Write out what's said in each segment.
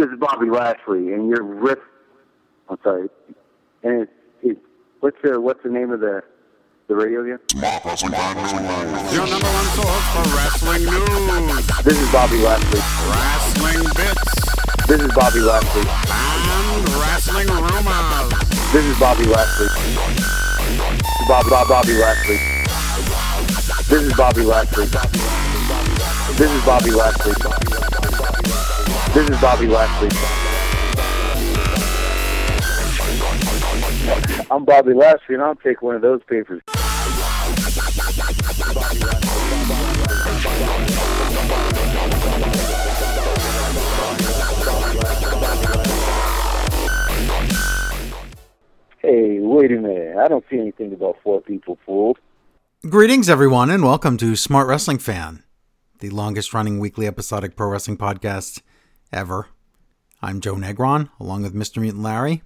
This is Bobby Lashley, and you're riff. I'm sorry. And it's, it's what's the what's the name of the the radio again? Your number one source for wrestling news, This is Bobby Lashley. wrestling bits, This is Bobby Lashley. and wrestling rumors. This is Bobby Lashley. Bobby, Bob, Bobby Lashley. This is Bobby Lashley. This is Bobby Lashley. This is Bobby Lashley. I'm Bobby Lashley, and I'll take one of those papers. Hey, wait a minute. I don't see anything about four people fooled. Greetings, everyone, and welcome to Smart Wrestling Fan, the longest running weekly episodic pro wrestling podcast ever. I'm Joe Negron, along with Mr. Mutant Larry.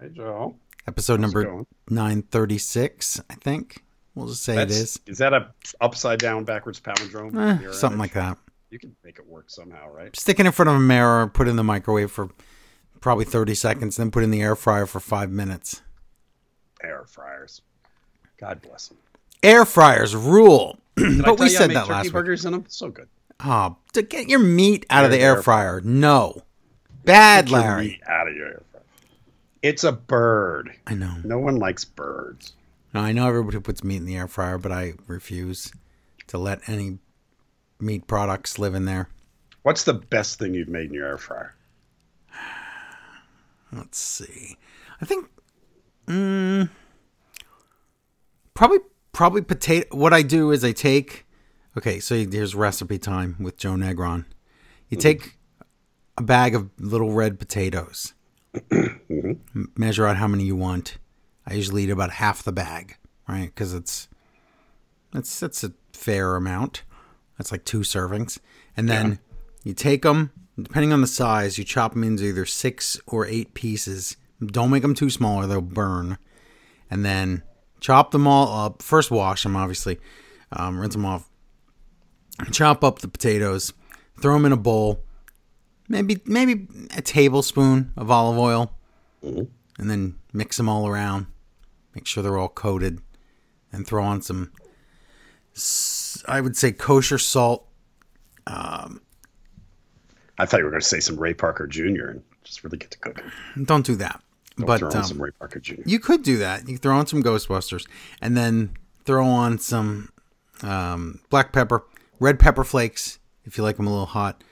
Hey Joe. Episode How's number 936, I think. We'll just say That's- it is. Is that a upside down backwards palindrome? Eh, something image? like that. You can make it work somehow, right? Stick it in front of a mirror, put it in the microwave for probably 30 seconds, then put it in the air fryer for five minutes. Air fryers. God bless them. Air fryers rule. But we said that turkey last week. burgers in them. So good. Oh, to get your meat out of the air air fryer. No. Bad, Get your Larry. meat out of your air fryer. It's a bird. I know. No one likes birds. Now, I know everybody puts meat in the air fryer, but I refuse to let any meat products live in there. What's the best thing you've made in your air fryer? Let's see. I think, mm, probably, probably potato. What I do is I take. Okay, so here's recipe time with Joe Negron. You take a bag of little red potatoes. M- Measure out how many you want. I usually eat about half the bag, right? Because it's that's that's a fair amount. That's like two servings, and then you take them. Depending on the size, you chop them into either six or eight pieces. Don't make them too small or they'll burn. And then chop them all up. First, wash them, obviously. Um, rinse them off. Chop up the potatoes. Throw them in a bowl. Maybe maybe a tablespoon of olive oil, and then mix them all around. Make sure they're all coated, and throw on some. I would say kosher salt. I thought you were going to say some Ray Parker Jr. and just really get to cooking. Don't do that. Don't but throw on um, some Ray Parker Jr. You could do that. You throw on some Ghostbusters and then throw on some um, black pepper, red pepper flakes if you like them a little hot,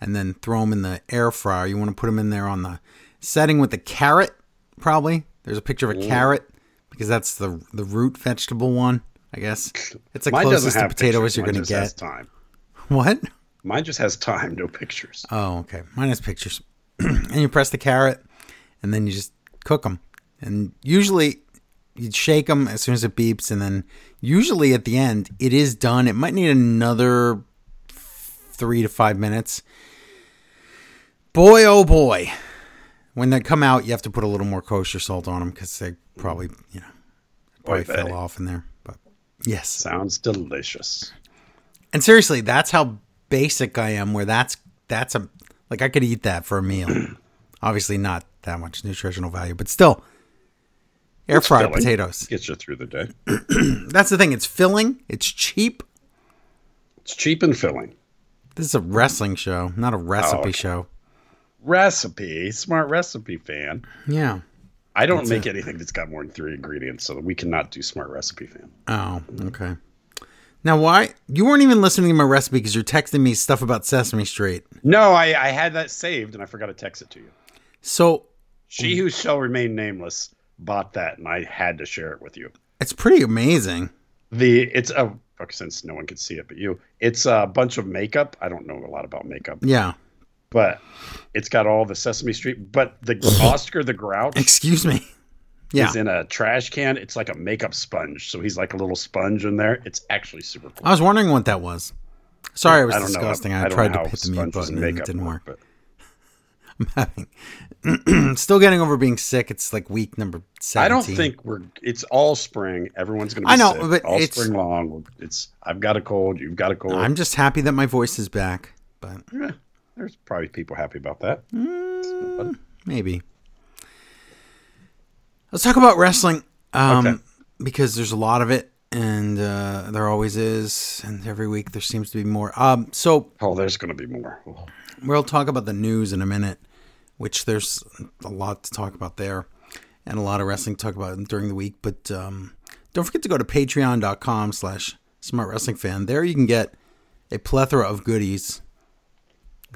and then throw them in the air fryer. You want to put them in there on the setting with the carrot, probably. There's a picture of a carrot because that's the the root vegetable one, I guess. It's the Mine closest to potato as you're going to get. time. What? Mine just has time, no pictures. Oh, okay. Mine has pictures. and you press the carrot, and then you just cook them. And usually, you shake them as soon as it beeps, and then usually at the end, it is done. It might need another three to five minutes. Boy, oh boy. When they come out, you have to put a little more kosher salt on them because they probably, you know, probably Boy, fell Betty. off in there. But yes. Sounds delicious. And seriously, that's how basic I am. Where that's that's a like I could eat that for a meal. Obviously, not that much nutritional value, but still, air It's fried filling. potatoes. Gets you through the day. That's the thing. It's filling. It's cheap. It's cheap and filling. This is a wrestling show, not a recipe oh, okay. show. Recipe, smart recipe fan. Yeah. I don't make anything that's got more than three ingredients, so we cannot do smart recipe fan. Oh, okay. Now, why you weren't even listening to my recipe because you're texting me stuff about Sesame Street. No, I, I had that saved and I forgot to text it to you. So She who shall remain nameless bought that, and I had to share it with you. it's pretty amazing. The it's a since no one could see it but you. It's a bunch of makeup. I don't know a lot about makeup, Yeah. but it's got all the Sesame Street. But the Oscar the Grouch Excuse me. Yeah. is in a trash can. It's like a makeup sponge, so he's like a little sponge in there. It's actually super cool. I was wondering what that was. Sorry, it was I disgusting. know. I, don't tried to hit the mute button and and it didn't work. but having still getting over being sick. It's like week number I don't think we're. It's all spring. Everyone's gonna. Be I know, sick. but all it's- spring long. It's. I've got a cold. You've got a cold. I'm just happy that my voice is back. But Eh, there's probably people happy about that. mm, maybe. Let's talk about wrestling. Um, Okay. Because there's a lot of it, and uh, there always is, and every week there seems to be more. Um, so Oh, there's going to be more. We'll talk about the news in a minute, which there's a lot to talk about there and a lot of wrestling to talk about during the week. But um, don't forget to go to patreon.com slash smart wrestling fan. There you can get a plethora of goodies.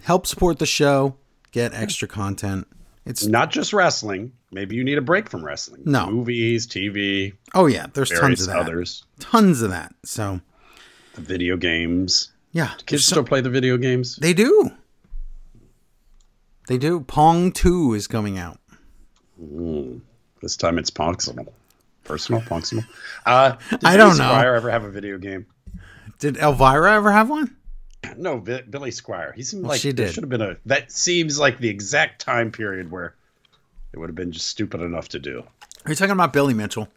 Help support the show, get extra content. It's Not just wrestling. Maybe you need a break from wrestling. No. Movies, TV, oh yeah, there's tons of that. others, Tons of that. So the video games. yeah, Kids there's still play the video games. They do. They do. Pong 2 is coming out. This time it's Ponximal. Personal Ponximal. Uh, did I don't know. Squier ever have a video game? Did Elvira ever have one? No, Vi- Billy Squier. He seemed Well, like she did. should have been a. That seems like the exact time period where it would have been just stupid enough to do. Are you talking about Billy Mitchell?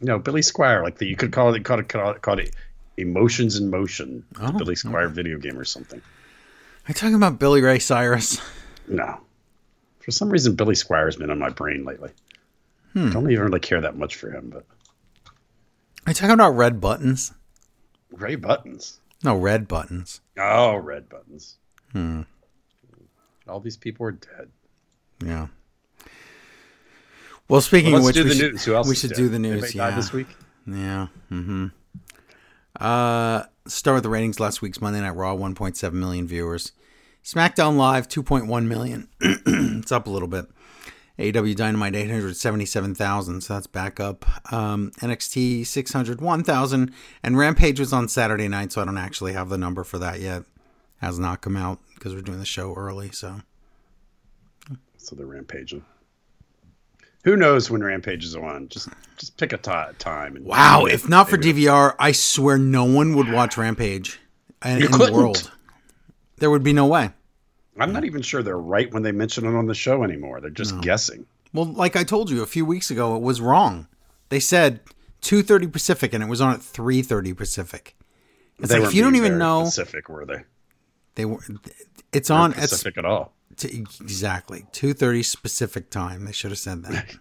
No, Billy Squier. Like the you could call it call it call it, call it Emotions in Motion. Oh, Billy Squier video game or something. Are you talking about Billy Ray Cyrus? No. For some reason, Billy Squier's been on my brain lately. Hmm. I don't even really care that much for him, but Are you talking about Red Buttons? Ray Buttons. No, Red Buttons. Oh, red buttons. Hmm. All these people are dead. Yeah. Well, speaking Well, of which, do we the should, news. Who else? we should do the news. Yeah. this week. Yeah. Mm-hmm. Uh, start with the ratings. Last week's Monday Night Raw, 1.7 million viewers. SmackDown Live, 2.1 million. it's up a little bit. AEW Dynamite, 877,000. So that's back up. Um, NXT, 601,000. And Rampage was on Saturday night, so I don't actually have the number for that yet. Has not come out because we're doing the show early. So So they're rampaging. Who knows when Rampage is on? Just just pick a time. And Wow, if not for DVR, I swear no one would watch Rampage in, in the world. There would be no way. I'm not even sure they're right when they mention it on the show anymore. They're just guessing. Well, like I told you a few weeks ago, it was wrong. They said 2:30 Pacific, and it was on at 3:30 Pacific. It's they like if you don't even know Pacific, were they? they were. It's on. Pacific at all. t- exactly 2:30 specific time. They should have said that.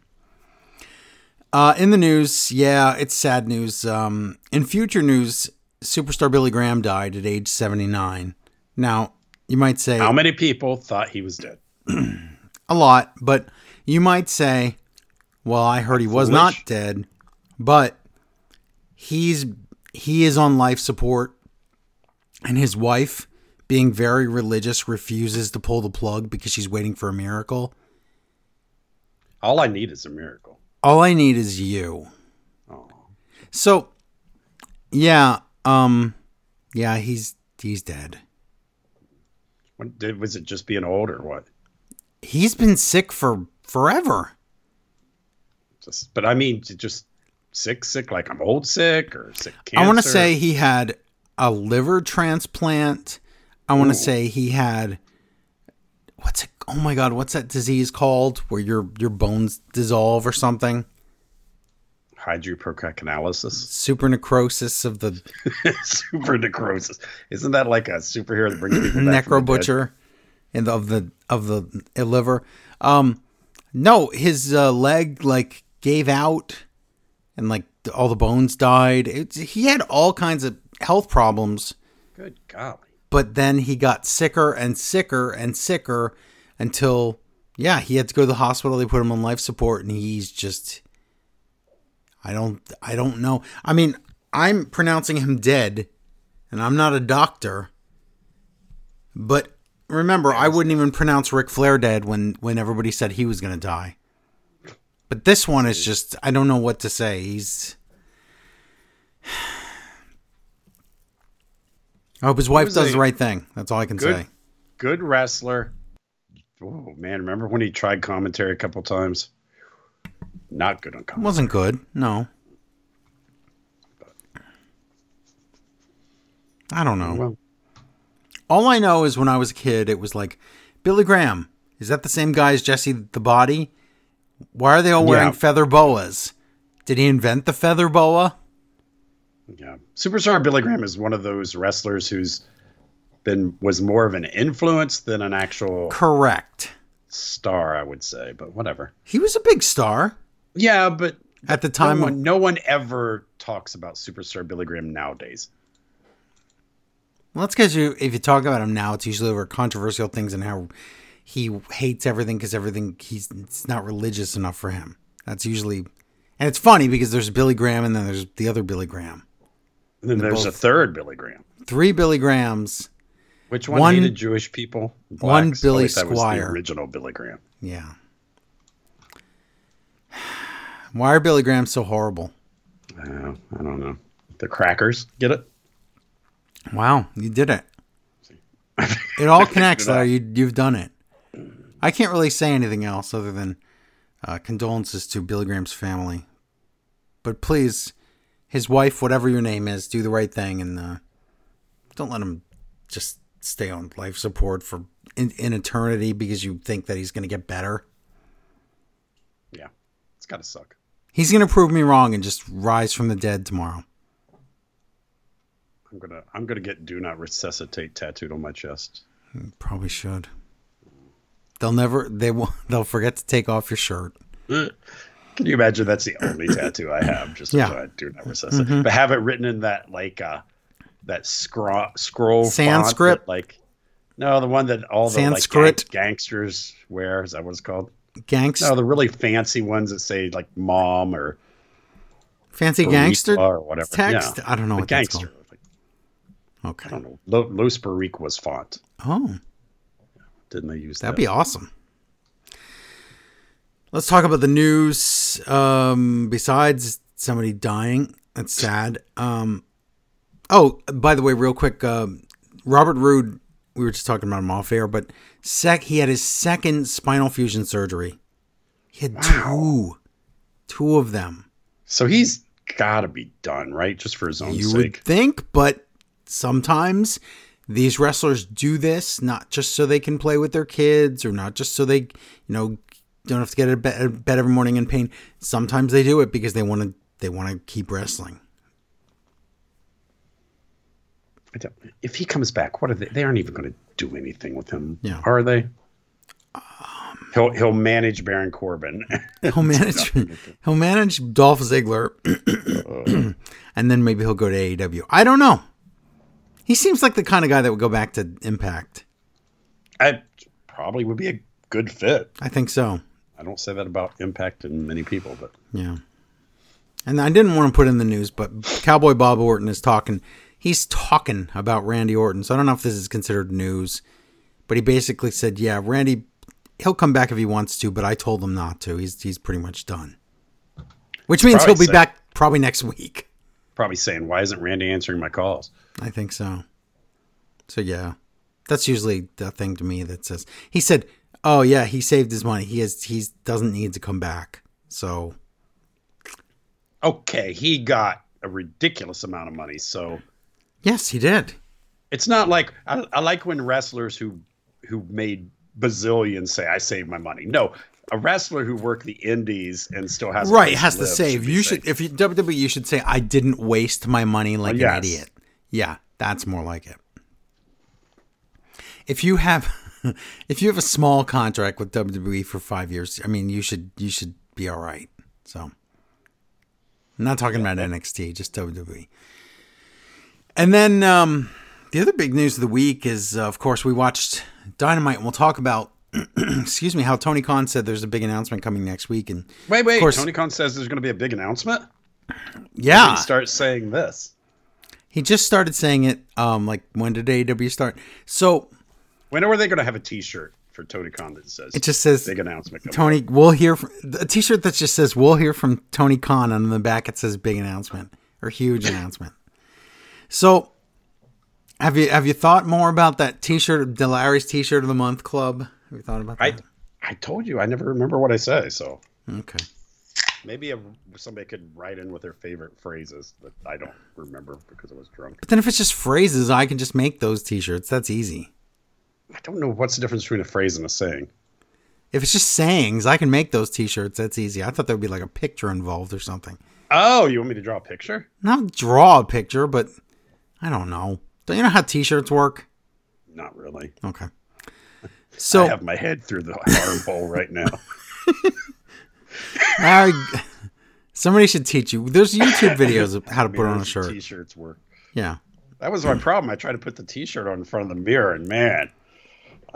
uh, in the news, yeah, it's sad news. Um, in future news, superstar Billy Graham died at age 79. Now, you might say How many people thought he was dead? a lot, but you might say, well, I heard he was not dead, but he's he is on life support and his wife being very religious refuses to pull the plug because she's waiting for a miracle. All I need is a miracle. All I need is you. Oh. So, yeah, um yeah, he's he's dead. What, did, was it just being old or what? He's been sick for forever. Just, but I mean, just sick, sick, like I'm old sick or sick cancer. I want to say he had a liver transplant. I want to say he had what's it? Oh my god, what's that disease called where your your bones dissolve or something? Hydropercocanalysis, Super necrosis of the super necrosis. Isn't that like a superhero that brings people back necro butcher and of the of the liver. Um, no, his uh, leg like gave out and like all the bones died. It, he had all kinds of health problems. Good golly. but then he got sicker and sicker and sicker until yeah he had to go to the hospital they put him on life support and he's just i don't i don't know i mean i'm pronouncing him dead and i'm not a doctor but remember i wouldn't even pronounce Ric flair dead when when everybody said he was going to die but this one is just i don't know what to say he's I hope his wife does a the right thing. That's all I can Good, say. good wrestler. Oh man, remember when he tried commentary a couple times? Not good on commentary. Wasn't good. No. I don't know. Well, All I know is when I was a kid, it was like Billy Graham. Is that the same guy as Jesse the Body? Why are they all wearing Yeah. feather boas? Did he invent the feather boa? yeah. Superstar Billy Graham is one of those wrestlers who's been was more of an influence than an actual Correct. star, I would say, but whatever. He was a big star Yeah, but at the time. no when- one, no one ever talks about superstar Billy Graham nowadays. Well, that's because you, if you talk about him now, it's usually over controversial things and how he hates everything because everything he's it's not religious enough for him. That's usually, and it's funny because there's Billy Graham and then there's the other Billy Graham. And then there's a third Billy Graham. Three Billy Grahams. Which one, One- hated Jewish people? one Billy Always thought was the Squier. original Billy Graham. Yeah. Why are Billy Grahams so horrible? Uh, I don't know. The crackers, get it? Wow, you did it. It all connects. Larry. You, you've done it. I can't really say anything else other than uh, condolences to Billy Graham's family. But please, his wife, whatever your name is, do the right thing and uh, don't let him just stay on life support for in, in eternity because you think that he's going to get better. Yeah, it's gotta suck. He's going to prove me wrong and just rise from the dead tomorrow. I'm gonna I'm gonna get "Do Not Resuscitate" tattooed on my chest. Mm, probably should. They'll never. They will. They'll forget to take off your shirt. Eh, can you imagine? That's the only tattoo I have. Just Yeah. I do not resuscitate, mm-hmm. but have it written in that like uh that scroll scroll Sanskrit? that, like no, the one that all the Sanskrit? like gang- gangsters wear. Is that what it's called? Gangs, No, the really fancy ones that say like "mom" or fancy gangster or whatever. text. Yeah. I don't know The what gangster. called. Okay. I don't know. Lo- Los Barriquas font. Oh, Didn't they use that'd that? be awesome. Let's talk about the news. Um, besides somebody dying, that's sad. Um, oh, by the way, real quick, um, Robert Roode. We were just talking about him off air, but sec he had his second spinal fusion surgery. He had two, two of them. So he's got to be done, right? Just for his own You would sake. think, but sometimes these wrestlers do this not just so they can play with their kids or not just so they, you know, don't have to get out of out of bed every morning in pain. Sometimes they do it because they want to they want to keep wrestling. I don't- If he comes back, what are they? They aren't even going to do anything with him, Yeah. are they? Um, he'll he'll manage Baron Corbin. He'll manage he'll manage Dolph Ziggler and then maybe he'll go to AEW. I don't know. He seems like the kind of guy that would go back to Impact. I probably would be a good fit. I think so. I don't say that about Impact and many people, but Yeah. And I didn't want to put in the news, but Cowboy Bob Orton is talking. He's talking about Randy Orton. So I don't know if this is considered news, but he basically said, "Yeah, Randy, he'll come back if he wants to, but I told him not to. He's he's pretty much done." Which means Probably he'll be back probably next week. probably saying, "Why isn't Randy answering my calls?" I think so. So yeah, that's usually the thing to me that says he said, "Oh yeah, he saved his money. He has he doesn't need to come back." So Okay, he got a ridiculous amount of money, so yes, he did. it's not like I, I like when wrestlers who who made bazillions say I saved my money. No, a wrestler who worked the indies and still has right has to live save. be you should if you WWE, you should say I didn't waste my money oh, like yes. an idiot. Yeah, that's more like it. If you have if you have a small contract with WWE for five years, I mean you should you should be all right. So I'm not talking about NXT, just WWE. And then um, the other big news of the week is, uh, of course, we watched Dynamite, and we'll talk about, excuse me, how Tony Khan said there's a big announcement coming next week, and Wait, wait. of course, Tony Khan says there's going to be a big announcement. yeah, He starts saying this. he just started saying it. Um, like when did AEW start? So When are they going to have a T-shirt for Tony Khan that says it just says big announcement? coming Tony. We'll hear from, a T-shirt that just says "We'll hear from Tony Khan," and on the back it says "Big announcement" or "Huge announcement." So, have you have you thought more about that T-shirt, the Larry's T-shirt of the month club? Have you thought about I that? I told you I never remember what I say, so okay. maybe a, somebody could write in with their favorite phrases that I don't remember because I was drunk. But then if it's just phrases, I can just make those T-shirts. That's easy. I don't know what's the difference between a phrase and a saying. If it's just sayings, I can make those T-shirts. That's easy. I thought there would be like a picture involved or something. Oh, you want me to draw a picture? Not draw a picture, but I don't know. Don't you know how T-shirts work? Not really. Okay. So I have my head through the armhole right now. I- somebody should teach you. There's YouTube videos of how to put on a shirt. T-shirts work. Yeah. That was my problem. I tried to put the T-shirt on in front of the mirror, and man,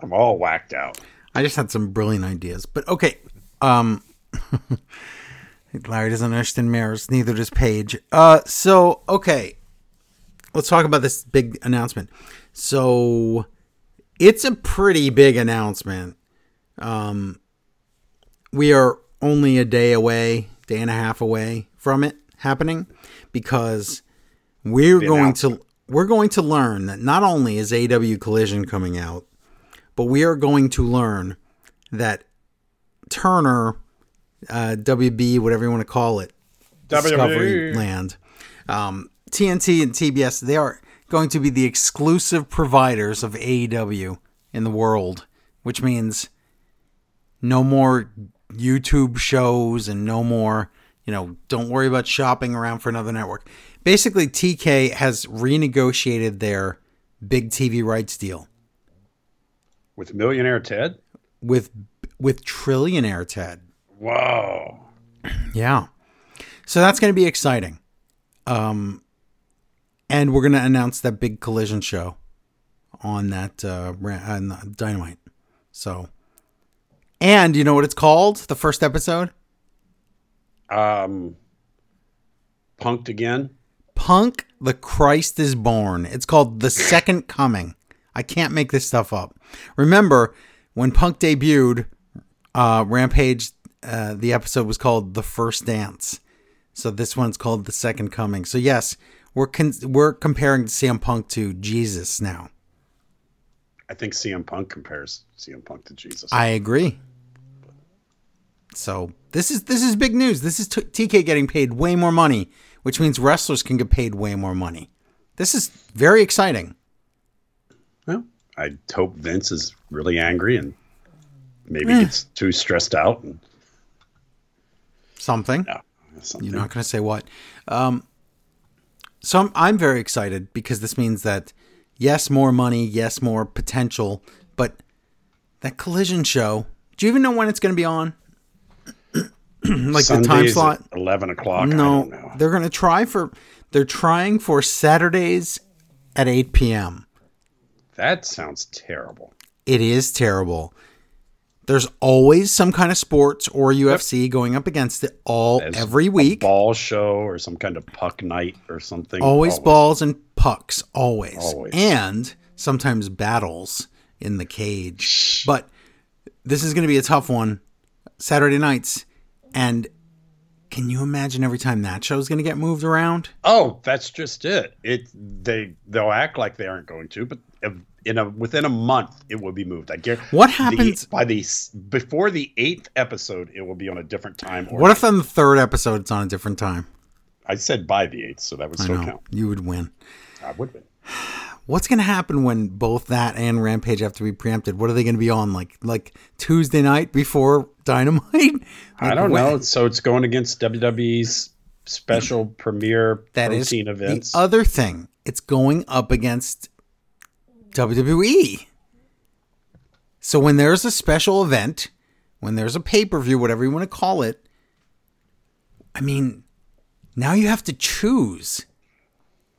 I'm all whacked out. I just had some brilliant ideas. But okay. Um Larry doesn't understand mirrors, neither does Paige. Uh so okay. Let's talk about this big announcement. So it's a pretty big announcement. Um we are only a day away, day and a half away from it happening because we're The going to we're going to learn that not only is AEW Collision coming out, but we are going to learn that Turner, uh, WB, whatever you want to call it, Discovery Land, um, TNT and TBS, they are going to be the exclusive providers of AEW in the world, which means no more YouTube shows and no more, you know, don't worry about shopping around for another network. Basically, TK has renegotiated their big TV rights deal with Millionaire Ted. with with Trillionaire Ted. Whoa! Yeah. So that's going to be exciting. Um, and we're going to announce that big collision show on that uh, on Dynamite. So, and you know what it's called? The first episode, Um, punked again. Punk the Christ is Born. It's called The Second Coming. I can't make this stuff up. Remember when Punk debuted, uh, Rampage, uh, the episode was called The First Dance. So this one's called The Second Coming. So yes, we're con- we're comparing CM Punk to Jesus now. I think CM Punk compares CM Punk to Jesus. I agree. So this is this is big news. This is t- TK getting paid way more money, which means wrestlers can get paid way more money. This is very exciting. well, I hope Vince is really angry and maybe Eh. gets too stressed out and Something. yeah, something. You're not going to say what. Um, so I'm, I'm very excited because this means that yes, more money, yes, more potential, but that collision show. Do you even know when it's going to be on? like the time slot? eleven o'clock. I No, don't know. they're going to try for. They're trying for Saturdays at 8 p.m. That sounds terrible. It is terrible. There's always some kind of sports or UFC going up against it all There's every week. ball show or some kind of puck night or something. always balls and pucks always. Always. and sometimes battles in the cage but this is going to be a tough one saturday nights and can you imagine every time that show's going to get moved around Oh, that's just it. It they they'll act like they aren't going to, but in a within a month it will be moved. I guarantee. What happens- by the before the eighth episode? It will be on a different time. Or what if on the third episode it's on a different time I said by the eighth, so that would i still know count. you would win I would win. what's going to happen when both that and rampage have to be preempted what are they going to be on like like tuesday night before dynamite I don't when- know. So it's going against WWE's special premiere That is events. the other thing. It's going up against WWE. So when there's a special event, when there's a pay per view, whatever you want to call it, I mean, now you have to choose.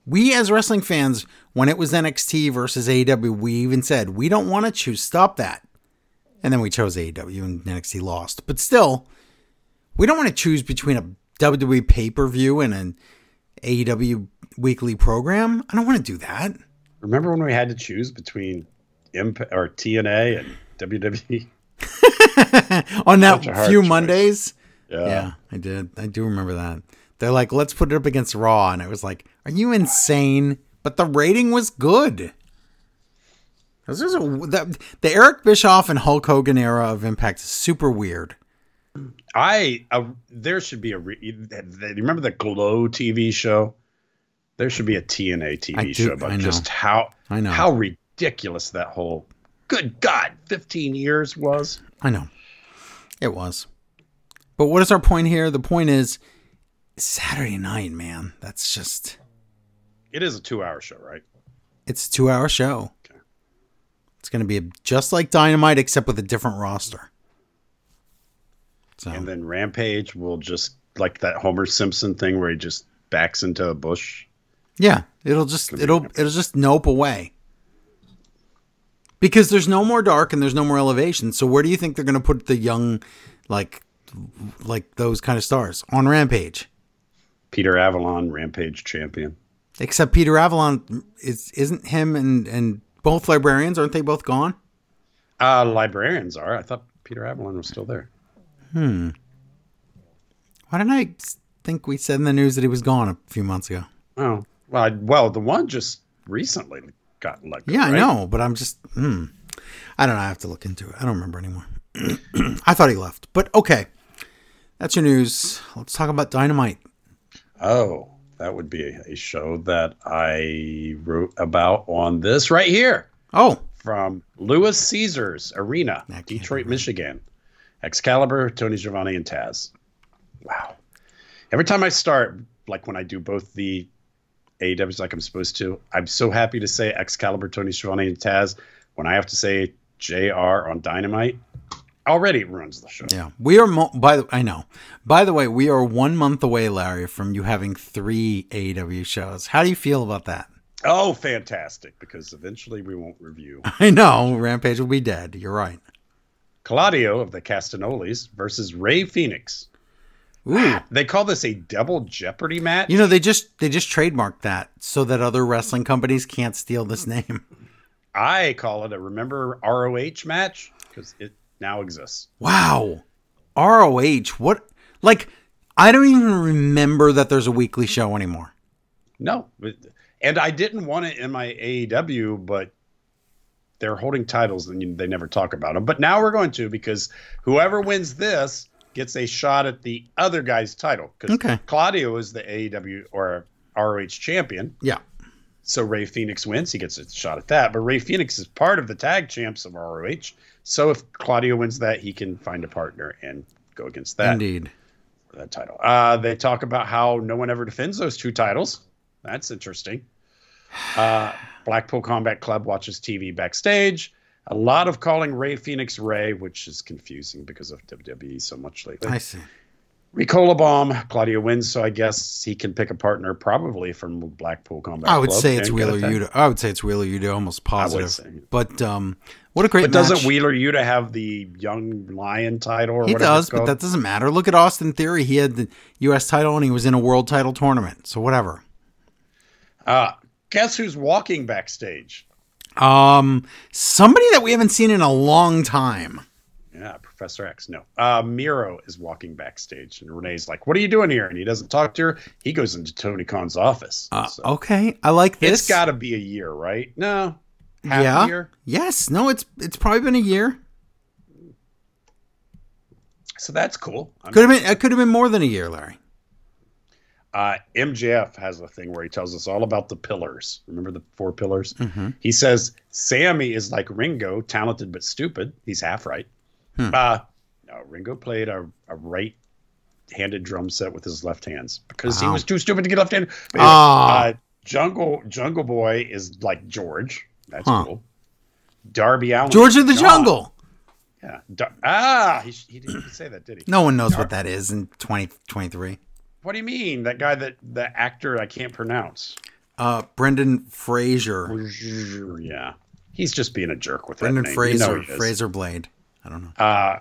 We as wrestling fans, when it was NXT versus AEW, we even said we don't want to choose. Stop that. And then we chose AEW and NXT lost. But still, we don't want to choose between a WWE pay per view and an AEW weekly program. I don't want to do that. Remember when we had to choose between Imp or TNA and WWE? On that few choice. Mondays. Yeah. Yeah, I did. I do remember that. They're like, let's put it up against Raw. And it was like, are you insane? But the rating was good. This is a, the, the Eric Bischoff and Hulk Hogan era of Impact is super weird. I uh, there should be a re- you remember the Glow TV show. There should be a TNA TV I do- show I about just how I know. how ridiculous that whole good God fifteen years was. I know. It was. But what is our point here? The point is Saturday night, man. That's just It is a two hour show, right? it's a two hour show. Okay. It's going to be just like Dynamite, except with a different roster. So And then Rampage will just like that Homer Simpson thing where he just backs into a bush. Yeah, it'll just it'll it'll just nope away because there's no more dark and there's no more elevation. So where do you think they're going to put the young, like, like those kind of stars on Rampage? Peter Avalon, Rampage champion. Except Peter Avalon is isn't him and and both librarians aren't they both gone? Uh, librarians are. I thought Peter Avalon was still there. Hmm. Why didn't I think we said in the news that he was gone a few months ago? Oh, well, well, the one just recently got let go. Yeah, I right? know, but I'm just hmm. I don't know. I have to look into it. I don't remember anymore. I thought he left, but okay. That's your news. Let's talk about Dynamite. Oh, that would be a show that I wrote about on this right here Oh, from Little Caesars Arena, Detroit, be right. Michigan. Excalibur, Tony Schiavone, and Taz. Wow. Every time I start, like when I do both the AEWs like I'm supposed to, I'm so happy to say Excalibur, Tony Schiavone, and Taz. When I have to say JR on Dynamite, already it ruins the show. yeah. We are mo- by the I know. By the way, we are one month away, Larry, from you having three AEW shows. How do you feel about that? Oh, fantastic! Because eventually we won't review I know Rampage will be dead. You're right. Claudio of the Castagnolis versus Rey Fenix. Ooh. They call this a double Jeopardy match. You know, they just they just trademarked that so that other wrestling companies can't steal this name. I call it a remember ROH match because it now exists. Wow. ROH, what like I don't even remember that there's a weekly show anymore. No, and I didn't want it in my AEW, but they're holding titles and they never talk about them. But now we're going to because whoever wins this gets a shot at the other guy's title. Because Okay. Claudio is the AEW or ROH champion. Yeah. So Rey Fenix wins, he gets a shot at that. But Rey Fenix is part of the tag champs of ROH. So if Claudio wins that, he can find a partner and go against that, Indeed. that title. Uh, they talk about how no one ever defends those two titles. That's interesting. Uh, Blackpool Combat Club watches TV backstage. A lot of calling Rey Fenix Rey, which is confusing because of WWE so much lately. I see. Ricola Bomb, Claudio wins, so I guess he can pick a partner probably from Blackpool Combat I would Club say it's and get a Wheeler. Yuta. I would say it's Wheeler Yuta almost positive. But um what a great But doesn't match. Wheeler Yuta have the Young Lion title or he does, but that doesn't matter. Look at Austin Theory. He had the US title and he was in a world title tournament. So whatever. Uh, guess who's walking backstage? Um somebody that we haven't seen in a long time. Yeah, Professor X. No. Uh, Miro is walking backstage, and Renee's like, What are you doing here? And he doesn't talk to her. He goes into Tony Khan's office. Uh, So okay. I like this. it's got to be a year, right? No. Half yeah. a year. Yes. No, it's it's probably been a year. So that's cool. I'm- Could have been it could have been more than a year, Larry. Uh, MJF has a thing where he tells us all about the pillars. Remember the four pillars? Mm-hmm. He says Sammy is like Ringo, talented but stupid. He's half right. Hmm. Uh, no, Ringo played a, a right-handed drum set with his left hands because he was too stupid to get left-handed. But Ah. uh, Jungle Jungle Boy is like George. That's Huh. cool. Darby Allin. George of the John. Jungle. Yeah. Dar- ah, he, he didn't say that, did he? No one knows what that is in 2023. What do you mean? That guy that the actor I can't pronounce. Uh, Brendan Fraser. Yeah. He's just being a jerk with Brendan that name. Fraser. You know. Fraser Blade. I don't know. Uh,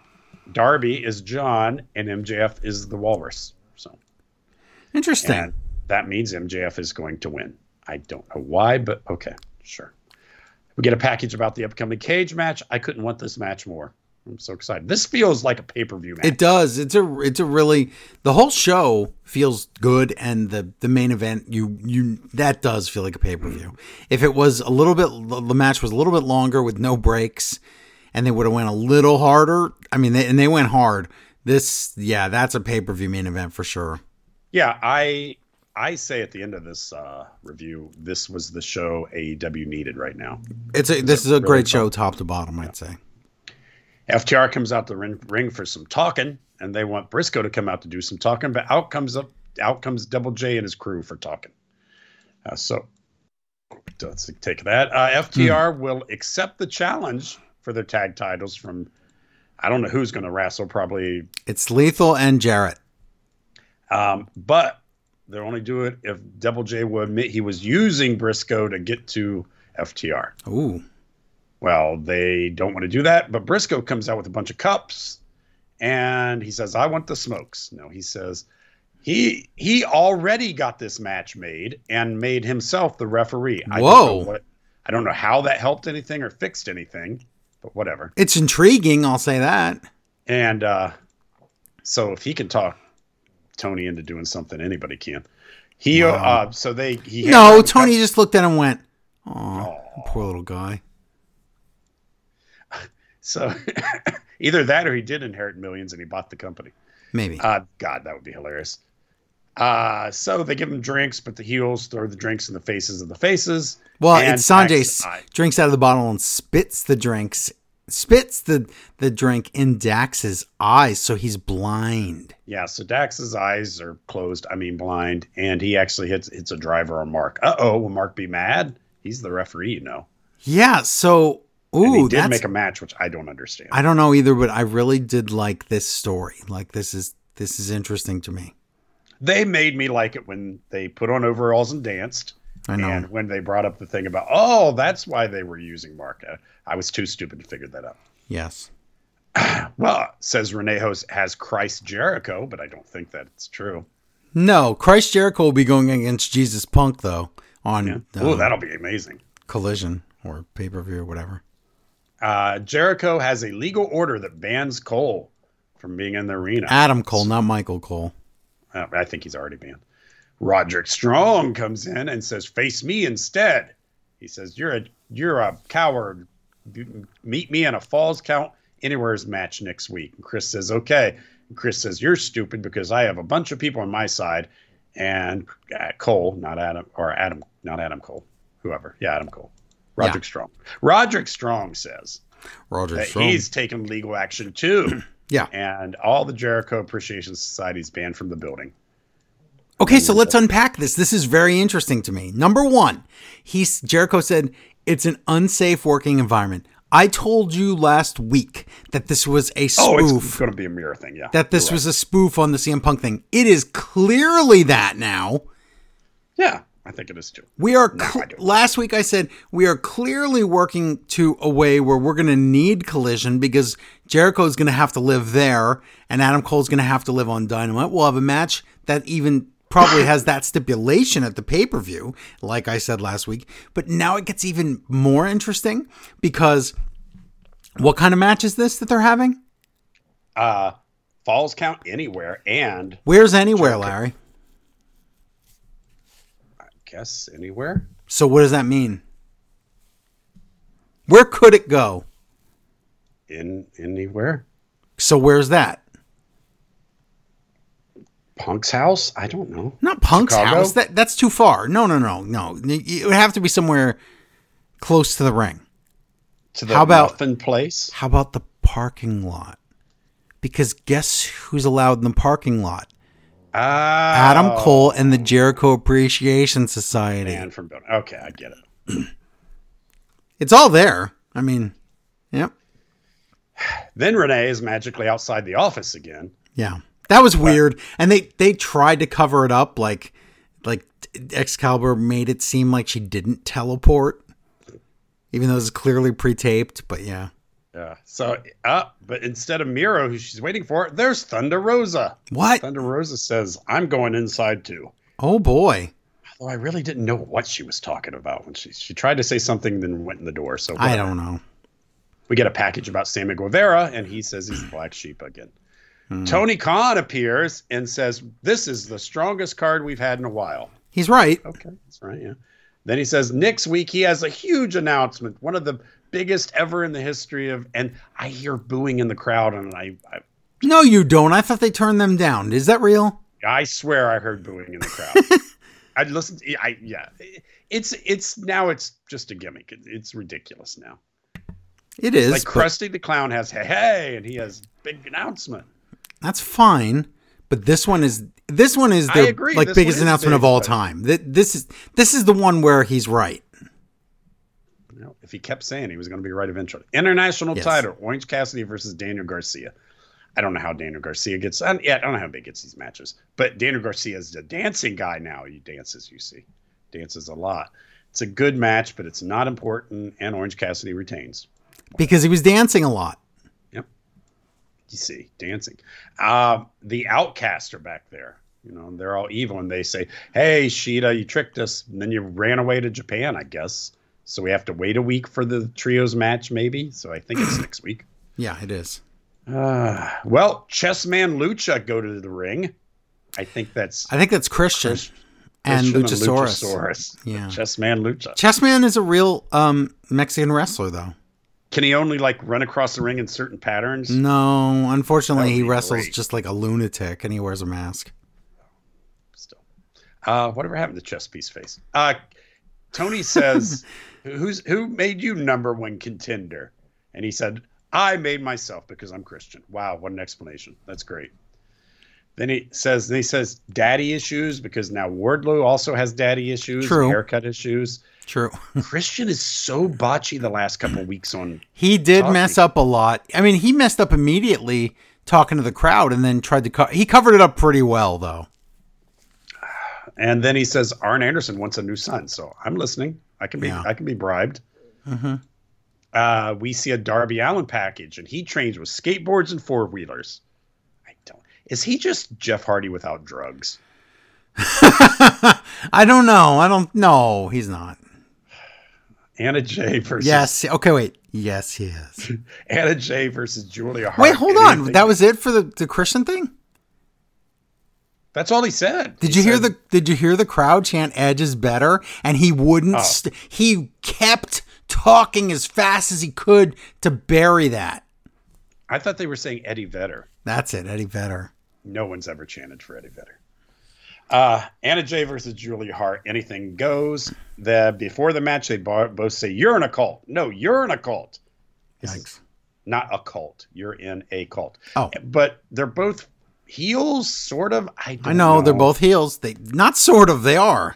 Darby is John, and MJF is the Walrus. So, Interesting. and that means MJF is going to win. I don't know why, but okay, sure. We get a package about the upcoming cage match. I couldn't want this match more. I'm so excited. This feels like a pay per view match. It does. It's a it's a really the whole show feels good and the the main event you you that does feel like a pay-per-view. If it was a little bit the match was a little bit longer with no breaks and they would have went a little harder. I mean they, and they went hard. This yeah, that's a pay-per-view main event for sure. yeah, I I say at the end of this uh, review, this was the show AEW needed right now. It's a this is a really great fun. show top to bottom, I'd say. FTR comes out to the ring, ring for some talking, and they want Briscoe to come out to do some talking, but out comes up, out comes Double J and his crew for talking. Uh, so let's take that. Uh, FTR will accept the challenge for their tag titles from. I don't know who's going to wrestle. Probably It's Lethal and Jarrett. Um, but they'll only do it if Double J will admit he was using Briscoe to get to FTR. Ooh. Well, they don't want to do that, but Briscoe comes out with a bunch of cups and he says, I want the smokes. No, he says he he already got this match made and made himself the referee. I Whoa. Don't know what, I don't know how that helped anything or fixed anything, but whatever. It's intriguing, I'll say that. And uh, so if he can talk Tony into doing something, anybody can. He uh, so they he No, Tony cut- just looked at him and went, Oh, poor little guy. So either that or he did inherit millions and he bought the company. Maybe. Uh, God, that would be hilarious. Uh, so they give him drinks, but the heels throw the drinks in the faces of the faces. well, and it's Sonjay drinks out of the bottle and spits the drinks, spits the, the drink in Dax's eyes, so he's blind. Yeah, so Dax's eyes are closed. I mean, blind, and he actually hits hits a driver on Mark. Uh oh, will Mark be mad? He's the referee, you know. Yeah, so And he did make a match, which I don't understand. I don't know either, but I really did like this story. Like this is this is interesting to me. they made me like it when they put on overalls and danced. I know. And when they brought up the thing about, oh, that's why they were using Mark. Uh, I was too stupid to figure that out. Yes. Well, says Renee Host has Christ Jericho, but I don't think that's true. No, Christ Jericho will be going against Jesus Punk though on oh, uh, that'll be amazing. Collision or pay per view or whatever. Uh, Jericho has a legal order that bans Cole from being in the arena. Adam Cole, not Michael Cole. Uh, I think he's already banned. Roderick Strong comes in and says, "Face me instead." He says, "You're a you're a coward. Meet me in a Falls Count Anywhere's match next week." And Chris says, "Okay." And Chris says, "You're stupid because I have a bunch of people on my side." And uh, Cole, not Adam, or Adam, not Adam Cole, whoever, yeah, Adam Cole, Roderick Strong. Roderick Strong says that Strong. he's taken legal action too, Yeah. and all the Jericho Appreciation Society's banned from the building. Okay, so let's unpack this. This is very interesting to me. Number one, he's Jericho said it's an unsafe working environment. I told you last week that this was a Oh, spoof. it's going to be a mirror thing, yeah. that this You're was a spoof on the CM Punk thing. It is clearly that now. yeah, I think it is too. We are No, cl- last week I said we are clearly working to a way where we're going to need collision because Jericho is going to have to live there and Adam Cole's going to have to live on Dynamite. We'll have a match that even probably has that stipulation at the pay-per-view like I said last week. But now it gets even more interesting because what kind of match is this that they're having? Uh, falls count anywhere, and Where's anywhere, Jericho. Larry? Guess anywhere. So what does that mean? Where could it go? In anywhere. So where's that? Punk's house? I don't know. Not Punk's Chicago? house. That that's too far. No, no, no, no. It would have to be somewhere close to the ring. To the How about- muffin place? How about the parking lot? Because guess who's allowed in the parking lot? Ah, Adam Cole and the Jericho Appreciation Society. And from building. Okay, I get it. It's all there. I mean, yep, Then Renee is magically outside the office again. yeah. That was weird, and they they tried to cover it up, like like Excalibur made it seem like she didn't teleport, even though it was clearly pre-taped. But yeah, Yeah. So, uh, but instead of Miro, who she's waiting for, there's Thunder Rosa. what? Thunder Rosa says, "I'm going inside too." Oh boy. Although I really didn't know what she was talking about when she she tried to say something, then went in the door. So I don't know. We get a package about Sammy Guevara, and he says he's the black sheep again. Hmm. Tony Khan appears and says, "This is the strongest card we've had in a while." He's right. Okay, that's right. Yeah. Then he says next week he has a huge announcement, one of the biggest ever in the history of. And I hear booing in the crowd, and I I, No, you don't. I thought they turned them down. Is that real? I swear I heard booing in the crowd. I listened. To, I yeah. It's it's now it's just a gimmick. It, it's ridiculous now. It is. Like but Krusty the Clown has hey hey, and he has big announcement. that's fine. But this one is this one is the like This biggest announcement of all but- time. Th- This is this is the one where he's right. If he kept saying he was going to be right eventually. International Yes. title: Orange Cassidy versus Daniel Garcia. I don't know how Daniel Garcia gets. I, yeah, I don't know how big gets these matches, but Daniel Garcia is a dancing guy now. He dances, you see, dances a lot. It's a good match, but it's not important, and Orange Cassidy retains. Because he was dancing a lot. Yep. You see, dancing. Uh, the Outcast are back there. You know, they're all evil, and they say, "Hey, Shida, you tricked us, and then you ran away to Japan, I guess." So we have to wait a week for the trios match, maybe. So I think it's next week. Yeah, it is. Uh, well, Chessman Lucha go to the ring. I think that's I think that's Christian Chris- and Christian Luchasaurus. Luchasaurus. Yeah. Chessman Lucha. Chessman is a real um, Mexican wrestler, though. Can he only like run across the ring in certain patterns? No, unfortunately, he wrestles great. just like a lunatic, and he wears a mask. Still, uh, whatever happened to chess piece face? Uh, Tony says, "Who's who made you number one contender?" And he said, "I made myself because I'm Christian." Wow, what an explanation! That's great. Then he says, then he says, "Daddy issues," because now Wardlow also has daddy issues, True. haircut issues. True. Christian is so botchy the last couple weeks on. He did Talking. mess up a lot. I mean, he messed up immediately talking to the crowd, and then tried to. Co- he covered it up pretty well, though. And then he says, "Arn Anderson wants a new son," so I'm listening. I can be, Yeah. I can be bribed. hmm uh, we see a Darby Allin package, and he trains with skateboards and four wheelers. I don't. Is he just Jeff Hardy without drugs? I don't know. I don't. No, he's not. Anna Jay versus Yes. Okay. Wait. Yes, he is. Anna Jay versus Julia Hart. Wait. Hold on. Anything- That was it for the the Christian thing. That's all he said. Did He you hear the Did you hear the crowd chant "Edge is better"? And he wouldn't. Oh. St- he kept talking as fast as he could to bury that. I thought they were saying Eddie Vedder. That's it, Eddie Vedder. No one's ever chanted for Eddie Vedder. Uh, Anna Jay versus Julia Hart. Anything goes. The before the match, they both say, "You're in a cult." No, you're in a cult. Yikes. not a cult. You're in a cult. Oh. but they're both heels, sort of. I don't I know, they're both heels. They not sort of. They are.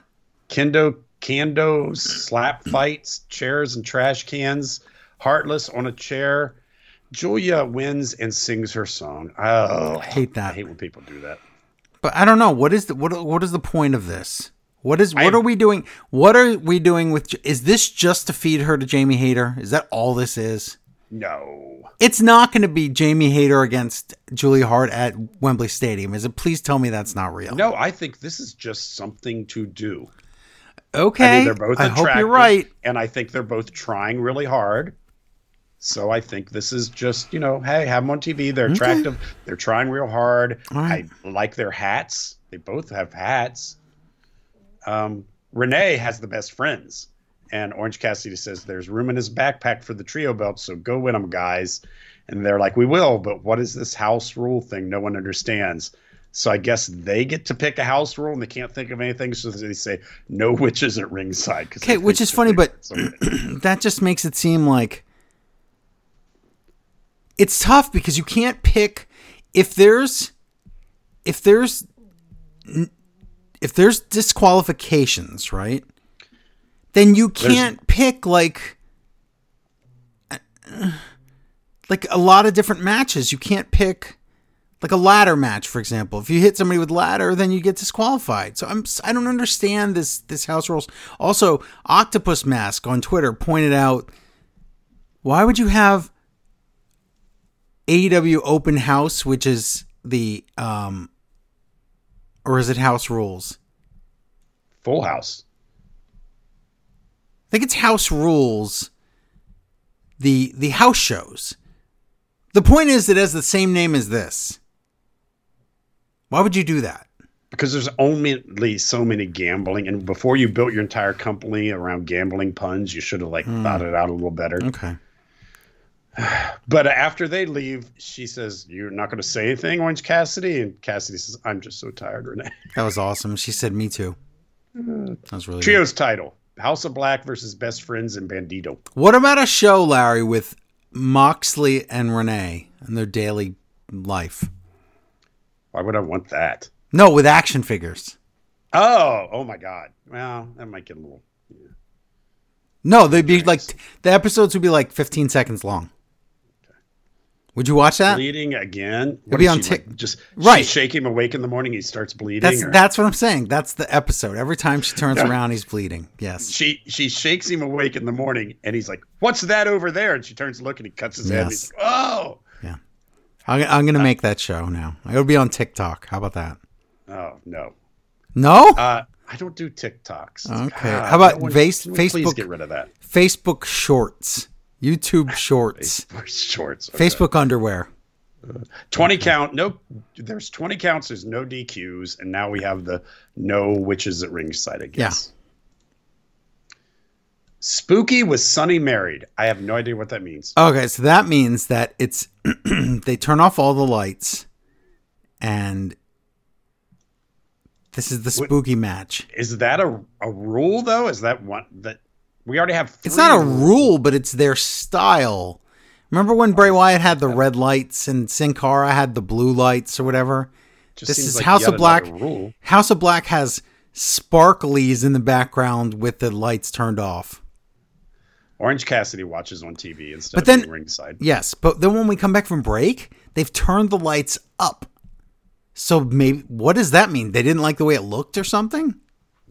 kendo kendo slap fights, chairs and trash cans. Heartless on a chair. Julia wins and sings her song. Oh, I hate that. I hate when people do that. But I don't know what is the what what is the point of this? What is what I- are we doing? What are we doing with? Is this just to feed her to Jamie Hayter? Is that all this is? No. It's not going to be Jamie Hayter against Julie Hart at Wembley Stadium, is it? Please tell me that's not real. No, I think this is just something to do. Okay, I mean, they're both I attractive. hope you're right. And I think they're both trying really hard. So I think this is just, you know, hey, have them on TV. They're attractive. They're trying real hard. Right. I like their hats. They both have hats. Um, Renee has the best friends. And Orange Cassidy says there's room in his backpack for the trio belt, so go win them, guys. And they're like, we will, but what is this house rule thing? No one understands. So I guess they get to pick a house rule and they can't think of anything. So they say no witches at ringside. Okay, which is funny, but that just makes it seem like it's tough because you can't pick if there's if there's if there's disqualifications, right? Then you can't pick like like a lot of different matches. You can't pick like a ladder match, for example. If you hit somebody with ladder, then you get disqualified. So I'm I don't understand this this house rules. Also, Octopus Mask on Twitter pointed out why would you have AEW Open House, which is the um, or is it House Rules? Full House. I think it's House Rules. The the house shows. The point is it has the same name as this. Why would you do that? because there's only so many gambling and before you built your entire company around gambling puns you should have like hmm. thought it out a little better Okay. but after they leave she says you're not going to say anything orange cassidy and cassidy says i'm just so tired renee That was awesome. She said me too. That was really good. trios title house of black versus best friends and bandito What about a show, Larry, with Moxley and Renee and their daily life? why would i want that No, with action figures. oh oh my god well that might get a little Yeah. No, they'd be like the episodes would be like 15 seconds long. Would you watch that? bleeding again. What be on Tik- like, just Right. Shake him awake in the morning. He starts bleeding. That's or- that's what I'm saying. That's the episode. Every time she turns Yeah. around, he's bleeding. Yes. she she shakes him awake in the morning, and he's like, "What's that over there?" And she turns to look, and he cuts his head. And he's like, oh, Yeah. I'm, I'm going to make that show now. It'll be on TikTok. How about that? oh no. No? Uh, I don't do TikToks. Okay. How about no one- Face- we Please Facebook- get rid of that. Facebook Shorts, YouTube Shorts, Facebook shorts. Okay. Facebook Underwear. Uh, 20 count. No, there's 20 counts. There's no DQs, and now we have the no witches at ringside. I guess. Spooky was Sunny married. I have no idea what that means. Okay, so that means that it's they turn off all the lights and this is the spooky match. Is that a, a rule though? Is that one that we already have? It's not a rule, but it's their style. Remember when Bray Wyatt had the red lights and Sin Cara had the blue lights or whatever? Just this is like House of Black. Rule. House of Black has sparklies in the background with the lights turned off. Orange Cassidy watches on TV instead But then- being ringside. Yes, but then when we come back from break, they've turned the lights up. So maybe what does that mean? They didn't like the way it looked or something?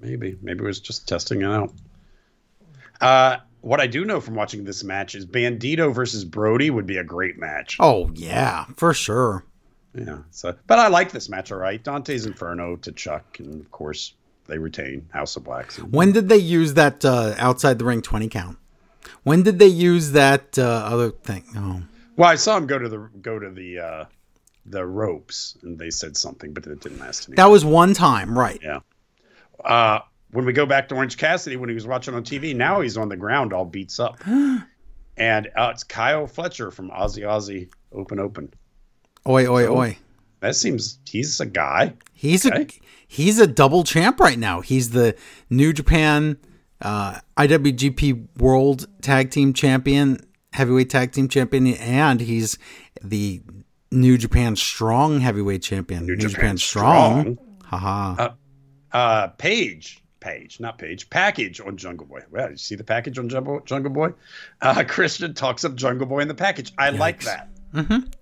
Maybe, maybe it was just testing it out. Uh, what I do know from watching this match is Bandito versus Brody would be a great match. Oh yeah, for sure. Yeah. So, but I like this match. All right, Dante's Inferno to Chuck, and of course they retain House of Black. When did they use that uh, outside the ring twenty count? When did they use that uh, other thing? Oh, Well, I saw him go to the go to the uh, the ropes, and they said something, but it didn't last. That was one time, right? yeah. Uh, when we go back to Orange Cassidy, when he was watching on TV, now he's on the ground, all beats up, and uh, it's Kyle Fletcher from Aussie Aussie Open Open. Oi, oi, oi. That seems he's a guy. He's a he's a double champ right now. He's the New Japan uh, IWGP World Tag Team Champion, Heavyweight Tag Team Champion, and he's the New Japan Strong Heavyweight Champion. New, Japan, Strong. Haha. Uh, Page, Page, not Page, package on Jungle Boy. Well, you see the package on Jungle, Jungle Boy? Uh, Christian talks up Jungle Boy in the package. I like Yikes. that. Mhm.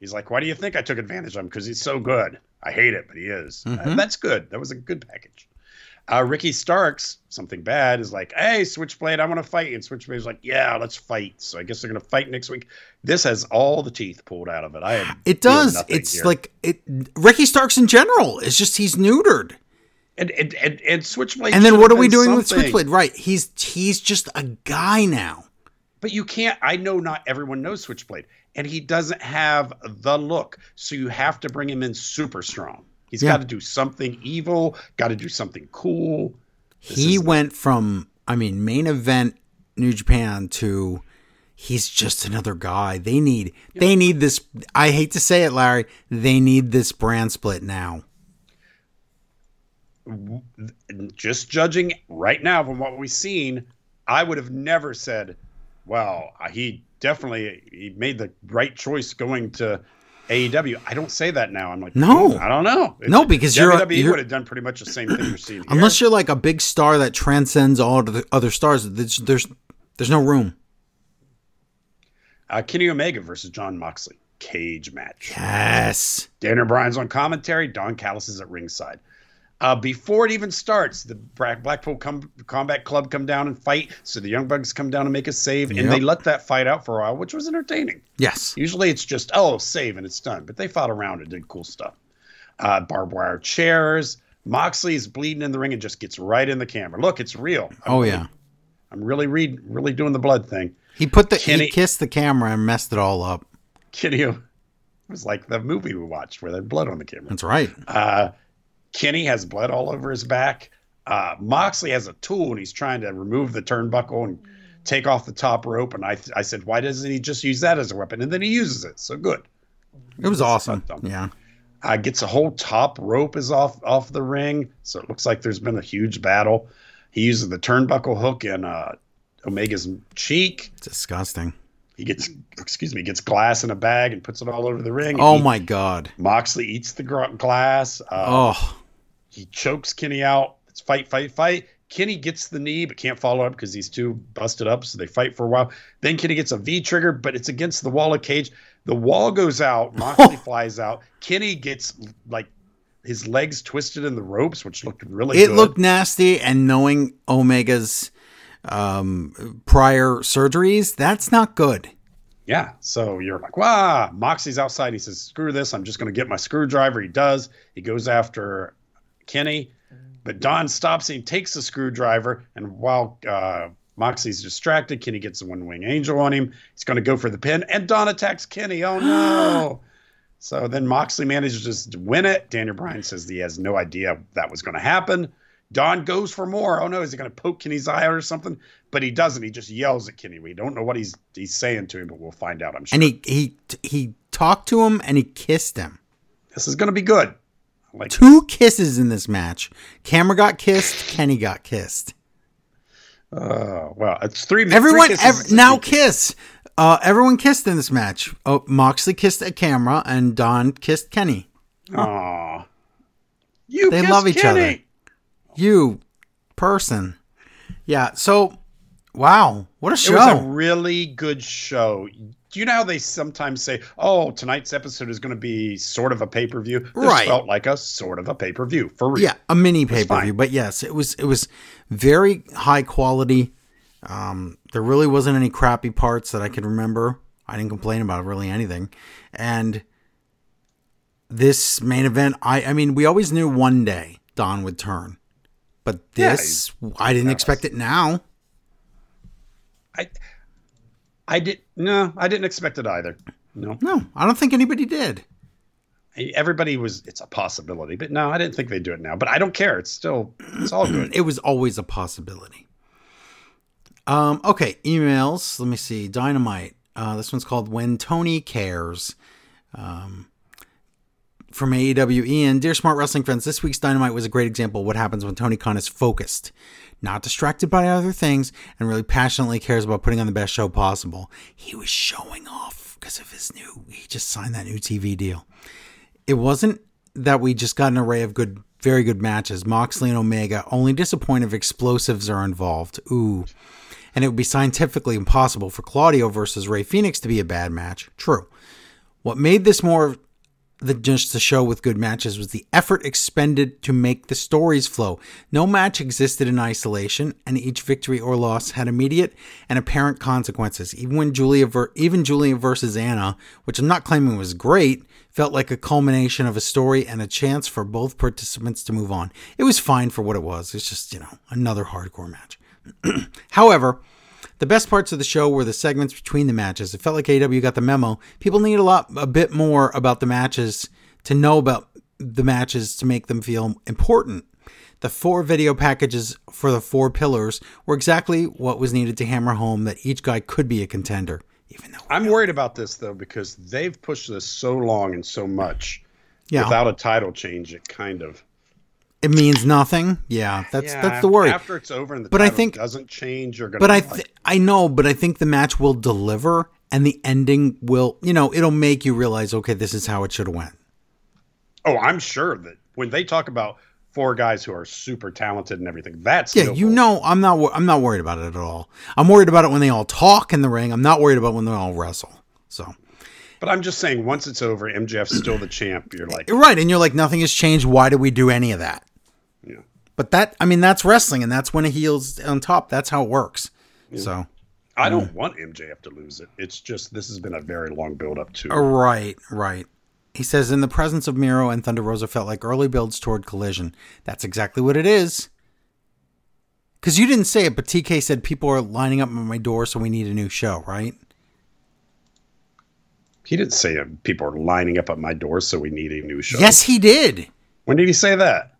He's like, why do you think I took advantage of him? Because he's so good. I hate it, but he is. Uh, Mhm. that's good. That was a good package. Uh, Ricky Starks, something bad, is like, hey, Switchblade, I want to fight. And Switchblade's like, yeah, let's fight. So I guess they're going to fight next week. This has all the teeth pulled out of it. I It does. It's here. like it. Ricky Starks in general. is just he's neutered. And and and, and Switchblade. And then what are we doing with. Switchblade? Right. He's he's just a guy now. But you can't. I know not everyone knows Switchblade, and he doesn't have the look. So you have to bring him in super strong. He's Yeah. got to do something evil. Got to do something cool. This he went from I mean main event New Japan to he's just another guy. They need they need this I hate to say it Larry, they need this brand split now. Just judging right now from what we've seen, I would have never said, "Well, he definitely he made the right choice going to." AEW. I don't say that now. I'm like, No. "Hmm, I don't know. No, because you're- WWE you're- would have done pretty much the same thing you're seeing here. Unless you're like a big star that transcends all the other stars, there's there's, there's no room. uh, Kenny Omega versus John Moxley cage match. Yes. Dan O'Brien's on commentary. Don Callis is at ringside. Uh, before it even starts, the Blackpool Com- Combat Club come down and fight. So the Young Bucks come down and make a save, and they let that fight out for a while, which was entertaining. Yes. Usually it's just oh save and it's done, but they fought around and did cool stuff. Uh, barbed wire chairs. Moxley's bleeding in the ring and just gets right in the camera. Look, it's real. I'm Oh really- yeah. I'm really read, really doing the blood thing. He put the Kenny- he kissed the camera and messed it all up. Kenny it was like the movie we watched where they had blood on the camera. That's right. Uh, Kenny has blood all over his back. Uh, Moxley has a tool and he's trying to remove the turnbuckle and take off the top rope. And I, I said, why doesn't he just use that as a weapon? And then he uses it. So good. It was awesome. Yeah. Uh, gets a whole top rope is off off the ring. So it looks like there's been a huge battle. He uses the turnbuckle hook in uh, Omega's cheek. It's disgusting. He gets, excuse me, gets glass in a bag and puts it all over the ring. Oh He- my god. Moxley eats the glass. Uh, Oh. He chokes Kenny out. It's fight, fight, fight. Kenny gets the knee, but can't follow up because he's too busted up. So they fight for a while. Then Kenny gets a V trigger, but it's against the wall of cage. The wall goes out. Moxley flies out. Kenny gets like his legs twisted in the ropes, which looked really It good. looked nasty, and knowing Omega's um, prior surgeries, that's not good. Yeah. So you're like, wow. Moxie's outside. He says, screw this. I'm just going to get my screwdriver. He does. He goes after Kenny, but Don stops him, takes the screwdriver, and while uh, Moxie's distracted, Kenny gets the one wing angel on him. He's going to go for the pin, and Don attacks Kenny. Oh no. So then Moxley manages to win it. Daniel Bryan says he has no idea that was going to happen. Don goes for more. Oh no, is he going to poke Kenny's eye out or something? But he doesn't. He just yells at Kenny. We don't know what he's he's saying to him, but we'll find out. I'm sure. And he he he talked to him and he kissed him. this is going to be good. Like Two kisses in this match. Camera got kissed. Kenny got kissed. Uh, well, it's three. Everyone three ev- now kiss. Uh, everyone kissed in this match. Oh, Moxley kissed at camera and Don kissed Kenny. Aw. You They love each Kenny. other. You person. Yeah. So, wow, what a show! It was a really good show. Do you know how they sometimes say, "Oh, tonight's episode is going to be sort of a pay per view"? Right. felt like a sort of a pay per view for real. yeah, a mini pay per view, but yes, it was it was very high quality. Um, there really wasn't any crappy parts that I could remember. I didn't complain about really anything, and this main event, I I mean, we always knew one day Don would turn, but Yeah, this I didn't expect it now. I, I did no, I didn't expect it either. No, No, I don't think anybody did. everybody was. It's a possibility, but no, I didn't think they'd do it now. But I don't care. It's still, it's all good. It was always a possibility. Um, okay, emails. Let me see. Dynamite. Uh, this one's called When Tony Cares. Um, from AEW Ian. Dear Smart Wrestling friends, this week's Dynamite was a great example of what happens when Tony Khan is focused, not distracted by other things, and really passionately cares about putting on the best show possible. He was showing off because of his new, he just signed that new TV deal it wasn't that we just got an array of good, very good matches. Moxley and Omega only disappoint if explosives are involved. Ooh. And it would be scientifically impossible for Claudio versus Rey Fenix to be a bad match. True. What made this more than just a show with good matches was the effort expended to make the stories flow. No match existed in isolation, and each victory or loss had immediate and apparent consequences. Even when Julia, ver- even Julia versus Anna, which I'm not claiming was great, felt like a culmination of a story and a chance for both participants to move on. It was fine for what it was. It's just you know another hardcore match. However, the best parts of the show were the segments between the matches. It felt like AW got the memo. People need a lot, a bit more about the matches to know about the matches to make them feel important. The four video packages for the four pillars were exactly what was needed to hammer home that each guy could be a contender, even though I'm worried about this though because they've pushed this so long and so much yeah, without a title change. It kind of it means nothing. Yeah, that's Yeah, that's the worry. After it's over and the But I think- doesn't change, you're gonna. But I be like, I know, but I think the match will deliver, and the ending will, you know, it'll make you realize, okay, this is how it should have went. oh, I'm sure that when they talk about four guys who are super talented and everything, that's Yeah, you know, I'm not. I'm not worried about it at all. I'm worried about it when they all talk in the ring. I'm not worried about when they all wrestle. So But I'm just saying, once it's over, MJF's still the champ. You're like, right, and you're like, nothing has changed. Why did we do any of that? Yeah. But that, I mean, that's wrestling, and that's when a heel's on top. That's how it works. So I don't want MJF to lose it. It's just this has been a very long build up to. Oh, right, right. He says, in the presence of Miro and Thunder Rosa felt like early builds toward collision. That's exactly what it is. Because you didn't say it, but TK said people are lining up at my door, so we need a new show, right? He didn't say it. people are lining up at my door, so we need a new show. Yes, he did. When did he say that?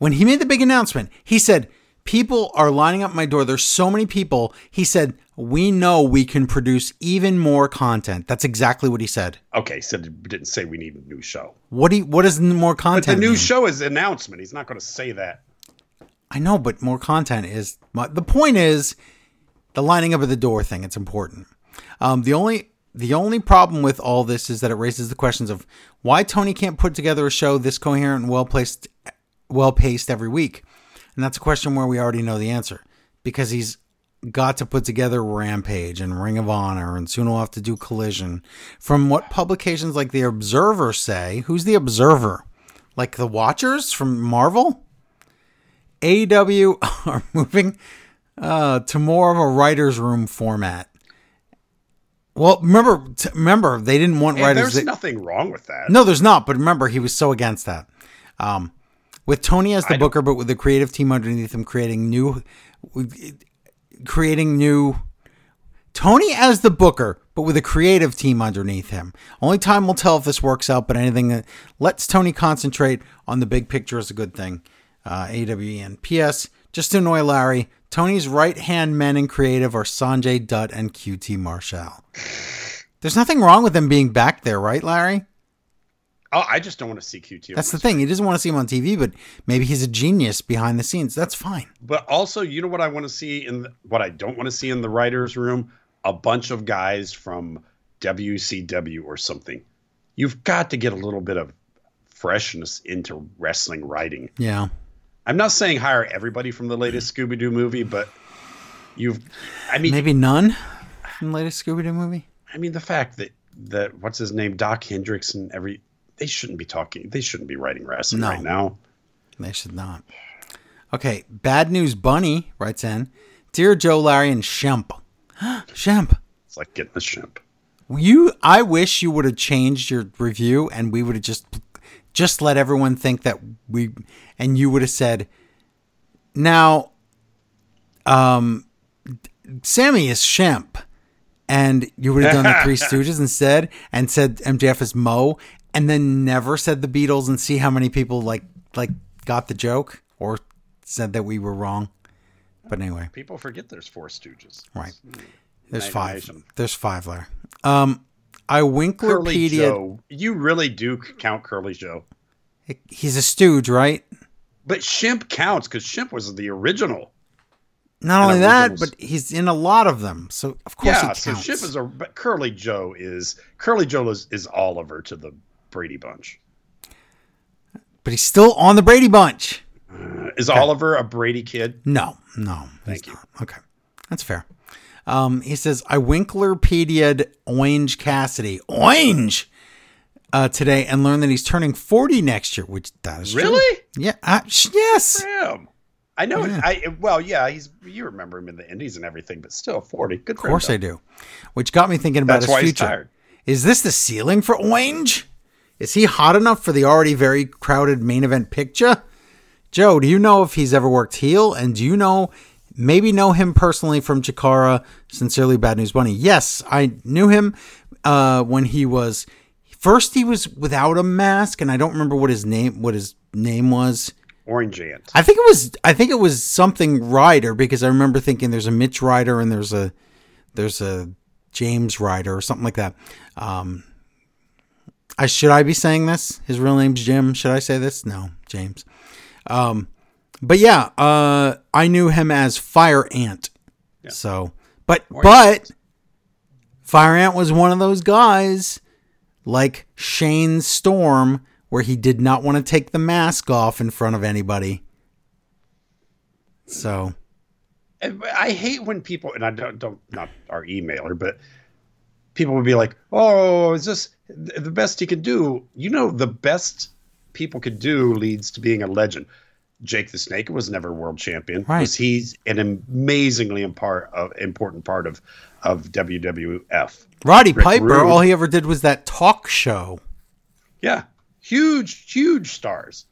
When he made the big announcement, he said, People are lining up my door. There's so many people. He said, We know we can produce even more content. That's exactly what he said. Okay, he said didn't say we need a new show. What do you, what does more But content the new mean? show is announcement. He's not going to say that. I know, but more content is. but The point is, the lining up of the door thing. It's important. Um, the only the only problem with all this is that it raises the questions of why Tony can't put together a show this coherent and well placed, well paced every week. And that's a question where we already know the answer because he's got to put together Rampage and Ring of Honor, and soon he'll have to do Collision. From what publications like The Observer say, who's The Observer? Like the Watchers from Marvel? AEW are moving uh, to more of a writer's room format. Well, remember, t- remember they didn't want And writers. there's that- nothing wrong with that. no, there's not. But remember, he was so against that. Um, with Tony as the I booker, but with the creative team underneath him, creating new, creating new. Tony as the booker, but with a creative team underneath him. Only time will tell if this works out. But anything that lets Tony concentrate on the big picture is a good thing. Uh, AWN. P.S. Just to annoy Larry, Tony's right hand men in creative are Sonjay Dutt and QT Marshall. There's nothing wrong with them being back there, right, Larry? Oh, I just don't want to see QT. That's the thing. He doesn't want to see him on TV, but maybe he's a genius behind the scenes. That's fine. But also, you know what I want to see in the, what I don't want to see in the writers' room? A bunch of guys from WCW or something. You've got to get a little bit of freshness into wrestling writing. Yeah. I'm not saying hire everybody from the latest Scooby Doo movie, but you've. I mean, Maybe none in the latest Scooby Doo movie. I mean the fact that that what's his name, Doc Hendricks, and every they shouldn't be talking. They shouldn't be writing wrestling No. right now. They should not. Okay. Bad News Bunny writes in Dear Joe, Larry, and Shemp. Shemp. It's like getting a shemp. You, I wish you would have changed your review and we would have just, just let everyone think that we, and you would have said, now, um, Sammy is Shemp, and you would have done the Three Stooges instead, and said MJF is Moe, and then never said the Beatles, and see how many people like like got the joke or said that we were wrong. But anyway, People forget there's four Stooges. right. There's Night five. There's five there. Um, I Curly Winklerpedia. You really do count Curly Joe. He's a stooge, right? But Shemp counts because Shemp was the original. Not only that, but he's in a lot of them. So of course Yeah, he so counts. Shemp is a. But Curly Joe is Curly Joe is, is Oliver to the Brady Bunch. but he's still on the Brady Bunch. Is Oliver a Brady kid? No, no. Thank you. not. Okay, that's fair. Um, he says I Winklerpedia'd Orange Cassidy, Orange, uh, today, and learned that he's turning forty next year. Which that is true. Really? Yeah. Uh, yes. I know. Yeah. I well, yeah. He's you remember him in the Indies and everything, but still forty. Good. Of course I do. Which got me thinking about That's his future. Is this the ceiling for Orange? Is he hot enough for the already very crowded main event picture? Joe, do you know if he's ever worked heel? And do you know, maybe know him personally from Chikara? Sincerely, Bad News Bunny. Yes, I knew him uh, when he was. First, he was without a mask, and I don't remember what his name what his name was. Orange Ant. I think it was I think it was something Ryder because I remember thinking there's a Mitch Ryder and there's a there's a James Ryder or something like that. Um, I should I be saying this? His real name's Jim. Should I say this? No, James. Um, but yeah, uh, I knew him as Fire Ant. So, but but Fire Ant was one of those guys like Shane Storm where he did not want to take the mask off in front of anybody. So, I hate when people and I don't don't not our emailer, but people would be like, "Oh, is this the best he could do?" You know, the best people could do leads to being a legend. Jake the Snake was never world champion. Right. He's an amazingly of uh, important part of of WWF. Roddy Rick Piper, Rude. all he ever did was that talk show. Yeah, huge, huge stars.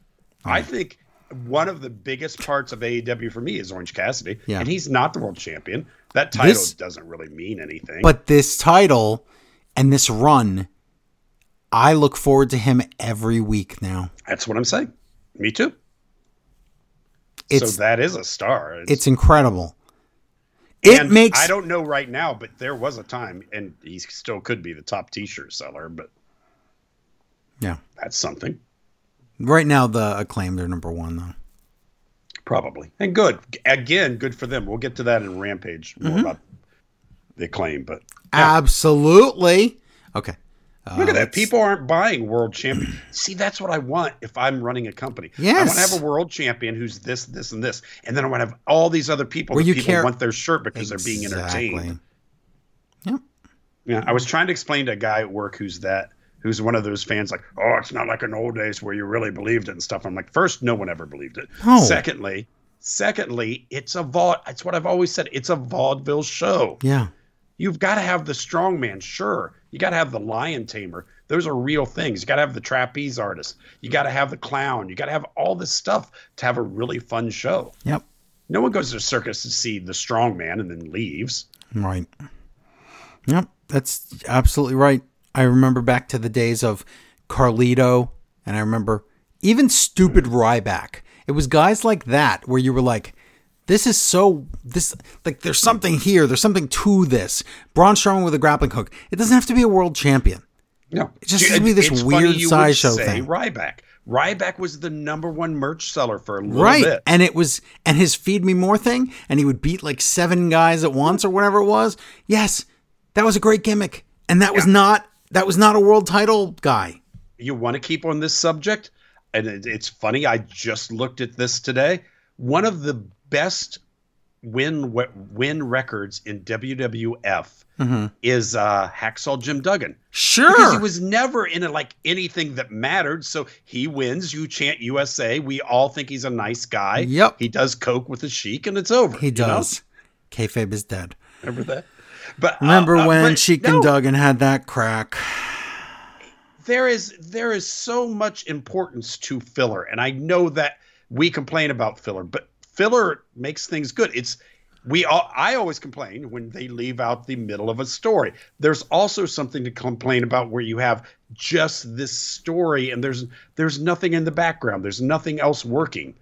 I think one of the biggest parts of AEW for me is Orange Cassidy, Yeah. and he's not the world champion. That title This- doesn't really mean anything. But this title and this run, I look forward to him every week now. That's what I'm saying. Me too. It's so that is a star. it's incredible. It and makes I don't know right now, but there was a time, and he still could be the top T-shirt seller. But yeah. that's something, Right now, the acclaimed are number one though. probably, and good. Again, good for them. We'll get to that in Rampage more Mm-hmm. about the acclaim. But Absolutely. Okay. Look at uh, that. People aren't buying world champion. See, that's what I want if I'm running a company. I want to have a world champion who's this, this, and this. And then I want to have all these other people Where you people care- want their shirt because they're being entertained. Exactly. Yep. Yeah, I was trying to explain to a guy at work who's that who's one of those fans like, oh, it's not like in old days where you really believed it and stuff. I'm like, first, no one ever believed it. No. Secondly, secondly, it's a vaud. It's what I've always said. It's a vaudeville show. Yeah. You've got to have the strong man, sure. You got to have the lion tamer. Those are real things. You got to have the trapeze artist. You got to have the clown. You got to have all this stuff to have a really fun show. Yep. No one goes to a circus to see the strong man and then leaves. Right. Yep, that's absolutely right. I remember back to the days of Carlito, and I remember even stupid Ryback. It was guys like that where you were like, this is so this like there's something here, there's something to this. Braun Strowman with a grappling hook. It doesn't have to be a world champion. No, It just to be this It's weird funny you would sideshow thing. Ryback. Ryback was the number one merch seller for a little bit. Right. bit. And it was and his feed me more thing, and he would beat like seven guys at once or whatever it was. Yes, that was a great gimmick. And that was not that was not a world title guy. you want to keep on this subject, and it, it's funny. I just looked at this today. One of the best win win records in WWF is uh, Hacksaw Jim Duggan. Sure. Because he was never in a, like anything that mattered. So he wins. You chant USA. We all think he's a nice guy. Yep. He does coke with the sheik, and it's over. he you know? does. Kayfabe is dead. Remember that? But uh, Remember uh, when but Sheik no, and Duggan had that crack? there is there is so much importance to filler and i know that we complain about filler but filler makes things good it's we all i always complain when they leave out the middle of a story there's also something to complain about where you have just this story and there's there's nothing in the background there's nothing else working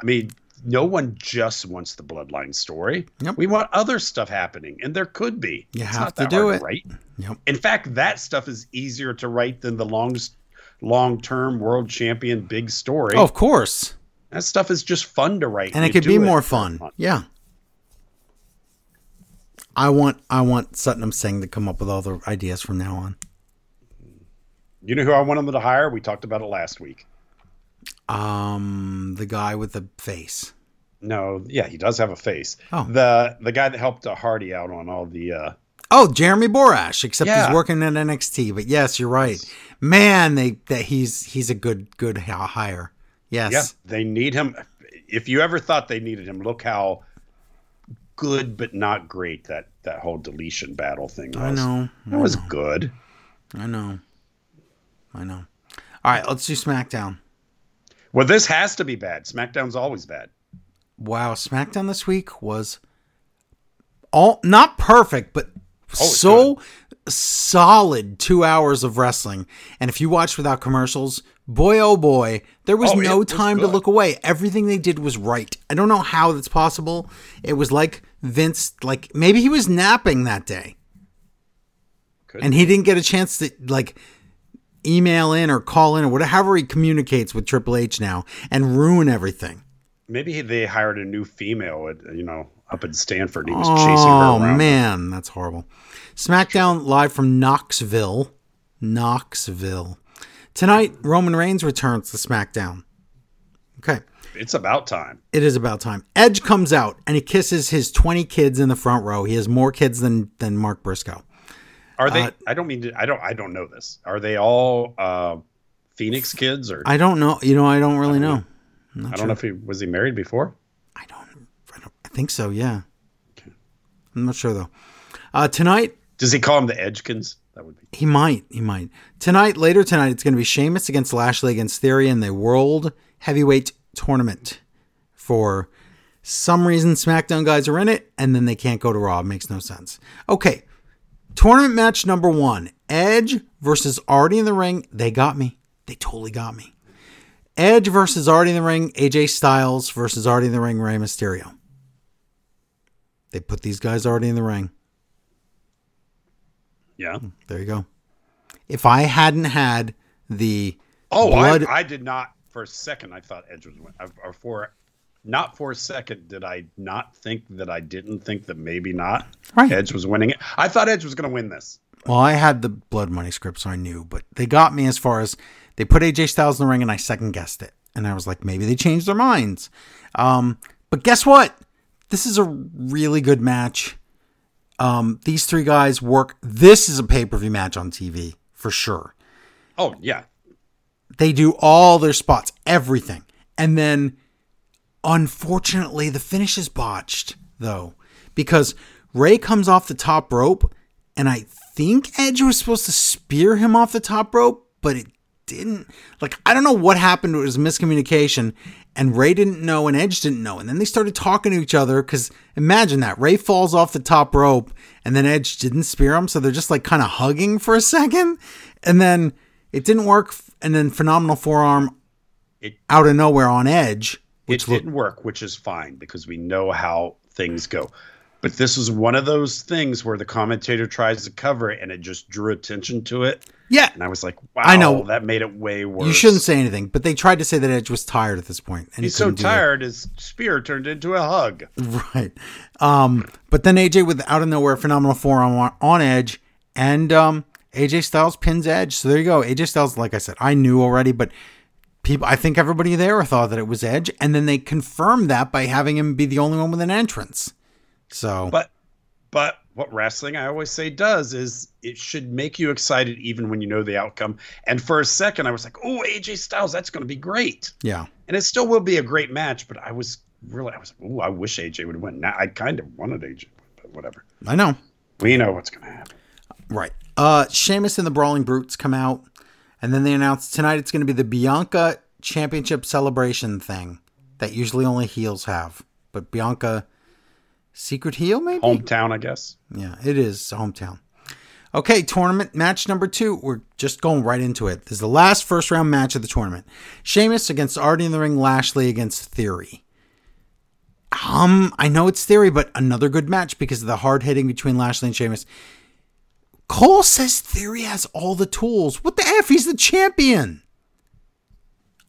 i mean no one just wants the bloodline story Yep. we want other stuff happening and there could be You It's have not to do it. right Yep. in fact, that stuff is easier to write than the longest long-term world champion big story. Oh, of course. That stuff is just fun to write. And it could be more fun. fun. Yeah. I want I want Satnam Singh to come up with all the ideas from now on. You know who I want them to hire? We talked about it last week. Um the guy with the face. No, yeah, he does have a face. Oh. The the guy that helped Hardy out on all the uh Oh, Jeremy Borash, except Yeah. he's working at NXT. But yes, you're right. Man, they that he's he's a good good hire. Yes. yeah, they need him. If you ever thought they needed him, look how good but not great that that whole deletion battle thing was. I know. That was good. I know. I know. All right, let's do SmackDown. Well, this has to be bad. SmackDown's always bad. Wow, SmackDown this week was all not perfect, but Oh, so solid two hours of wrestling. And if you watched without commercials, boy oh boy, there was Oh, no was time to look away. Everything they did was right. I don't know how that's possible. It was like Vince, like maybe he was napping that day. Could and he didn't get a chance to like email in or call in or whatever he communicates with Triple H now and ruin everything. Maybe they hired a new female, at, you know, up in Stamford. He was chasing her Oh man, that's horrible. SmackDown live from Knoxville, Knoxville. Tonight, Roman Reigns returns to SmackDown. Okay, It's about time. it is about time. Edge comes out and he kisses his 20 kids in the front row. He has more kids than than Mark Briscoe. Are they? Uh, I don't mean to. I don't. I don't know this. Are they all uh, Phoenix kids, or I, I don't know. You know, I don't really know. I'm not don't sure. know if he was he married before. I don't, I don't. I think so. Yeah. I'm not sure though. Uh, tonight, Does he call them the Edgekins? That would be. he might. He might. Tonight, later tonight, it's going to be Sheamus against Lashley against Theory in the World Heavyweight Tournament. For some reason, SmackDown guys are in it, and then they can't go to Raw. It makes no sense. Okay. Tournament match number one Edge versus Artie in the ring. They got me. They totally got me. Edge versus Artie in the ring. AJ Styles versus Artie in the ring. Rey Mysterio. They put these guys already in the ring. Yeah. There you go. If I hadn't had the Oh, blood, I, I did not for a second. I thought Edge was win- or for not for a second did I not think that I didn't think that maybe not Right. Edge was winning it. I thought Edge was going to win this. Well, I had the Blood Money script, so I knew, but they got me as far as they put AJ Styles in the ring, and I second guessed it, and I was like, maybe they changed their minds. Um, but guess what? This is a really good match. Um, these three guys work. This is a pay per view match on TV for sure. Oh yeah, They do all their spots, everything, and then unfortunately the finish is botched though because Rey comes off the top rope, and I think Edge was supposed to spear him off the top rope, but it didn't. Like I don't know what happened. It was miscommunication, and Rey didn't know, and Edge didn't know, and then they started talking to each other. Because imagine that Rey falls off the top rope, and then Edge didn't spear him, so they're just like kind of hugging for a second, and then it didn't work, and then phenomenal forearm It- out of nowhere on Edge, it which looked didn't work, which is fine because we know how things go. But this was one of those things where the commentator tries to cover it and it just drew attention to it. yeah. And I was like, wow, I know. that made it way worse. You shouldn't say anything, but they tried to say that Edge was tired at this point, and he He's so do it. tired, his spear turned into a hug. Right. Um, but then AJ with out of nowhere phenomenal forearm on, on Edge, and um, AJ Styles pins Edge. So there you go. AJ Styles, like I said, I knew already, but people, I think everybody there thought that it was Edge, and then they confirmed that by having him be the only one with an entrance. So But but what wrestling I always say does is it should make you excited even when you know the outcome. And for a second I was like, "Oh, AJ Styles, that's going to be great." yeah, And it still will be a great match, but I was really I was like, "Oh, I wish AJ would won." Now I kind of wanted AJ, but whatever. I know. We know what's going to happen. Right. Uh, Sheamus and the Brawling Brutes come out, and then they announce tonight it's going to be the Bianca Championship celebration thing that usually only heels have, but Bianca secret heel maybe. Hometown, I guess. Yeah, it is hometown. Okay, tournament match number two. We're just going right into it. This is the last first round match of the tournament. Sheamus against Artie in the ring, Lashley against Theory. Um, I know it's Theory, but another good match because of the hard hitting between Lashley and Sheamus. Cole says Theory has all the tools. What the F? He's the champion.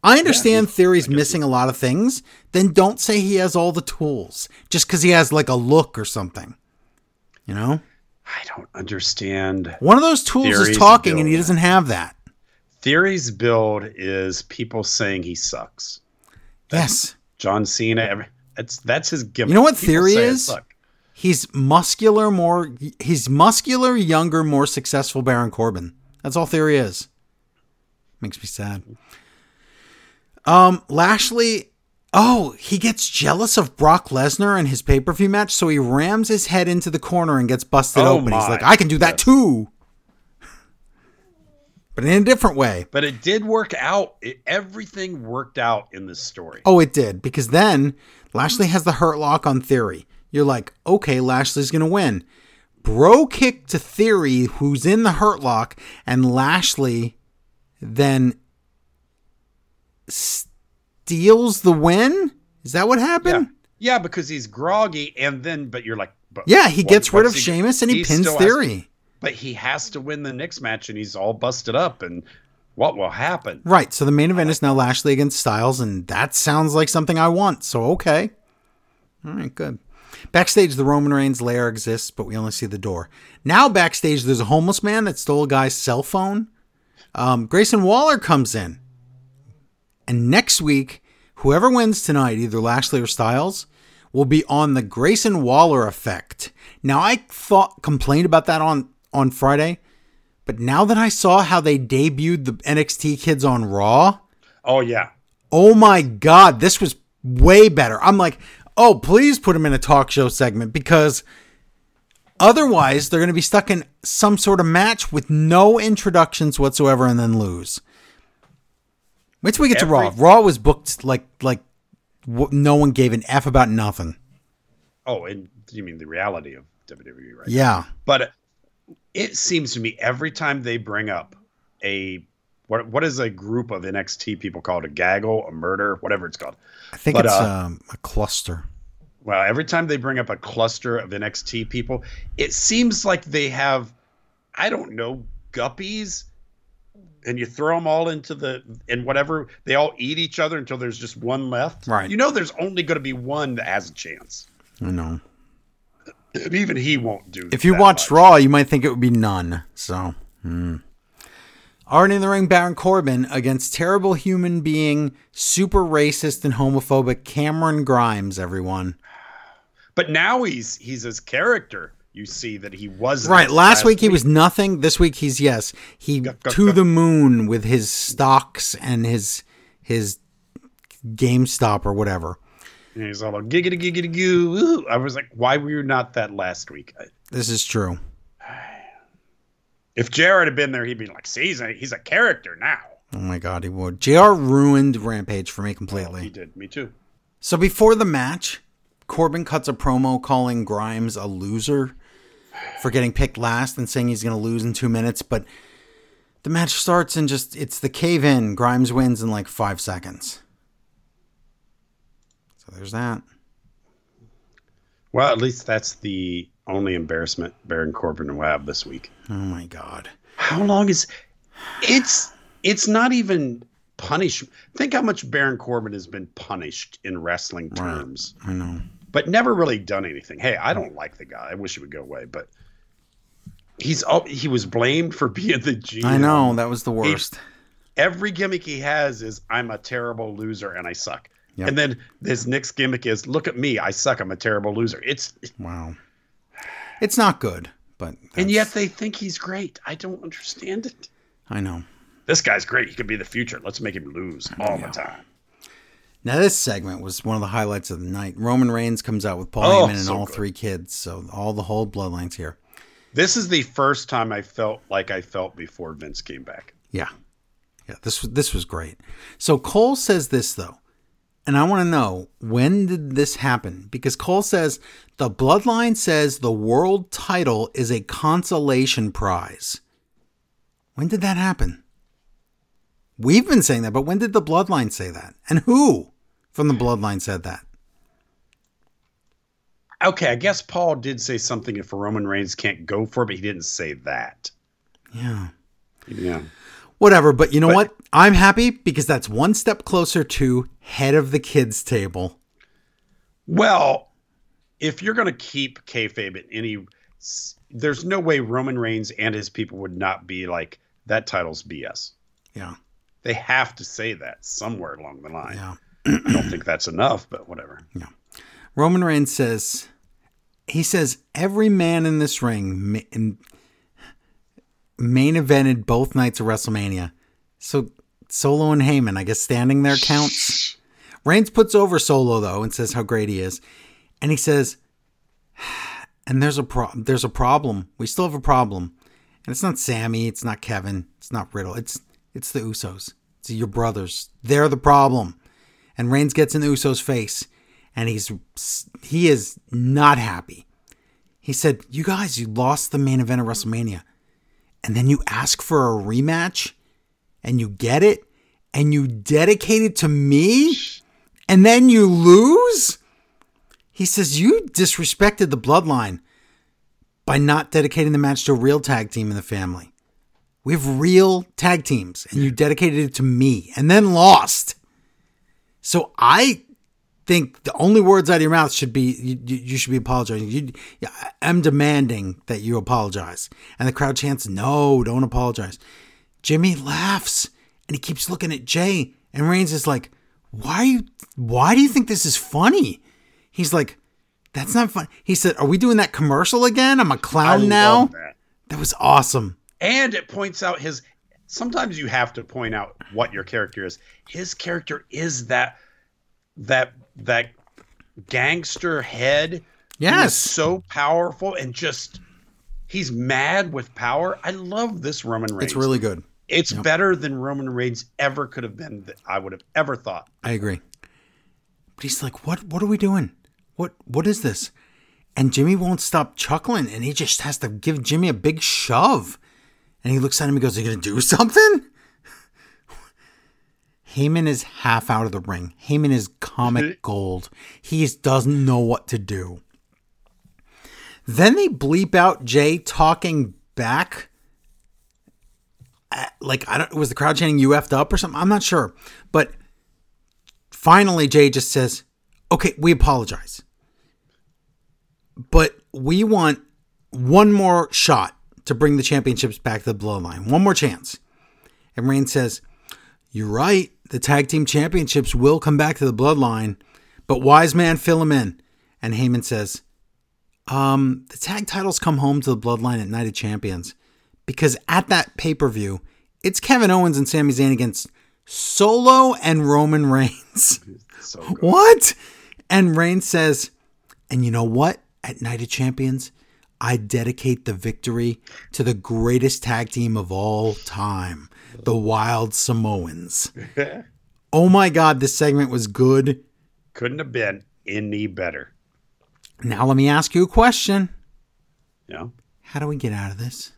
I understand Theory's missing a lot of things. Then don't say he has all the tools just because he has like a look or something. You know? I don't understand. One of those tools is Theory's talking, and he doesn't have that. Theory's build is people saying he sucks. Yes, John Cena, every, that's that's his gimmick. You know what People Theory is? he's muscular, more he's muscular, younger, more successful Baron Corbin. That's all Theory is. Makes me sad. Um, Lashley. Oh, he gets jealous of Brock Lesnar and his pay per view match, so he rams his head into the corner and gets busted Oh open. He's like, I can do that Yes. too, but in a different way. But it did work out. It, everything worked out in this story. Oh, it did because then Lashley has the hurt lock on Theory. You're like, okay, Lashley's gonna win. Bro kick to Theory, who's in the hurt lock, and Lashley then steals the win. Is that what happened? yeah, because he's groggy, and then but you're like, but Yeah, he what- gets rid of he- Sheamus and he, pins still has- Theory. but he has to win the next match, and he's all busted up. And what will happen? Right. So the main event is now Lashley against Styles, and that sounds like something I want. So okay. All right, good. Backstage, the Roman Reigns lair exists, but we only see the door. Now backstage, there's a homeless man that stole a guy's cell phone. Um, Grayson Waller comes in, and next week, whoever wins tonight, either Lashley or Styles, will be on the Grayson Waller effect. Now I thought complained about that on on Friday, but now that I saw how they debuted the NXT kids on Raw, Oh yeah, oh my god, this was way better. I'm like, oh, please put them in a talk show segment because otherwise they're going to be stuck in some sort of match with no introductions whatsoever and then lose. Wait till we get to Raw. Raw was booked like like no one gave an f about nothing. Oh, and you mean the reality of WWE, right? Yeah, But it seems to me every time they bring up a what what is a group of NXT people called a gaggle, a murder, whatever it's called. I think But, it's uh, um, a cluster. Well, every time they bring up a cluster of NXT people, it seems like they have, I don't know, guppies, and you throw them all into the and whatever they all eat each other until there's just one left. Right. You know, there's only going to be one that has a chance. I know. Even he won't do. It. If you watched much. Raw, you might think it would be none. So, hmm. Already in the ring, Baron Corbin against terrible human being, super racist and homophobic Cameron Grimes. Everyone, but now he's he's his character. You see that he wasn't right? Last, week, he was nothing. This week he's yes, he Go, go, to go. the moon with his stocks and his his GameStop or whatever. And he's all like, giggity giggity goo. Ooh. I was like, why were you not that last week? I- This is true. If Jared had been there, he'd be like, see, he's a, he's a character now. Oh my god, he would. Jr. ruined Rampage for me completely. He did. Me too. So before the match, Corbin cuts a promo calling Grimes a loser for getting picked last and saying he's going to lose in two minutes. But the match starts and just it's the cave in. Grimes wins in like five seconds. So there's that. Well, at least that's the only embarrassment Baron Corbin will have this week. Oh my god. How long is it's it's not even punishment. Think how much Baron Corbin has been punished in wrestling terms, I know. But never really done anything. Hey, I don't like the guy. I wish he would go away, but he's oh, he was blamed for being the GM. I know that was the worst. Every gimmick he has is I'm a terrible loser and I suck. Yep. And then his next gimmick is look at me, I suck, I'm a terrible loser. It's Wow. It's not good, but and yet they think he's great. I don't understand it. I know. This guy's great. He could be the future. Let's make him lose all the time. Now this segment was one of the highlights of the night. Roman Reigns comes out with Paul Oh, Heyman and so all good. three kids, so all the whole bloodlines here. This is the first time I felt like I felt before Vince came back. Yeah. Yeah, this was this was great. So Cole says this though. And I want to know when did this happen? Because Cole says the bloodline says the world title is a consolation prize. When did that happen? We've been saying that, but when did the bloodline say that? And who from the bloodline said that? Okay, I guess Paul did say something if Roman Reigns can't go for it, but he didn't say that. Yeah. Yeah. Whatever, but you know But- what? I'm happy because that's one step closer to head of the kids table. Well, if you're going to keep kayfabe at any, there's no way Roman Reigns and his people would not be like that title's BS. Yeah. They have to say that somewhere along the line. Yeah. I don't think that's enough, but whatever. Yeah. Roman Reigns says, he says, every man in this ring main evented both nights of WrestleMania. So Solo and Heyman, I guess standing there counts. Reigns puts over Solo though and says how great he is, and he says, and there's a pro- there's a problem. We still have a problem, and it's not Sami, it's not Kevin, it's not Riddle, it's it's the Usos. It's your brothers. They're the problem. And Reigns gets in the Usos' face, and he's he is not happy. He said, "You guys, you lost the main event of WrestleMania, and then you ask for a rematch, and you get it, and you dedicate it to me, and then you lose." He says, "You disrespected the bloodline by not dedicating the match to a real tag team in the family. We have real tag teams, and you dedicated it to me, and then lost." So I think the only words out of your mouth should be you, you, should be apologizing. You, I'm demanding that you apologize. And the crowd chants, no, don't apologize. Jimmy laughs and he keeps looking at Jay. And Reigns is like, why you, why do you think this is funny? He's like, that's not fun. He said, are we doing that commercial again? I'm a clown now. love that. That was awesome. And it points out his. Sometimes you have to point out what your character is. His character is that that that gangster head. Yes. so powerful and just he's mad with power. I love this Roman Reigns. It's really good. It's better than Roman Reigns ever could have been. That I would have ever thought. I agree. But he's like, "What? What are we doing? What? What is this?" And Jimmy won't stop chuckling, and he just has to give Jimmy a big shove. And he looks at him and goes, "Are you gonna do something?" Heyman is half out of the ring. Heyman is comic gold. He just doesn't know what to do. Then they bleep out Jay talking back. At- Like I don't was the crowd chanting "You effed up" or something. I'm not sure, but finally Jay just says, "Okay, we apologize." but we want one more shot to bring the championships back to the bloodline. One more chance. And Reigns says, You're right. The tag team championships will come back to the bloodline, but wise man, fill him in. And Heyman says, Um, the tag titles come home to the bloodline at Night of Champions because at that pay per view, it's Kevin Owens and Sami Zayn against Solo and Roman Reigns. So. What? And Reigns says, and you know what? At Night of Champions, I dedicate the victory to the greatest tag team of all time, the Wild Samoans. oh my God, this segment was good. Couldn't have been any better. Now let me ask you a question. Know? How do we get out of this?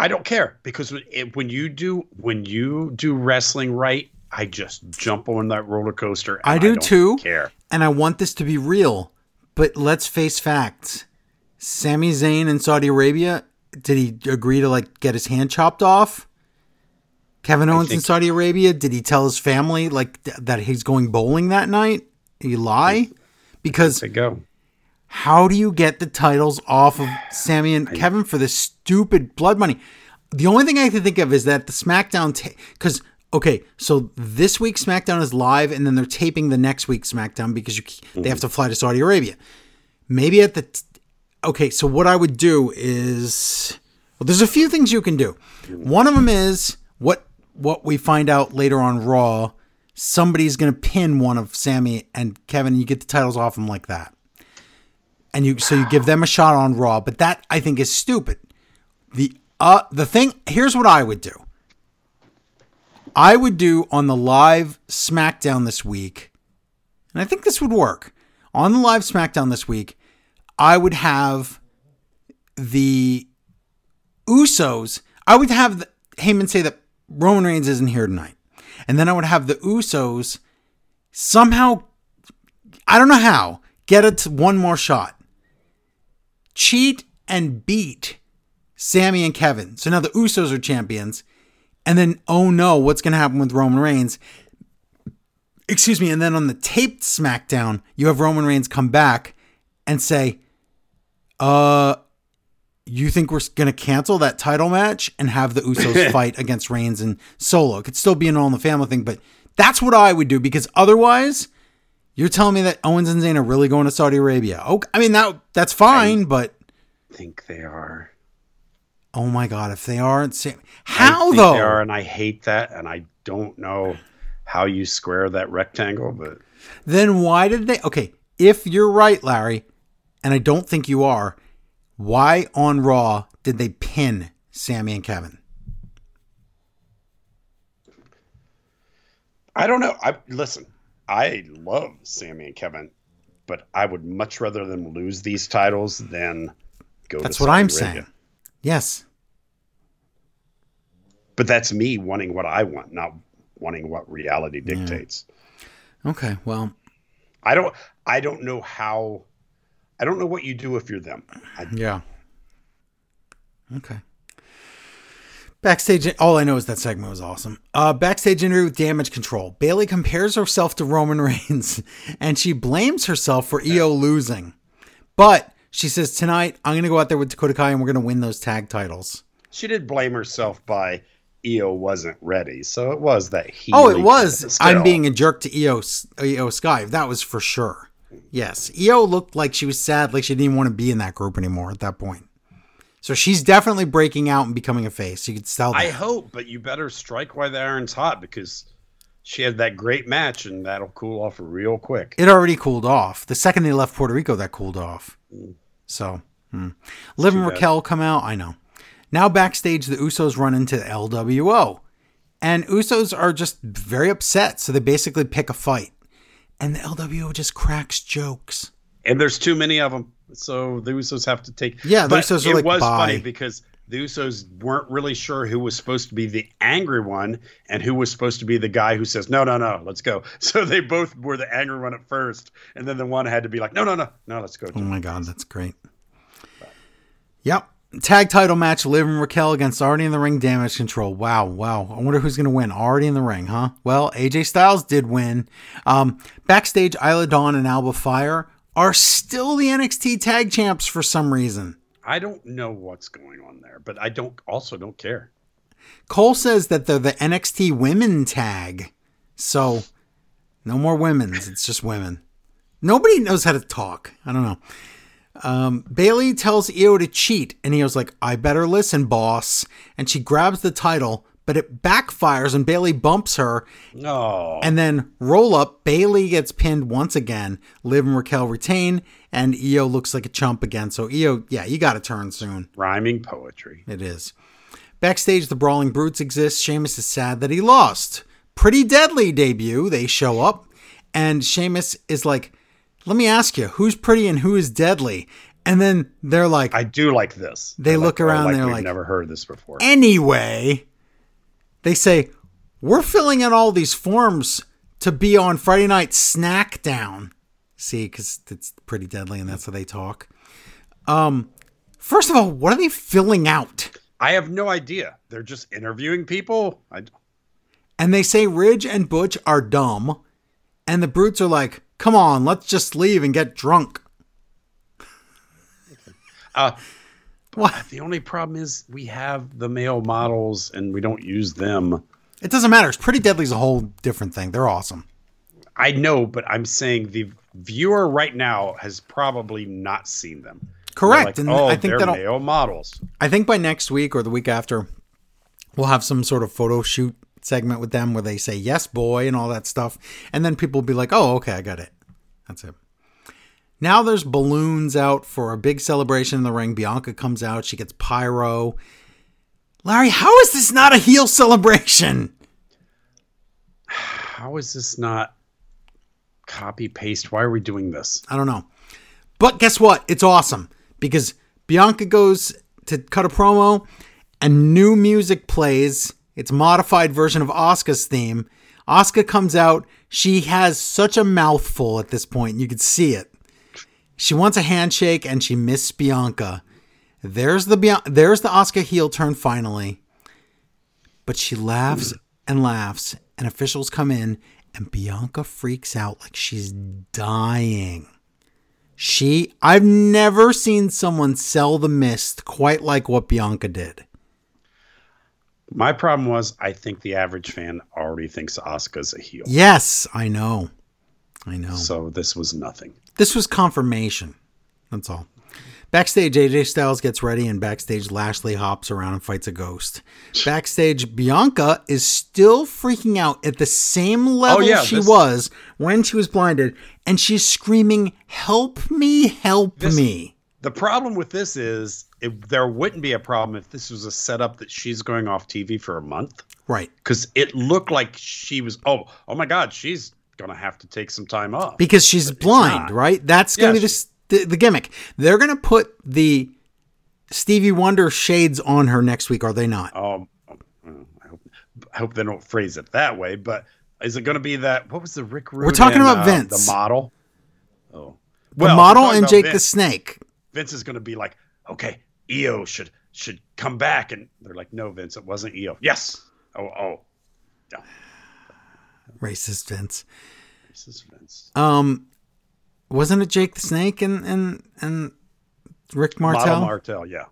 I don't care because when- it, when you do when you do wrestling right, I just jump on that roller coaster. and I do don't too. Care. And I want this to be real, but let's face facts. Sami Zayn in Saudi Arabia, did he agree to like get his hand chopped off? Kevin Owens in Saudi Arabia, did he tell his family like th- that he's going bowling that night? Did he lie? Because They go. how do you get the titles off of Sami and Kevin for this stupid blood money? The only thing I can think of is that the SmackDown, because okay, so this week SmackDown is live, and then they're taping the next week SmackDown because you they have mm-hmm. to fly to Saudi Arabia. Maybe at the t- okay, so what I would do is well, there's a few things you can do. One of them is what what we find out later on Raw. Somebody's to pin one of Sami and Kevin, and you get the titles off them like that and you so you give them a shot on Raw, but that I think is stupid. The uh the thing here's what I would do. I would do on the live SmackDown this week, and I think this would work. On the live SmackDown this week, I would have the Usos. I would have the, Heyman say that Roman Reigns isn't here tonight, and then I would have the Usos somehow. I don't know how get it one more shot cheat and beat Sami and Kevin. So now the Usos are champions. And then, oh no, what's going to happen with Roman Reigns? Excuse me. And then on the taped SmackDown, you have Roman Reigns come back and say, uh, you think we're going to cancel that title match and have the Usos fight against Reigns and Solo? It could still be an All in the Family thing, but that's what I would do because otherwise, you're telling me that Owens and Zayn are really going to Saudi Arabia? Oh, I mean that that's fine, but think they are. oh my god, if they aren't, Sam- I how though? They are, and I hate that, and I don't know how you square that rectangle, but Then why did they? Okay, if you're right, Larry, and I don't think you are, why on Raw did they pin Sami and Kevin? I don't know. I listen. I love Sami and Kevin, but I would much rather them lose these titles than go. That's to what Saudi I'm Arabia. saying. Yes, But that's me wanting what I want, not wanting what reality dictates. okay, well, I don't. I don't know how. I don't know what you do if you're them. I, yeah, okay. Backstage, all I know is that segment was awesome. Uh, backstage interview with Damage Control. Bayley compares herself to Roman Reigns, and she blames herself for Iyo losing. But she says tonight I'm going to go out there with Dakota Kai and we're going to win those tag titles. she did blame herself by Iyo wasn't ready, so it was that he. Oh, it was. I'm being a jerk to Iyo, Iyo Sky. That was for sure. Yes. Iyo looked like she was sad, like she didn't even want to be in that group anymore at that point. So she's definitely breaking out and becoming a face. You could tell that. I hope, but you better strike while the iron's hot because she had that great match, and that'll cool off real quick. it already cooled off. The second they left Puerto Rico, that cooled off. So, hmm. Liv and Too bad. Raquel come out. I know. Now backstage, the Usos run into LWO. And Usos are just very upset. So they basically pick a fight. And the LWO just cracks jokes. And there's too many of them, so the Usos have to take. Yeah, the but Usos are it like, was "Bye." funny because the Usos weren't really sure who was supposed to be the angry one and who was supposed to be the guy who says, "No, no, no, let's go." So they both were the angry one at first, and then the one had to be like, "No, no, no, no, let's go." Oh my god, that's great. Yep. Tag title match: Liv and Raquel against Already in the Ring, Damage Control. Wow, wow. I wonder who's going to win. Already in the Ring, huh? Well, AJ Styles did win. Um, backstage, Isla Dawn and Alba Fyre are still the NXT tag champs for some reason. I don't know what's going on there, but I don't also don't care. Cole says that they're the NXT women tag. So no more women's. It's just women. Nobody knows how to talk. I don't know. Um, Bayley tells Io to cheat, and Io's like, I better listen, boss. And she grabs the title, but it backfires and Bayley bumps her. No. And then roll up, Bayley gets pinned once again. Liv and Raquel retain, and Io looks like a chump again. So Io, yeah, you got to turn soon. Rhyming poetry. It is. Backstage, the Brawling Brutes exist. Sheamus is sad that he lost. Pretty deadly debut. They show up, and Sheamus is like, Let me ask you, who's pretty and who is deadly? And then they're like, I do like this. They I look like, around, Like they're like- never heard this before. Anyway, they say, We're filling out all these forms to be on Friday Night Snackdown. See, because it's pretty deadly and that's how they talk. Um, first of all, what are they filling out? I have no idea. They're just interviewing people. I, And they say Ridge and Butch are dumb. And the brutes are like, come on, let's just leave and get drunk. uh, What? the only problem is we have the male models and we don't use them. It doesn't matter. It's Pretty Deadly's a whole different thing. They're awesome. I know, but I'm saying the viewer right now has probably not seen them. Correct. like, and oh, I think they're that'll male models. I think by next week or the week after, we'll have some sort of photo shoot segment with them where they say yes boy and all that stuff. And then people will be like, Oh, okay, I got it. That's it. Now there's balloons out for a big celebration in the ring. Bianca comes out, she gets pyro. Larry, how is this not a heel celebration? How is this not copy paste? Why are we doing this? I don't know. But guess what? It's awesome because Bianca goes to cut a promo and new music plays. It's modified version of Asuka's theme. Asuka comes out. She has such a mouthful at this point. You could see it. She wants a handshake and she mist Bianca. There's the Bian- there's the Asuka heel turn finally. But she laughs and laughs and officials come in and Bianca freaks out like she's dying. She, I've never seen someone sell the mist quite like what Bianca did. My problem was I think the average fan already thinks Asuka's a heel. Yes, I know. I know. So this was nothing. This was confirmation. That's all. Backstage, AJ Styles gets ready, and backstage, Lashley hops around and fights a ghost. Backstage, Bianca is still freaking out at the same oh, level yeah, she this- was when she was blinded, and she's screaming, Help me, help This- me. The problem with this is it, there wouldn't be a problem if this was a setup that she's going off TV for a month Right. because it looked like she was. Oh, oh my God, she's gonna have to take some time off. because she's blind, right? That's going to Yeah, be the, the the gimmick. They're going to put the Stevie Wonder shades on her next week, are they not? Um, I hope I hope they don't phrase it that way. But is it going to be that? What was the Rick? Rude We're talking and, about uh, Vince. the model. Oh, The Well, if model and Jake the Snake. Vince is going to be like, okay, Io should should come back, and they're like, no, Vince, it wasn't Io. Yes. Oh, oh, yeah, Racist Vince. Racist Vince. Um, wasn't it Jake the Snake and and and Rick Martel? Model Martel, yeah.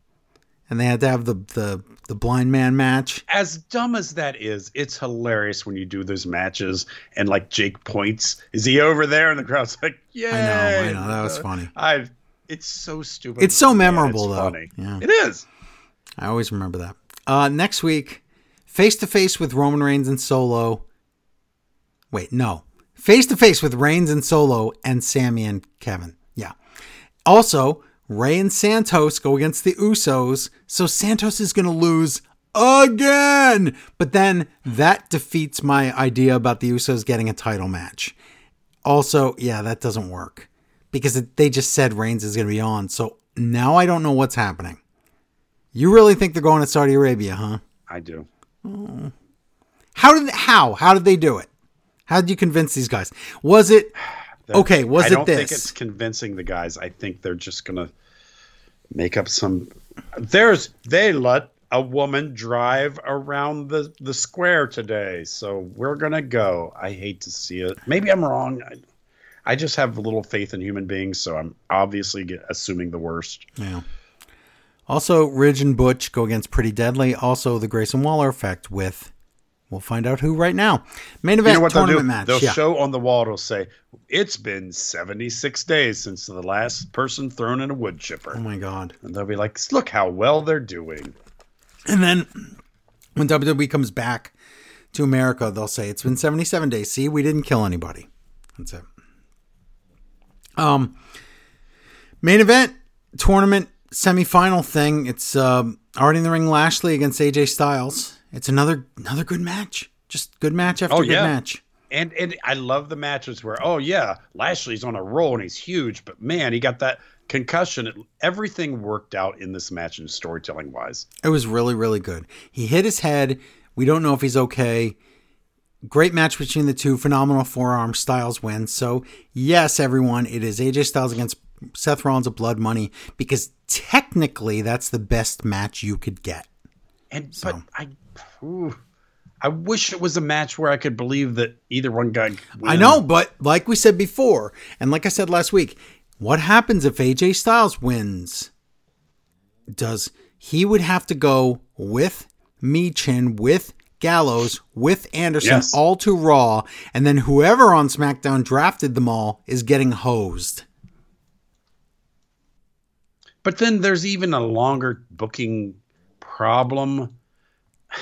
and they had to have the the the blind man match. As dumb as that is, it's hilarious when you do those matches and like Jake points. Is he over there? And the crowd's like, yeah. I know, that was funny. I. It's so stupid. It's so Yeah, memorable, it's though. funny. Yeah. It is. I always remember that. Uh, next week, face to face with Roman Reigns and Solo. Wait, no. Face to face with Reigns and Solo and Sami and Kevin. Yeah. Also, Rey and Santos go against the Usos, so Santos is going to lose again. But then that defeats my idea about the Usos getting a title match. Also, yeah, that doesn't work because it, they just said Reigns is going to be on. So now I don't know what's happening. You really think they're going to Saudi Arabia, huh? I do. Hmm. How did how how did they do it? How did you convince these guys? Was it okay? Was it this? I don't think it's convincing the guys. I think they're just gonna make up some. There's they let a woman drive around the the square today, so we're gonna go. I hate to see it. Maybe I'm wrong. I, I just have a little faith in human beings, so I'm obviously get, assuming the worst. Yeah. Also, Ridge and Butch go against Pretty Deadly. Also, the Grayson Waller effect with. We'll find out who right now. Main event You know what they'll tournament do? match. They'll yeah. show on the wall. It'll say, "It's been 76 days since the last person thrown in a wood chipper," oh my god. and they'll be like, "Look how well they're doing." And then when WWE comes back to America, they'll say it's been 77 days. See, we didn't kill anybody. That's it. Um, main event tournament semifinal thing. It's um, already in the ring. Lashley against AJ Styles. It's another another good match. Just good match after Oh, good yeah. match. And and I love the matches where, oh yeah, Lashley's on a roll and he's huge, but man, he got that concussion. It, everything worked out in this match and storytelling wise. It was really, really good. He hit his head. We don't know if he's okay. Great match between the two. Phenomenal forearm. Styles wins. So, yes, everyone, it is AJ Styles against Seth Rollins of Blood Money because technically that's the best match you could get. And but I, ooh, I wish it was a match where I could believe that either one guy. I know, but like we said before, and like I said last week, what happens if AJ Styles wins? Does he would have to go with Michin, with Gallows, with Anderson, Yes. all to Raw, and then whoever on SmackDown drafted them all is getting hosed. But then there's even a longer booking problem.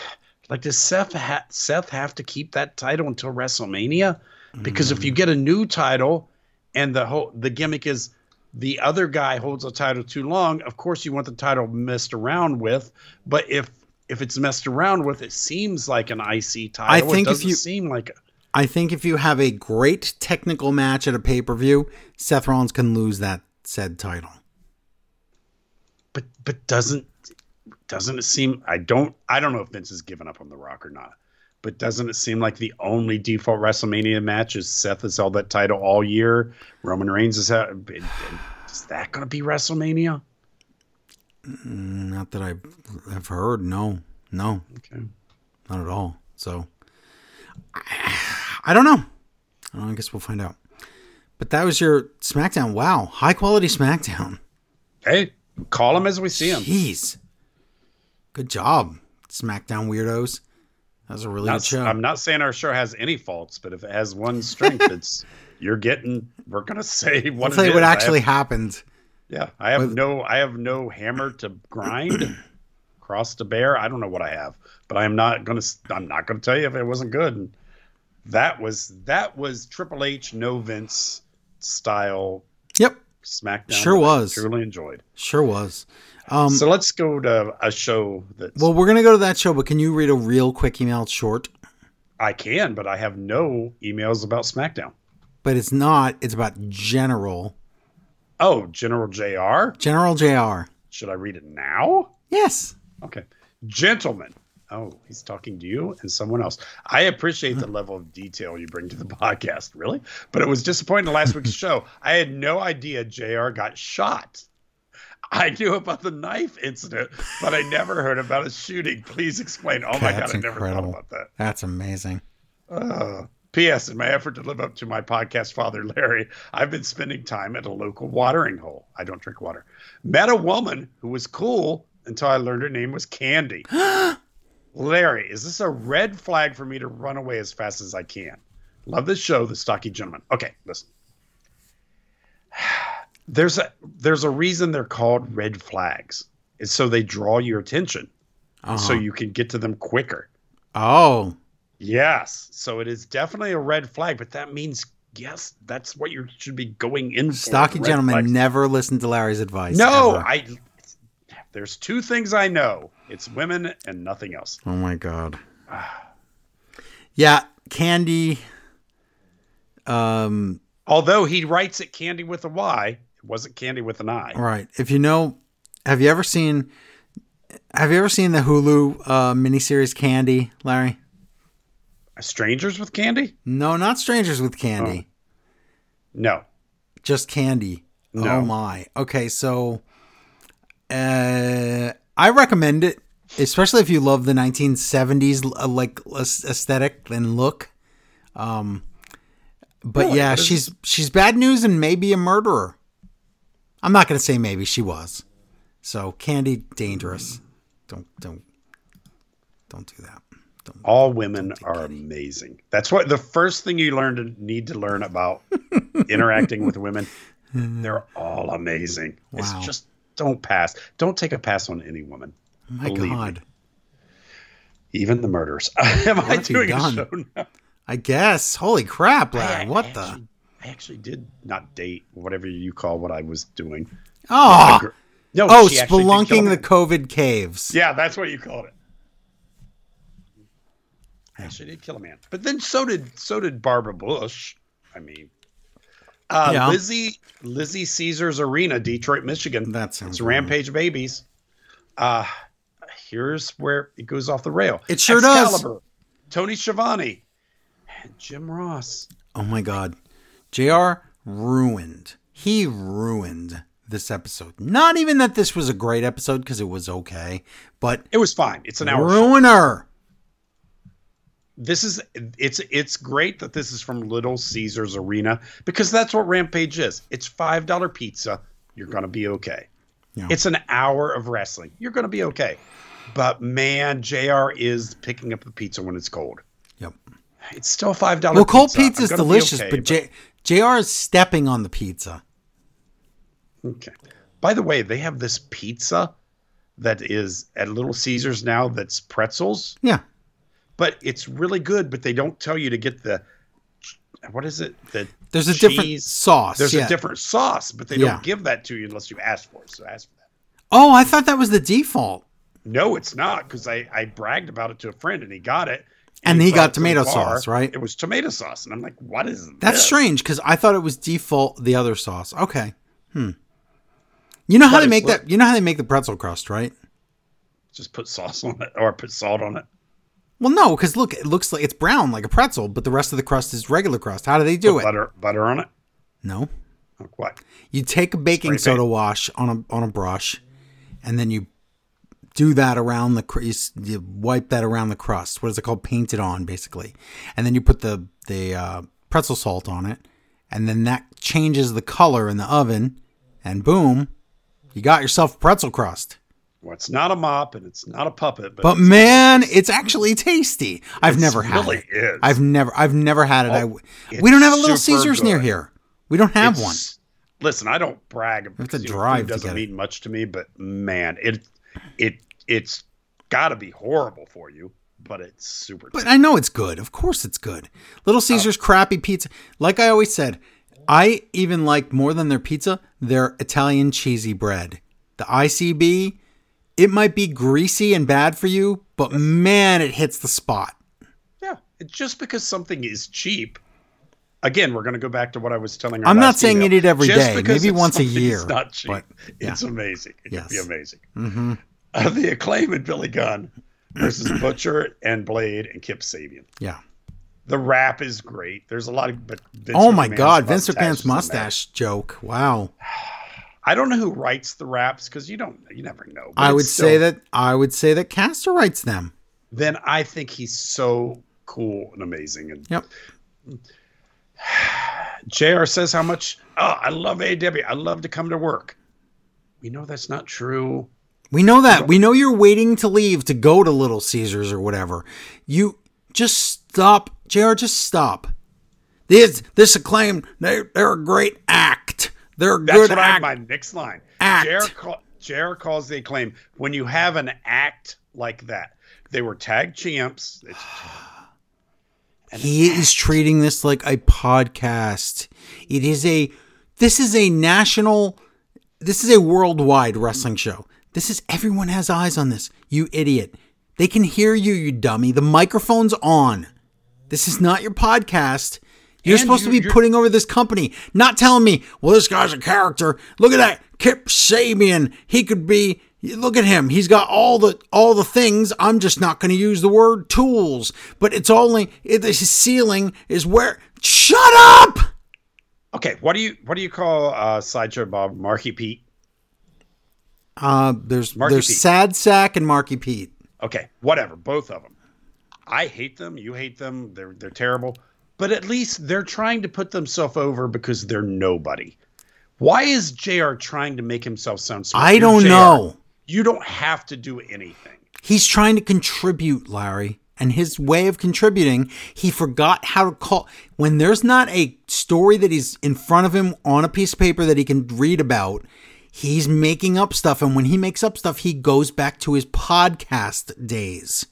Like, does Seth ha- Seth have to keep that title until WrestleMania? Because if you mm. get a new title, and the whole the gimmick is the other guy holds a title too long, of course you want the title messed around with. But if if it's messed around with, it seems like an IC title. I think it if doesn't you- seem like. I think if you have a great technical match at a pay per view, Seth Rollins can lose that said title. but but doesn't doesn't it seem I don't I don't know if Vince has given up on the Rock or not, but doesn't it seem like the only default WrestleMania match is Seth has held that title all year, Roman Reigns is had, is that going to be WrestleMania? Not that I have heard. No, no, Okay. not at all. So I, I don't know. I, don't know. I guess we'll find out. But that was your SmackDown. Wow, high quality SmackDown. Hey, call them as we see them. Jeez, good job, SmackDown weirdos. That was a really Not- good show. I'm not saying our show has any faults, but if it has one strength, it's you're getting. We're gonna say what I'll tell it you what actually happened. Yeah, I have With- no I have no hammer to grind, cross to bear. I don't know what I have, but I am not gonna I'm not gonna tell you if it wasn't good. And that was that was Triple H no Vince style Yep, SmackDown. Sure that I was. truly enjoyed. sure was. Um, so let's go to a show that well, we're gonna go to that show, but can you read a real quick email? Short, I can, but I have no emails about SmackDown. but it's not. It's about General Oh, General Jr. General Jr. Should I read it now? Yes. Okay. Gentlemen. Oh, he's talking to you and someone else. I appreciate the level of detail you bring to the podcast, really. But it was disappointing in last week's show. I had no idea JR got shot. I knew about the knife incident, but I never heard about a shooting. Please explain. Oh my God, I never incredible. thought about that. That's amazing. Uh, P.S. In my effort to live up to my podcast father, Larry, I've been spending time at a local watering hole. I don't drink water. Met a woman who was cool until I learned her name was Candy. Larry, is this a red flag for me to run away as fast as I can? Love this show, The Stocky Gentleman. Okay, listen. There's a there's a reason they're called red flags. It's so they draw your attention, Uh-huh. so you can get to them quicker. oh, Yes. So it is definitely a red flag, but that means yes, that's what you should be going in for. stocky gentleman flags. never listen to Larry's advice. No, ever. I there's two things I know. It's women and nothing else. Oh my god. Yeah, Candy. Um. Although he writes it candy with a Y, it wasn't candy with an I. Right. If you know, have you ever seen? Have you ever seen the Hulu uh, miniseries Candy, Larry? Strangers with candy? No, not Strangers with Candy. No. Just Candy. No. Oh my. Okay, so uh, I recommend it, especially if you love the 1970s uh, like aesthetic and look. Um, but Really? yeah, she's she's bad news and maybe a murderer. I'm not gonna say maybe she was. So Candy dangerous. Don't don't don't do that. Don't. All women are amazing. That's what the first thing you learn to need to learn about interacting with women. They're all amazing. Wow. It's just don't pass. Don't take a pass on any woman. My Believe me. God. Even the murders. Am I doing a show now? I guess. Holy crap, I- Larry. I What actually- the? I actually did not date whatever you call what I was doing. Oh, No, oh, she actually did kill a spelunking the. COVID caves. Yeah, that's what you called it. Actually did kill a man, but then so did so did Barbara Bush. I mean, uh, Yeah. Lizzie Lizzie Caesar's Arena, Detroit, Michigan. That sounds it's. Rampage Babies. Uh here's where it goes off the rail. It sure does. Tony Schiavone, and Jim Ross. Oh my God. JR ruined. He ruined this episode. Not even that this was a great episode because it was okay, but It was fine. It's an hour. show. This is it's it's great that this is from Little Caesars Arena because that's what Rampage is. It's five dollar pizza. You're gonna be okay. Yeah. It's an hour of wrestling. You're gonna be okay. But man, Jr. is picking up the pizza when it's cold. Yep. It's still five dollar. Well, cold pizza. is I'm gonna be delicious, okay, but J- JR is stepping on the pizza. okay. By the way, they have this pizza that is at Little Caesars now. That's pretzels. Yeah. But it's really good. But they don't tell you to get the what is it? The There's a different sauce. There's yeah. a different sauce, but they Yeah. don't give that to you unless you ask for it. So ask for that. Oh, I thought that was the default. No, it's not because I I bragged about it to a friend and he got it. And he brought got to tomato sauce, right? It was tomato sauce, and I'm like, what is that?" That's strange because I thought it was default the other sauce. Okay. Hmm. You know how they make that? You know how they make the pretzel crust, right? Just put sauce on it or put salt on it. Well, no, because look, it looks like it's brown like a pretzel, but the rest of the crust is regular crust. How do they do Put it? butter butter on it. No. Like what? You take a baking Spray soda paint. wash on a on a brush, and then you do that around the cr- you, s- you wipe that around the crust. What is it called? Paint it on, basically, and then you put the the uh, pretzel salt on it, and then that changes the color in the oven, and boom, you got yourself a pretzel crust. Well, it's not a mop and it's not a puppet, but, But it's- man, it's actually tasty. I've It's never had really it. is. I've never I've never had it. Oh, I, we don't have a Little it's Caesars near here. We don't have one. Listen, I don't brag. have because, to you know, drive food doesn't it. mean much to me, but man, it it it's got to be horrible for you, but it's super. But I know it's good. Of course it's good. Little oh. Caesars crappy pizza. Like I always said, I even like more than their pizza, their Italian cheesy bread. The ICB, it might be greasy and bad for you, but man, it hits the spot. yeah, just because something is cheap. Again, we're going to go back to what I was telling. I'm not saying email. it every Just day, maybe once a year, It's not cheap. but, yeah. It's amazing. It Yes. be amazing. hmm Uh, the acclaim and Billy Gunn versus Butcher and Blade and Kip Sabian. Yeah. The rap is great. There's a lot of but Vince Oh my McMahon's God, Vince McMahon's is in there. mustache joke. Wow. I don't know who writes the raps because you don't, you never know. I would still- say that I would say that Caster writes them. Then I think he's so cool and amazing. And Yep. Jr. says how much. Oh, I love AEW. I love to come to work. We know that's not true. We know that. We know you're waiting to leave to go to Little Caesars or whatever. You just stop, JR, just stop. This this acclaim, they're, they're a great act. They're That's good what I act. my next line. act. JR, call, calls the acclaim when you have an act like that. They were tag champs. He is treating this like a podcast. It is a this is a national this is a worldwide wrestling show. This is everyone has eyes on this. You idiot. They can hear you, you dummy. The microphone's on. This is not your podcast. You're And supposed to you- be you're- putting over this company, not telling me, well, this guy's a character. Look at that. Kip Sabian. He could be look at him. He's got all the all the things. I'm just not going to use the word tools. But it's only it, his ceiling is where Shut up! okay, what do you what do you call uh, sideshow Bob Marky Pete? Uh there's Marky there's Pete. Sad Sack and Marky Pete. Okay, whatever, both of them. I hate them. You hate them. They're they're terrible. But at least they're trying to put themselves over because they're nobody. Why is JR trying to make himself sound smart? I don't JR. know. You don't have to do anything. He's trying to contribute, Larry. And his way of contributing, he forgot how to call. When there's not a story that he's in front of him on a piece of paper that he can read about, he's making up stuff. And when he makes up stuff, he goes back to his podcast days.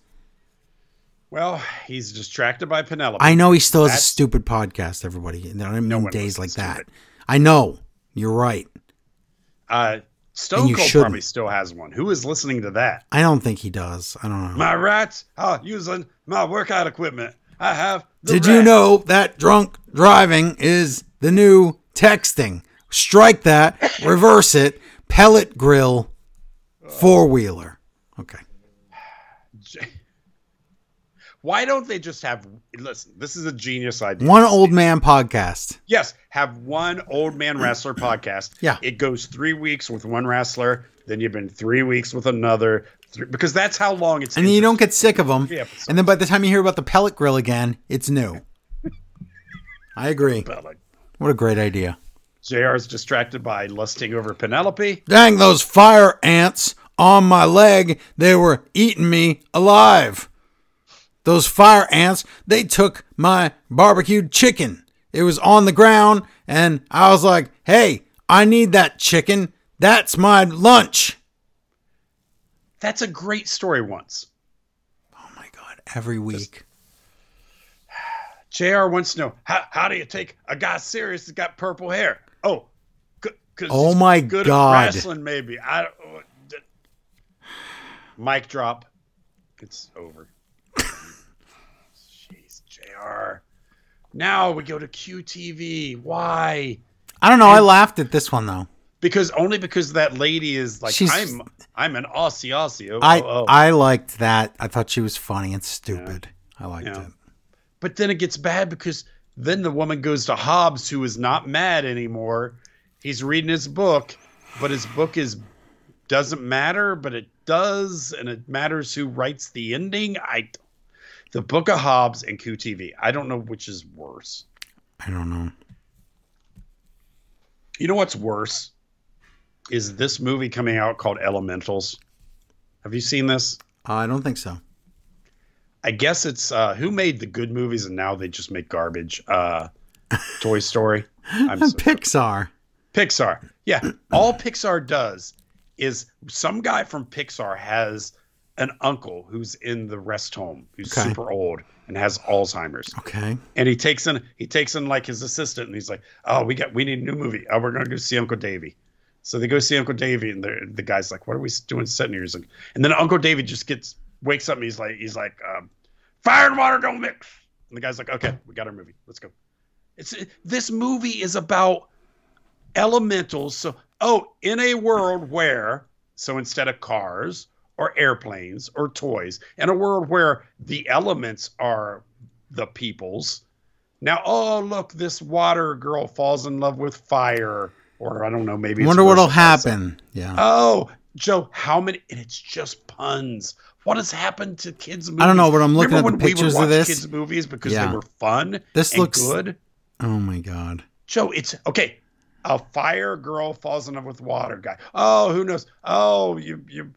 Well, he's distracted by Penelope. I know he still has a stupid podcast, everybody. I don't mean one days like that. it. I know. You're right. Uh, Stone Cold shouldn't. probably still has one. Who is listening to that? I don't think he does. I don't know. My rats are using my workout equipment. I have. Did you know that drunk driving is the new texting? Strike that, reverse it, pellet grill, four wheeler. Okay. Why don't they just have? Listen, this is a genius idea. One old man podcast. Yes, have one old man wrestler podcast. Yeah. It goes three weeks with one wrestler, then you've been three weeks with another, because that's how long it's. And then you don't get sick of them. And then by the time you hear about the pellet grill again, it's new. I agree. Like, What a great idea. Jr. is distracted by lusting over Penelope. Dang those fire ants on my leg. They were eating me alive. Those fire ants, they took my barbecued chicken. It was on the ground, and I was like, hey, I need that chicken. That's my lunch. That's a great story. Once Oh my God, every week. Jr. wants to know how how do you take a guy serious that's got purple hair? Oh, Oh my good God. wrestling maybe. I Mic drop. It's over. Jr. Now we go to QTV. Why? I don't know. I laughed at this one, though. Because only because that lady is like She's- I'm. I'm an Aussie Aussie. Oh, I, oh, oh. I liked that. I thought she was funny and stupid. I liked Yeah. it. But then it gets bad because then the woman goes to Hobbs, who is not mad anymore. He's reading his book, but his book is doesn't matter, but it does, and it matters who writes the ending. I, the Book of Hobbs and QTV. I don't know which is worse. I don't know. You know what's worse is this movie coming out called Elementals. Have you seen this? Uh, I don't think so. I guess it's uh, who made the good movies and now they just make garbage. Uh, Toy Story. I'm so Pixar. Pixar. Yeah. All Pixar does is some guy from Pixar has an uncle who's in the rest home, who's Okay. super old and has Alzheimer's. Okay. And he takes in he takes in like his assistant and he's like, Oh, we got we need a new movie. Oh, we're gonna go see Uncle Davy. So they go see Uncle Davy and the the guy's like, What are we doing sitting here? Like, and then Uncle Davy just gets wakes up and he's like he's like, um, fire and water don't mix. And the guy's like, Okay, we got our movie. Let's go. It's this movie is about elementals. So, oh, in a world where, so instead of cars or airplanes or toys, in a world where the elements are the peoples. Now, oh, look, this water girl falls in love with fire. Or I don't know, maybe. Wonder what'll worse than that. happen. Yeah. Oh, Joe, how many? And it's just puns. What has happened to kids' movies? I don't know, but I'm looking Remember at the when we pictures of this? Kids' movies because Yeah. they were fun. This and looks- good. Oh my god. Joe, it's okay. A fire girl falls in love with water guy. Oh, who knows? Oh, you you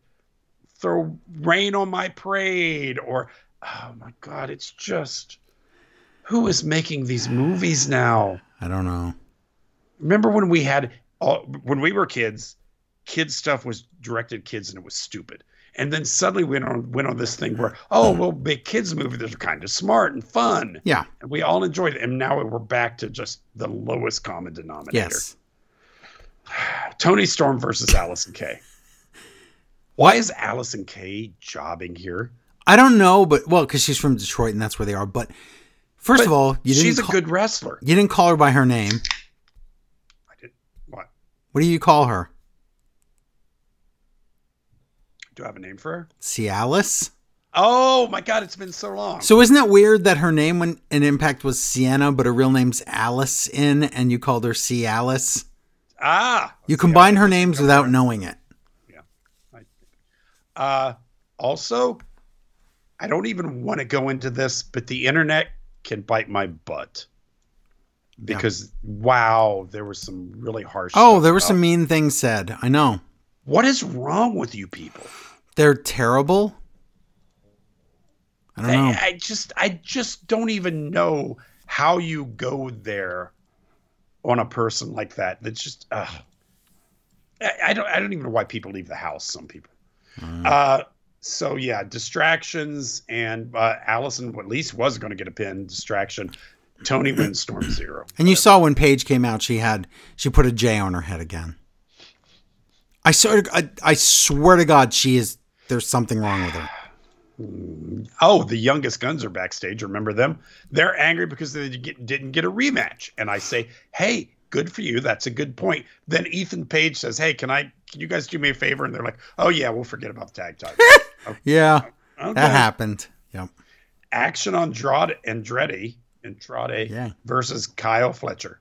throw rain on my parade, or oh my god, it's just who is making these movies now? I don't know. Remember when we had all, when we were kids, kids stuff was directed kids and it was stupid. And then suddenly we went on went on this thing where oh hmm. we'll make kids movies that are kind of smart and fun. Yeah. And we all enjoyed it. And now we're back to just the lowest common denominator. Yes. Toni Storm versus Allysin Kay. Why is Allysin Kay jobbing here? I don't know, but well, because she's from Detroit and that's where they are. But first of all, you didn't she's a call- good wrestler. you didn't call her by her name. I did what? What do you call her? Do I have a name for her? Cialis? Oh my god, it's been so long. So isn't that weird that her name when in Impact was Sienna, but her real name's Alice in, and you called her Cialis? ah, You combine her names without knowing it. Uh, also, I don't even want to go into this, but the internet can bite my butt. Because wow, there was some really harsh. Oh, there were some mean things said. I know. What is wrong with you people? They're terrible. I don't know. I, I just I just don't even know how you go there on a person like that. That's just uh, I, I don't I don't even know why people leave the house. Some people. Uh, so yeah, distractions and uh, Allysin at least was going to get a pin. Distraction. Toni wins Storm Zero. And you saw when Paige came out, she had she put a J on her head again. I swear, I, I swear to God, she is. There's something wrong with her. Oh, the youngest guns are backstage. Remember them? They're angry because they didn't get a rematch. And I say, hey, good for you. That's a good point. Then Ethan Page says, hey, can I? Can you guys do me a favor? And they're like, oh yeah, we'll forget about the tag title. Yeah, Okay. that happened. Yep. Action on Andrade, Andretti, Andrade Yeah. versus Kyle Fletcher.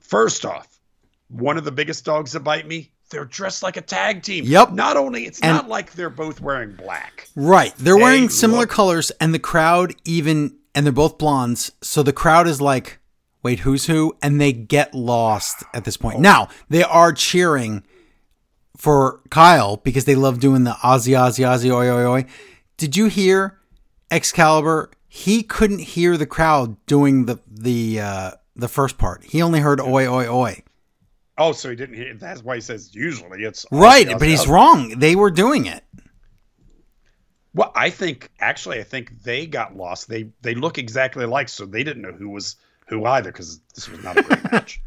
First off, one of the biggest dogs that bite me. They're dressed like a tag team. Yep. Not only it's And- not like they're both wearing black. Right. They're They wearing similar look- colors, and the crowd even, and they're both blondes. So the crowd is like, wait, who's who? And they get lost at this point. Now, they are cheering for Kyle because they love doing the Ozzy, Ozzy, Ozzy, oi, oi, oi. Did you hear Excalibur? He couldn't hear the crowd doing the, the, uh, the first part. He only heard oi, oi, oi. Oh, so he didn't hear. That's why he says usually it's Right. Ozzy, But he's Ozzy. wrong. They were doing it. Well, I think actually, I think they got lost. They they look exactly alike, so they didn't know who was who either because this was not a great match.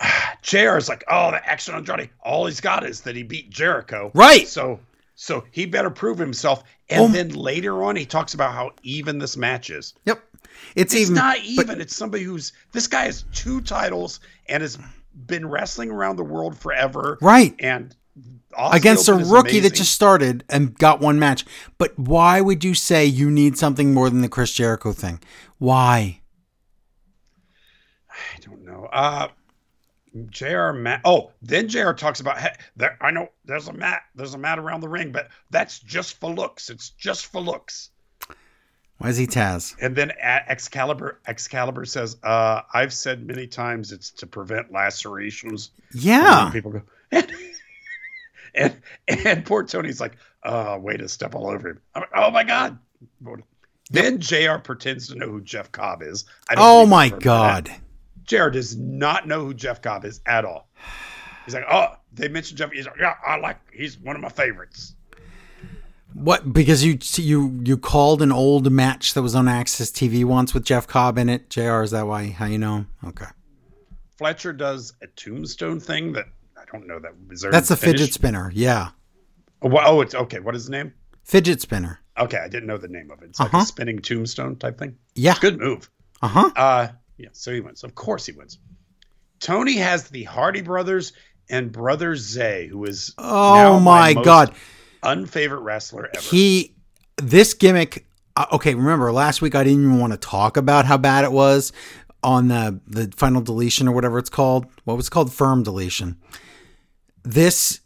JR is like, oh, the action on Johnny. All he's got is that he beat Jericho. Right. So so he better prove himself. And Oh. then later on, he talks about how even this match is. Yep. It's, It's even not but- even. it's somebody who's this guy has two titles and has been wrestling around the world forever. Right. And Aussie against a Open is rookie that just started and got one match. But why would you say you need something more than the Chris Jericho thing? Why? I don't know. Uh JR mat. Oh, then JR talks about hey, there. I know there's a mat. There's a mat around the ring, but that's just for looks. It's just for looks. Why is he Taz? And then Excalibur, Excalibur says, uh, "I've said many times it's to prevent lacerations." Yeah. people go, and, and and poor Tony's like, "Uh, way to step all over him." I'm like, oh my god. Then Jr. pretends to know who Jeff Cobb is. Oh my him for a minute. God. Jared does not know who Jeff Cobb is at all. He's like, oh, they mentioned Jeff. He's like, yeah, I like. He's one of my favorites. What? Because you you you called an old match that was on AXS TV once with Jeff Cobb in it. Jr. Is that why? How you know? him? Okay. Fletcher does a tombstone thing that I don't know that. Is there That's the finish? fidget spinner. Yeah. Oh, wha- oh, it's okay. What is the name? Fidget spinner. Okay, I didn't know the name of it. It's like Uh-huh. a spinning tombstone type thing. Yeah. Good move. Uh huh. Uh, yeah. So he wins. Of course he wins. Tony has the Hardy brothers and brother Zay, who is Oh my most God. unfavorite wrestler ever. he this gimmick uh, okay remember last week i didn't even want to talk about how bad it was on the the final deletion or whatever it's called what was it called firm deletion this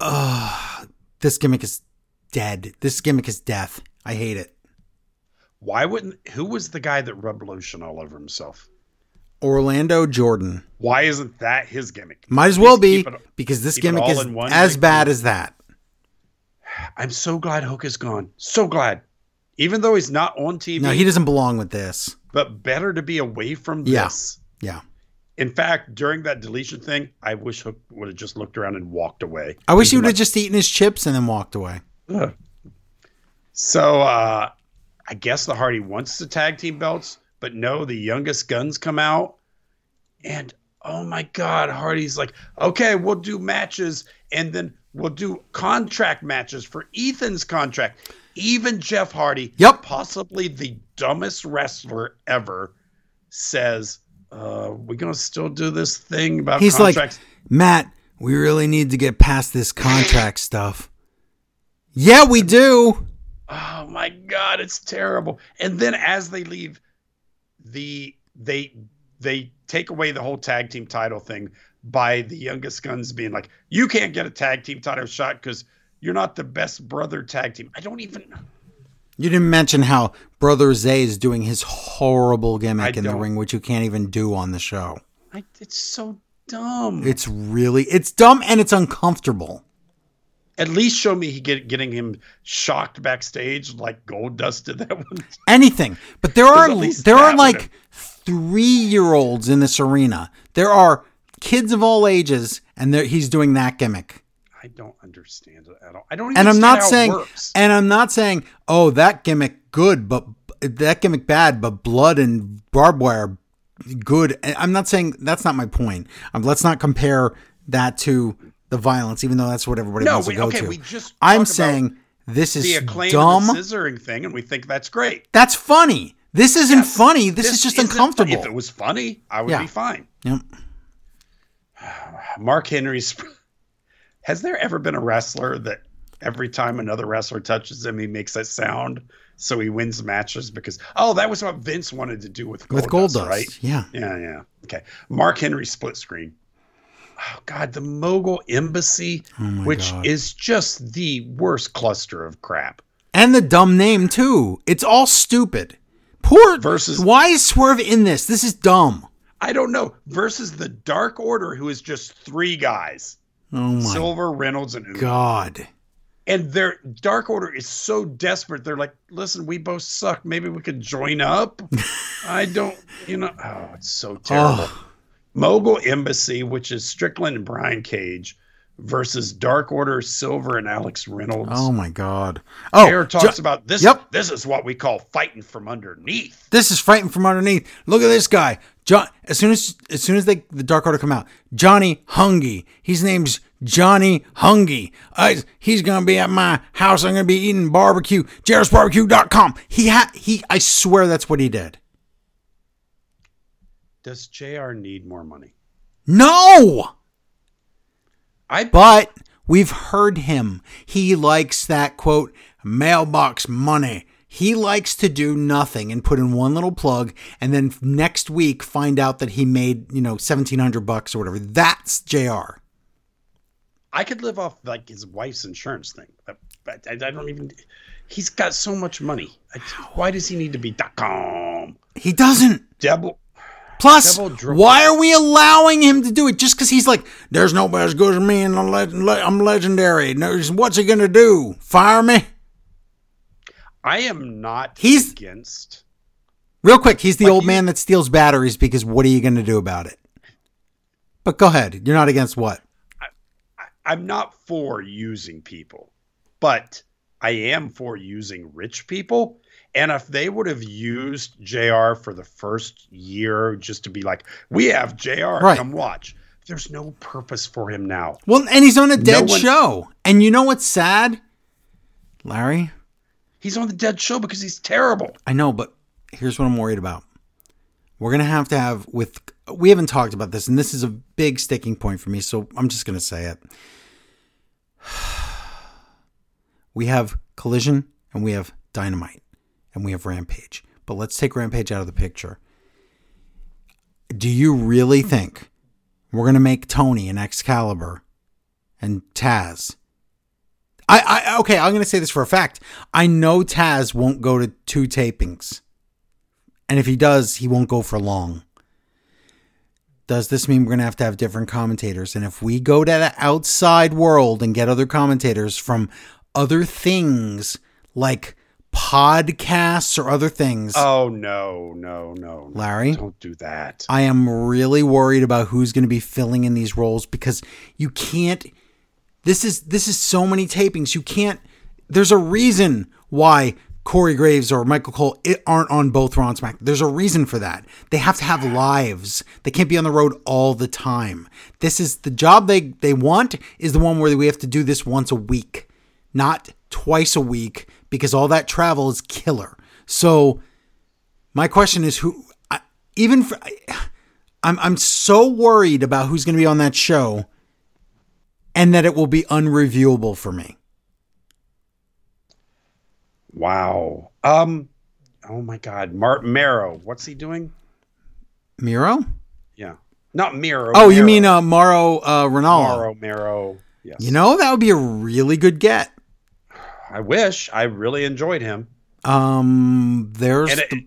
uh this gimmick is dead this gimmick is death i hate it Why wouldn't? Who was the guy that rubbed lotion all over himself? orlando jordan Why isn't that his gimmick? might as well be it- because this gimmick is as big bad as that I'm so glad Hook is gone. So glad. Even though he's not on TV, no he doesn't belong with this but better to be away from Yeah. this. yeah In fact, during that deletion thing, I wish Hook would have just looked around and walked away. i wish he would have just eaten his chips and then walked away "Ugh." So uh, I guess the Hardy wants the tag team belts, but no, the youngest guns come out, and oh my God, Hardy's like, okay, we'll do matches, and then we'll do contract matches for Ethan's contract. Even Jeff Hardy, Yep. possibly the dumbest wrestler ever, says, uh, "We're gonna still do this thing about He's contracts." like, Matt, we really need to get past this contract stuff. Yeah, we do. Oh my god, it's terrible. And then as they leave, the they they take away the whole tag team title thing by the youngest guns being like, "You can't get a tag team title shot because you're not the best brother tag team." I don't even. You didn't mention how Brother Zay is doing his horrible gimmick I in the don't. ring, which you can't even do on the show. I, it's so dumb. It's really it's dumb and it's uncomfortable. At least show me he get, getting him shocked backstage like Goldust did that one. Anything. But there are there are like three year olds in this arena. There are kids of all ages, and he's doing that gimmick. I don't understand it at all. I don't. Even And I'm not how saying, works. and I'm not saying, oh, that gimmick good, but that gimmick bad, but blood and barbed wire good. I'm not saying that's not my point. Um, let's not compare that to the violence, even though that's what everybody No, wants we- to go okay, to. we just I'm saying this the is acclaim dumb. the scissoring thing, and we think that's great. That's funny. This isn't funny. This, is just uncomfortable. If it was funny, I would Yeah. be fine. Yep. Mark Henry's. Has there ever been a wrestler that every time another wrestler touches him, he makes that sound so he wins matches? Because oh, that was what Vince wanted to do with Gold With Gold Dust, Dust, right? yeah. Yeah, yeah. Okay. Mark Henry split screen. Oh God, the Mogul Embassy, oh, my which God. is just the worst cluster of crap. And the dumb name too. It's all stupid. Poor Versus- Why is Swerve in this? This is dumb. I don't know. Versus the Dark Order, who is just three guys: Oh my Silver, Reynolds, and Uno. god. and their dark order is so desperate they're like listen we both suck maybe we could join up i don't you know oh it's so terrible Oh. Mogul embassy which is strickland and brian cage versus dark order silver and alex reynolds Oh my god. Oh, Air talks Jo- about this Yep. this is what we call fighting from underneath this is fighting from underneath. Look at this guy. John as soon as as soon as they the Dark Order come out, Johnny Hungy. His name's Johnny Hungy. Uh, I, he's gonna be at my house. I'm gonna be eating barbecue. JRsBarbecue.com. He had he I swear that's what he did. Does jr need more money No! i But we've heard him. He likes that quote, mailbox money. He likes to do nothing and put in one little plug and then next week find out that he made, you know, 1700 bucks or whatever. That's JR. I could live off like his wife's insurance thing, but, I, I don't even. He's got so much money. Why does he need to be dot com? He doesn't. Devil. Plus, why are we allowing him to do it? Just because he's like, there's nobody as good as me and I'm, leg- le- I'm legendary. No, What's he going to do? Fire me? I am not He's- against. Real quick, he's the Like old you- man that steals batteries because what are you going to do about it? But go ahead. You're not against what? I'm not for using people, but I am for using rich people. And if they would have used JR for the first year just to be like, we have JR, Right. come watch. There's no purpose for him now. Well, and he's on a dead one- show. And you know what's sad? Larry, He's on the dead show because he's terrible. I know, but here's what I'm worried about. We're going to have to have with we haven't talked about this and this is a big sticking point for me, so I'm just going to say it. We have Collision and we have Dynamite and we have Rampage. But let's take Rampage out of the picture. Do you really hmm. think we're going to make Tony and Excalibur and Taz I, I okay, I'm gonna say this for a fact. I know Taz won't go to two tapings. And if he does, he won't go for long. Does this mean we're gonna have to have different commentators? And if we go to the outside world and get other commentators from other things like podcasts or other things, Oh no, no, no, no. Larry? Don't do that. I am really worried about who's going to be filling in these roles because you can't this is this is so many tapings you can't there's a reason why Corey Graves or Michael Cole it aren't on both Raw and Smack. There's a reason for that. They have to have lives. They can't be on the road all the time. This is the job they they want is the one where we have to do this once a week, not twice a week because all that travel is killer. So my question is who I, even for I'm I'm so worried about who's going to be on that show and that it will be unreviewable for me. Wow. Um. Oh my God, Mark Marrow. What's he doing? Miro? Yeah, not Miro. Oh, you mean uh Mauro uh Ranallo. Marrow? Yes. You know, that would be a really good get. I wish. I really enjoyed him. Um, there's it- the,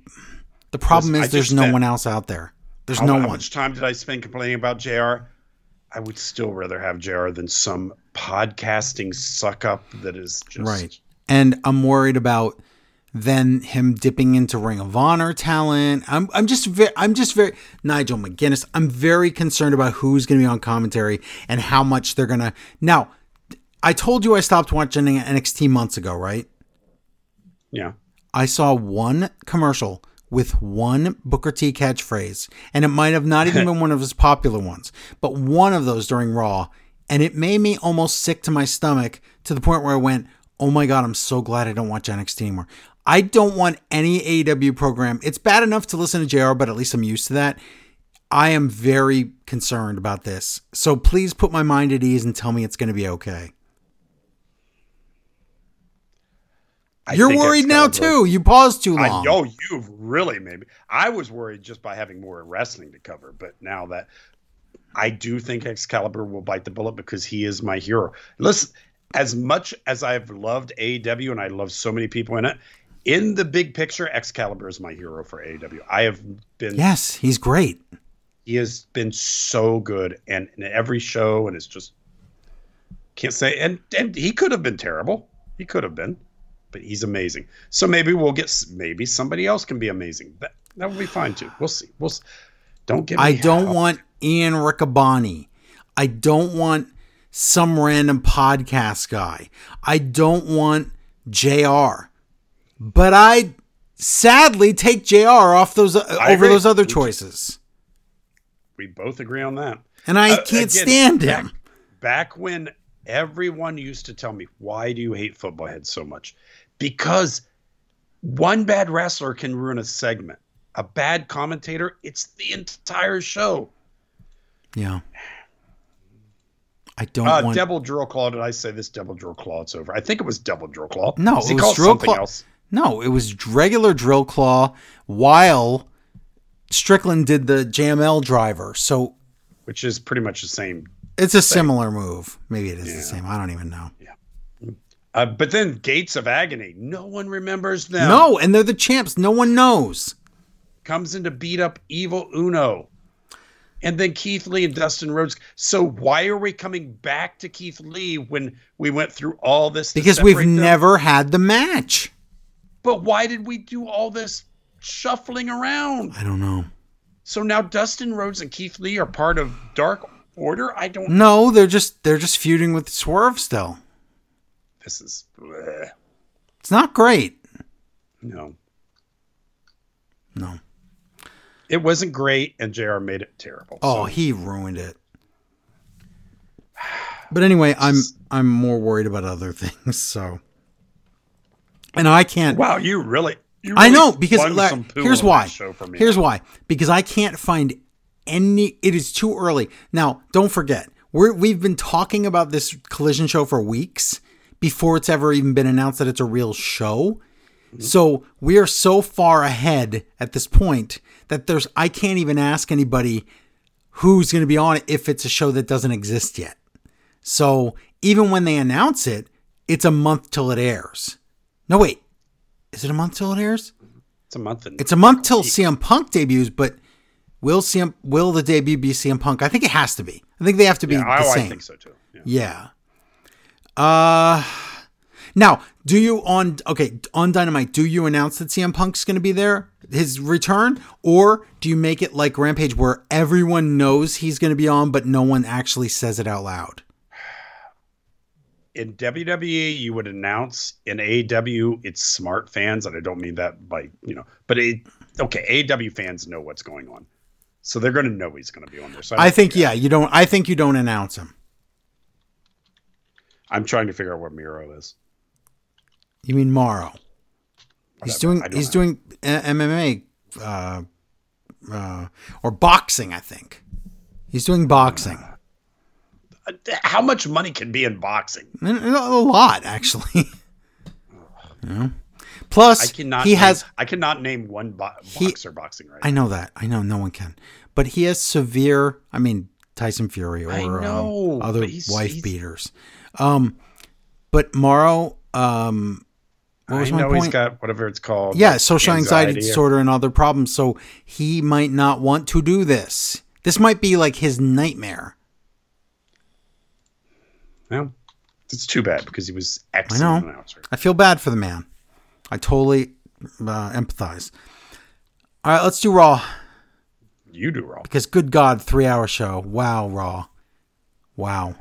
the problem is I there's no spent- one else out there. There's How, no how one. How much time did I spend complaining about JR? I would still rather have JR than some podcasting suck up that is just Right. And I'm worried about then him dipping into Ring of Honor talent. I'm I'm just very I'm just very Nigel McGuinness. I'm very concerned about who's going to be on commentary and how much they're going to Now, I told you I stopped watching NXT months ago, right? Yeah. I saw one commercial with one Booker T catchphrase, and it might have not even been one of his popular ones, but one of those during Raw, and it made me almost sick to my stomach to the point where I went, "Oh my god, I'm so glad I don't watch NXT anymore." I don't want any AEW program. It's bad enough to listen to JR, but at least I'm used to that. I am very concerned about this. So please put my mind at ease and tell me it's going to be okay. I You're worried now too. You paused too I long. know you've really made me. I was worried just by having more wrestling to cover, but now that I do think Excalibur will bite the bullet because he is my hero. Listen, as much as I've loved AEW and I love so many people in it, in the big picture, Excalibur is my hero for AEW. I have been Yes, he's great. he has been so good and in every show and it's just can't say and and he could have been terrible he could have been but he's amazing so maybe we'll get maybe somebody else can be amazing that that will be fine too we'll see we'll s- don't get I don't out. want Ian Riccaboni. I don't want some random podcast guy. I don't want JR. But I sadly take JR off those uh, over agree. those other choices. we both agree on that And I Uh, can't again, stand back, him. back when everyone used to tell me why do you hate football heads so much because one bad wrestler can ruin a segment a bad commentator it's the entire show Yeah. I don't Uh, want double drill claw. Did I say this double drill claw? It's over. I think it was double drill claw. No, it was drill something claw. else? No, it was regular drill claw while Strickland did the JML driver. So Which is pretty much the same. it's a similar move. Maybe it is the same. I don't even know. Uh, but then Gates of Agony. No one remembers them. No, and they're the champs. No one knows. Comes in to beat up Evil Uno. And then Keith Lee and Dustin Rhodes. So why are we coming back to Keith Lee when we went through all this? Because we've them? never had the match. But why did we do all this shuffling around? I don't know. So now Dustin Rhodes and Keith Lee are part of Dark Order. I don't. No, they're just they're just feuding with Swerve still. This is. bleh. It's not great. No. No. It wasn't great, and JR made it terrible. Oh, So, he ruined it. But anyway, I'm I'm more worried about other things, so and I can't wow, you really. You I know because here's why. Show for me. Here's why. Because I can't find any. It is too early. Now, don't forget, we're we've been talking about this collision show for weeks before it's ever even been announced that it's a real show. Mm-hmm. So we are so far ahead at this point that there's I can't even ask anybody who's going to be on it if it's a show that doesn't exist yet. So even when they announce it, it's a month till it airs. No, wait, is it a month till it airs? it's a month and It's a month till CM Punk debuts, but will CM will the debut be CM Punk? I think it has to be. I think they have to be yeah, the oh, I same. think so too. Yeah. Yeah. Uh now, do you on okay, on Dynamite, do you announce that CM Punk's going to be there, his return, or do you make it like Rampage where everyone knows he's going to be on but no one actually says it out loud? In WWE, you would announce. In AW, it's smart fans, and I don't mean that by you know, but it okay. AW fans know what's going on, so they're going to know he's going to be on there. So I don't think care. yeah, you don't I think you don't announce him. I'm trying to figure out what Miro is. You mean Morrow? He's doing he's know. doing uh, MMA uh, uh, or boxing, I think. He's doing boxing. Uh, How much money can be in boxing? A lot, actually. Yeah. Plus, I cannot. he name, has. I cannot name one bo- He- boxer boxing right. I know that. I know no one can. But he has severe. I mean, Tyson Fury or know, um, other he's- wife he's- beaters. Um, but Morrow, um, What was I my know point? he's got whatever it's called. yeah, social anxiety, or- disorder and other problems. So he might not want to do this. This might be like his nightmare. Well, it's too bad because he was I excellent know. announcer. I feel bad for the man. I totally uh, empathize. All right, let's do Raw You do Raw. because, good God, three hour show. Wow, Raw. Wow.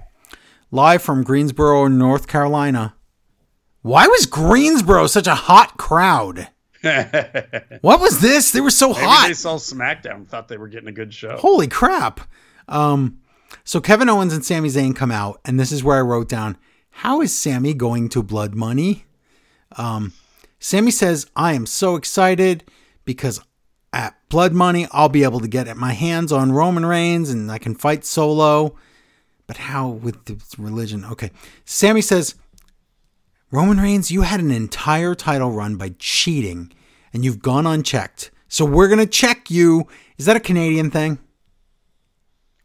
Live from Greensboro, North Carolina. Why was Greensboro such a hot crowd? What was this? They were so Maybe hot. they saw SmackDown, thought they were getting a good show. Holy crap. Um, so Kevin Owens and Sami Zayn come out, and this is where I wrote down, how is Sami going to Blood Money? Um, Sami says, I am so excited because at Blood Money, I'll be able to get my hands on Roman Reigns and I can fight solo. But how with the religion? Okay. Sami says, Roman Reigns, you had an entire title run by cheating and you've gone unchecked. So we're going to check you. Is that a Canadian thing?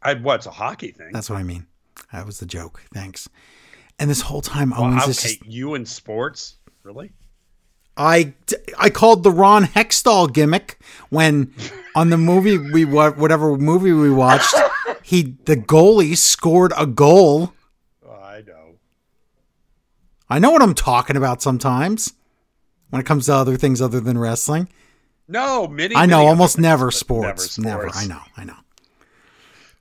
I, what? It's a hockey thing. That's what I mean. That was the joke. Thanks. And this whole time, Well, Owens okay, is just, you in sports, really? I I called the Ron Hextall gimmick when on the movie we whatever movie we watched, he the goalie scored a goal. Oh, I know. I know what I'm talking about sometimes when it comes to other things other than wrestling. No, many. I know many almost never things, but sports. Never. I know. I know.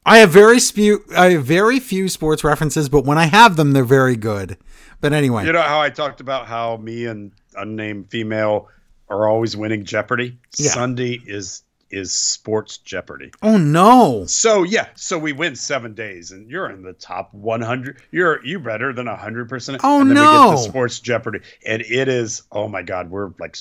I have very few. I have very few sports references, but when I have them, they're very good. But anyway, You know how I talked about how me and unnamed female are always winning Jeopardy? Yeah. Sunday is is sports Jeopardy. oh no, So yeah, so we win seven days, and you're in the top 100. You're you better than 100 percent. Oh, and then we no. get the sports Jeopardy, and it is oh my god, we're like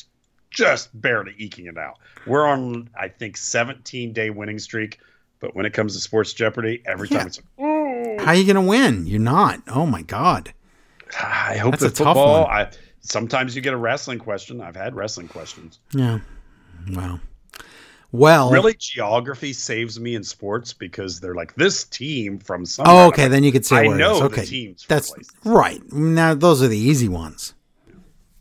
just barely eking it out. We're on I think 17 day winning streak, but when it comes to sports Jeopardy, every Yeah. time it's oh, how are you gonna win? You're not. Oh my god. I hope That's a tough one. I sometimes you get a wrestling question. I've had wrestling questions. Yeah. Wow. Well. Really, geography saves me in sports because they're like this team from some. Oh, okay. Then you could say I where know Okay. teams That's right. Now those are the easy ones.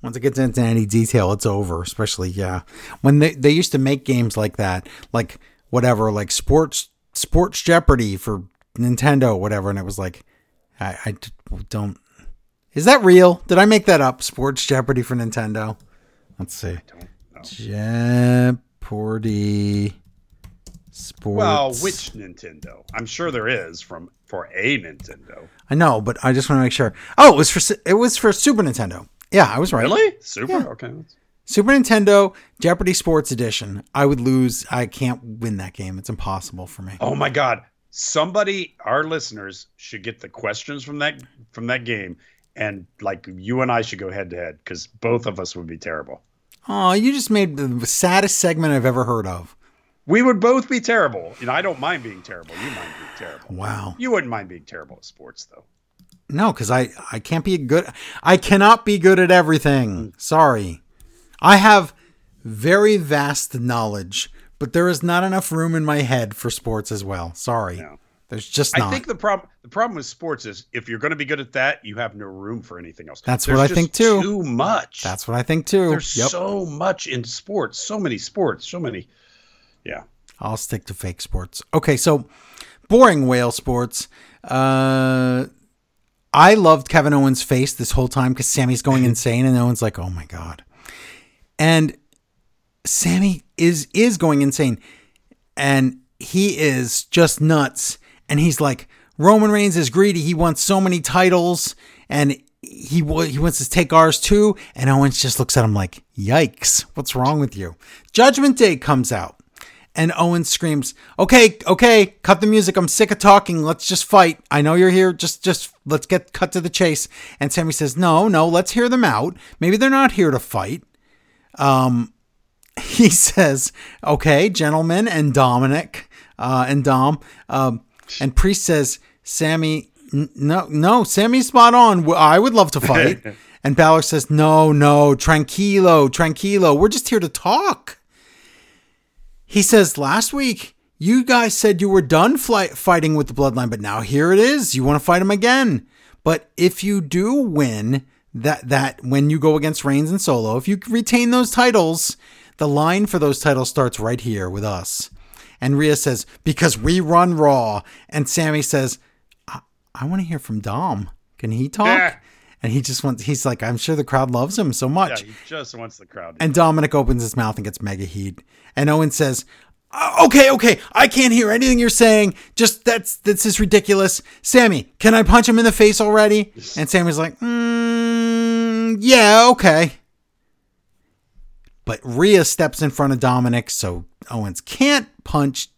Once it gets into any detail, it's over. Especially yeah, when they they used to make games like that, like whatever, like sports sports Jeopardy for Nintendo, whatever, and it was like, I, I don't. Is that real? Did I make that up? Sports Jeopardy for Nintendo. Let's see. Jeopardy. Sports. Well, which Nintendo? I'm sure there is from for a Nintendo. I know, but I just want to make sure. Oh, it was for it was for Super Nintendo. Yeah, I was right. Really? Super? Yeah. Okay. Super Nintendo Jeopardy Sports Edition. I would lose. I can't win that game. It's impossible for me. Oh my God! Somebody, our listeners, should get the questions from that from that game, and like you and I should go head to head because both of us would be terrible. Oh, you just made the saddest segment I've ever heard of. We would both be terrible. You know, I don't mind being terrible. You mind being terrible. Wow. You wouldn't mind being terrible at sports, though. No, because I I can't be good. I cannot be good at everything. Sorry. I have very vast knowledge, but there is not enough room in my head for sports as well. Sorry. No. There's just I think the problem the problem with sports is if you're going to be good at that, you have no room for anything else. That's There's what I think, too. Too much. That's what I think too. There's yep. so much in sports, so many sports, so many. Yeah. I'll stick to fake sports. Okay, so boring whale sports. Uh, I loved Kevin Owens' face this whole time because Sami's going insane, and Owens like, "Oh my god," and Sami is is going insane, and he is just nuts, and he's like, Roman Reigns is greedy. He wants so many titles, and he wa- he wants to take ours too. And Owens just looks at him like, "Yikes! What's wrong with you?" Judgment Day comes out. And Owens screams, "Okay, okay, cut the music. I'm sick of talking. Let's just fight. I know you're here. Just just let's get cut to the chase." And Sami says, "No, no, let's hear them out. Maybe they're not here to fight." Um he says, "Okay, gentlemen and Dominic uh and Dom." Um and Priest says, "Sami, n- no, no, Sami's spot on. I would love to fight." and Balor says, "No, no, tranquilo, tranquilo. We're just here to talk." He says, last week, you guys said you were done fly- fighting with the bloodline, but now here it is. You want to fight him again. But if you do win, that that when you go against Reigns and Solo, if you retain those titles, the line for those titles starts right here with us. And Rhea says, "Because we run Raw." And Sami says, "I, I want to hear from Dom. Can he talk?" Yeah. And he just wants. He's like, "I'm sure the crowd loves him so much. Yeah, much." he just wants the crowd. And Dominic opens his mouth and gets mega heat. And Owen says, "Uh, "Okay, okay, I can't hear anything you're saying. Just that's this is ridiculous. Sami, can I punch him in the face already?" And Sami's like, mm, "Yeah, okay." But Rhea steps in front of Dominic, so Owens can't punch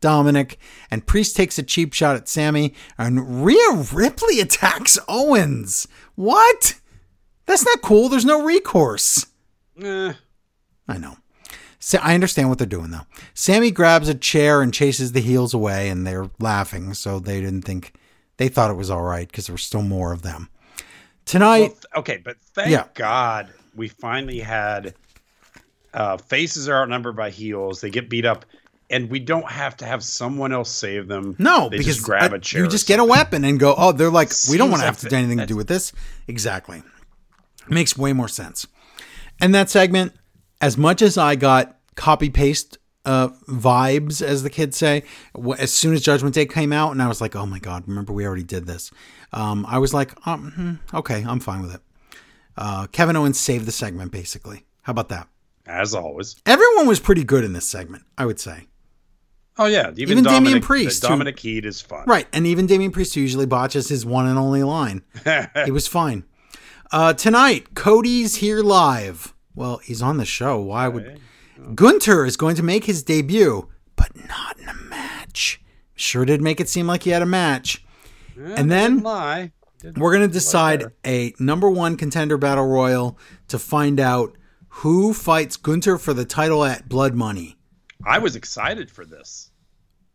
Dominic. And Priest takes a cheap shot at Sami, and Rhea Ripley attacks Owens. What? That's not cool. There's no recourse. Eh, I know. Sa- I understand what they're doing though. Sami grabs a chair and chases the heels away, and they're laughing, so they didn't think they thought it was all right because there were still more of them. Tonight, well, okay, but thank Yeah. God we finally had uh, faces are outnumbered by heels. They get beat up, and we don't have to have someone else save them. no, they because just grab a chair. you just get a weapon and go. Oh, they're like, we don't want to have to do anything to do with this. Exactly, makes way more sense. And that segment, as much as I got copy paste uh, vibes, as the kids say, as soon as Judgment Day came out, and I was like, oh my god, remember we already did this. Um, I was like, um, hmm, okay, I'm fine with it. Uh, Kevin Owens saved the segment, basically. How about that? As always. Everyone was pretty good in this segment, I would say. Oh yeah, even, Even Damian Priest, who- Dominic Heat is fun. Right, and even Damian Priest who usually botches his one and only line. he was fine. Uh, tonight, Cody's here live. Well, he's on the show. Why would Gunther is going to make his debut, but not in a match. Sure did make it seem like he had a match. and then we're going to decide a number one contender battle royal to find out who fights Gunther for the title at Blood Money. I was excited for this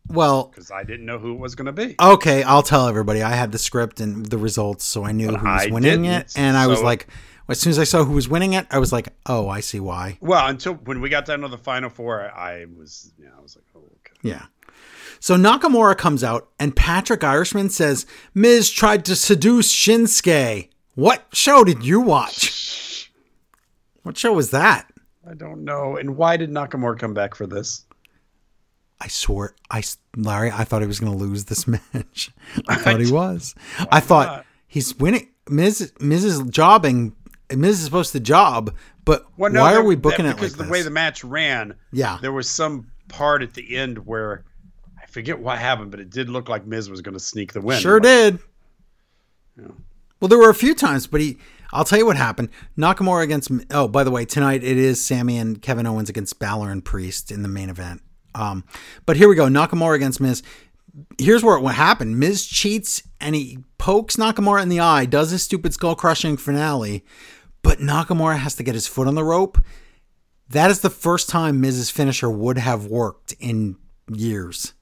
Well, because I didn't know who it was going to be. Okay, I'll tell everybody. I had the script and the results, so I knew But who was I winning it. And I was like, as soon as I saw who was winning it, I was like, oh, I see why. Well, until when we got down to the final four, I, I was, yeah, I was like, oh, okay. Yeah. So Nakamura comes out, and Patrick Irishman says, Miz tried to seduce Shinsuke. What show did you watch? What show was that? I don't know. And why did Nakamura come back for this? I swore, I Larry, I thought he was going to lose this match. I thought he was. I thought not? he's winning. Miz, Miz is jobbing. Miz is supposed to job, but Well, no, why are there- we that- booking it because like the this? way the match ran, Yeah. there was some part at the end where I forget what happened, but it did look like Miz was going to sneak the win. Sure Like, did. Well, there were a few times, but he. I'll tell you what happened. Nakamura against. Oh, by the way, tonight it is Sami and Kevin Owens against Balor and Priest in the main event. Um, but here we go. Nakamura against Miz. Here's where it what happened. Miz cheats and he pokes Nakamura in the eye, does his stupid skull crushing finale, but Nakamura has to get his foot on the rope. That is the first time Miz's finisher would have worked in years.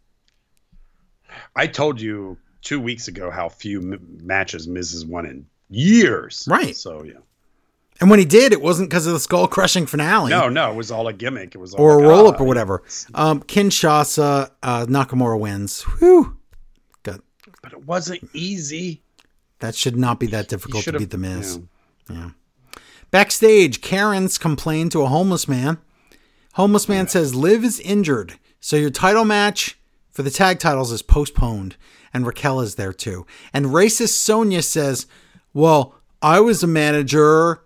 I told you two weeks ago how few m- matches Miz has won in years. Right. So yeah. And when he did, it wasn't because of the skull crushing finale. No, no, it was all a gimmick. It was all or a like, roll up ah, or whatever. Um, Kinshasa, uh, Nakamura wins. Whew. Good. But it wasn't easy. That should not be that difficult to beat the Miz. yeah. Backstage, Karen's complained to a homeless man. Homeless man says Liv is injured, so your title match for the tag titles is postponed, and Raquel is there too. And racist Sonya says, "Well, I was a manager,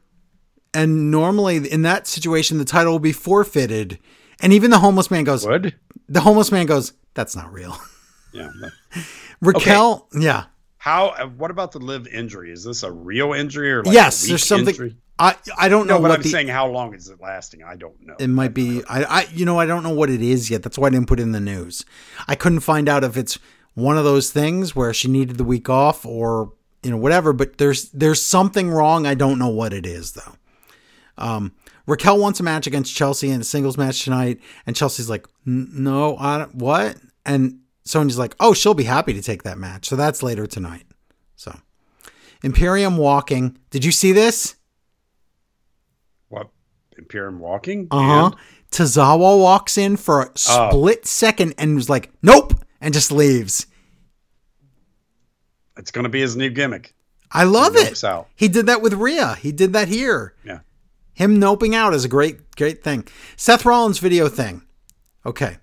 and normally in that situation the title will be forfeited." And even the homeless man goes, what? "The homeless man goes, that's not real." Yeah. Raquel, yeah, How? uh, What about the Liv injury? Is this a real injury or like yes, there's something. Injury? I I don't know No, but what I'm the saying how long is it lasting? I don't know. It might be. I, I, you know, I don't know what it is yet. That's why I didn't put it in the news. I couldn't find out if it's one of those things where she needed the week off or you know whatever. But there's there's something wrong. I don't know what it is though. Um, Raquel wants a match against Chelsea in a singles match tonight, and Chelsea's like, "No, I don't, what?" And Sonya's like, "Oh, she'll be happy to take that match." So that's later tonight. So Imperium walking. Did you see this? What? Imperium walking? Uh huh. And- Tozawa walks in for a Oh. split second and was like, "Nope," and just leaves. It's going to be his new gimmick. I love it. out. He did that with Rhea. He did that here. Yeah. Him noping out is a great, great thing. Seth Rollins video thing. Okay.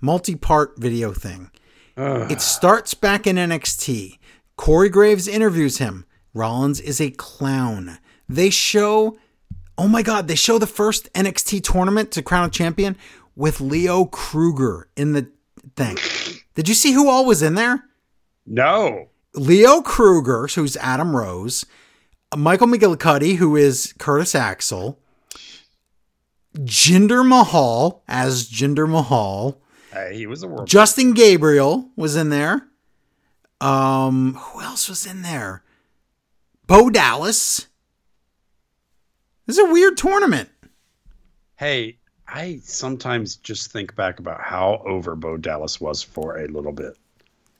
Multi part video thing. It starts back in NXT. Corey Graves interviews him. Rollins is a clown. They show, oh my God, they show the first NXT tournament to crown a champion with Leo Kruger in the thing. Did you see who all was in there? No. Leo Kruger, who's Adam Rose, Michael McGillicuddy, who is Curtis Axel, Jinder Mahal as Jinder Mahal, Hey, he was a world. Justin Gabriel was in there. Um, who else was in there? Bo Dallas. This is a weird tournament. hey, I sometimes just think back about how over Bo Dallas was for a little bit.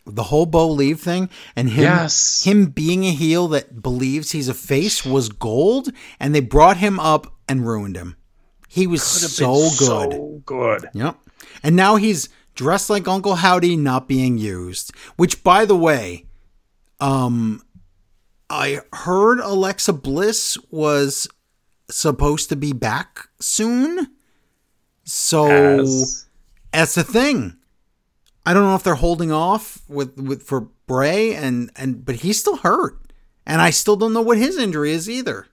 The whole Bolieve thing and him Yes. him being a heel that believes he's a face was gold, and they brought him up and ruined him. He was so good. So good. Yep. And now he's dressed like Uncle Howdy, not being used. Which, by the way, um, I heard Alexa Bliss was supposed to be back soon. So As- that's the thing. I don't know if they're holding off with, with for Bray and and but he's still hurt, and I still don't know what his injury is either.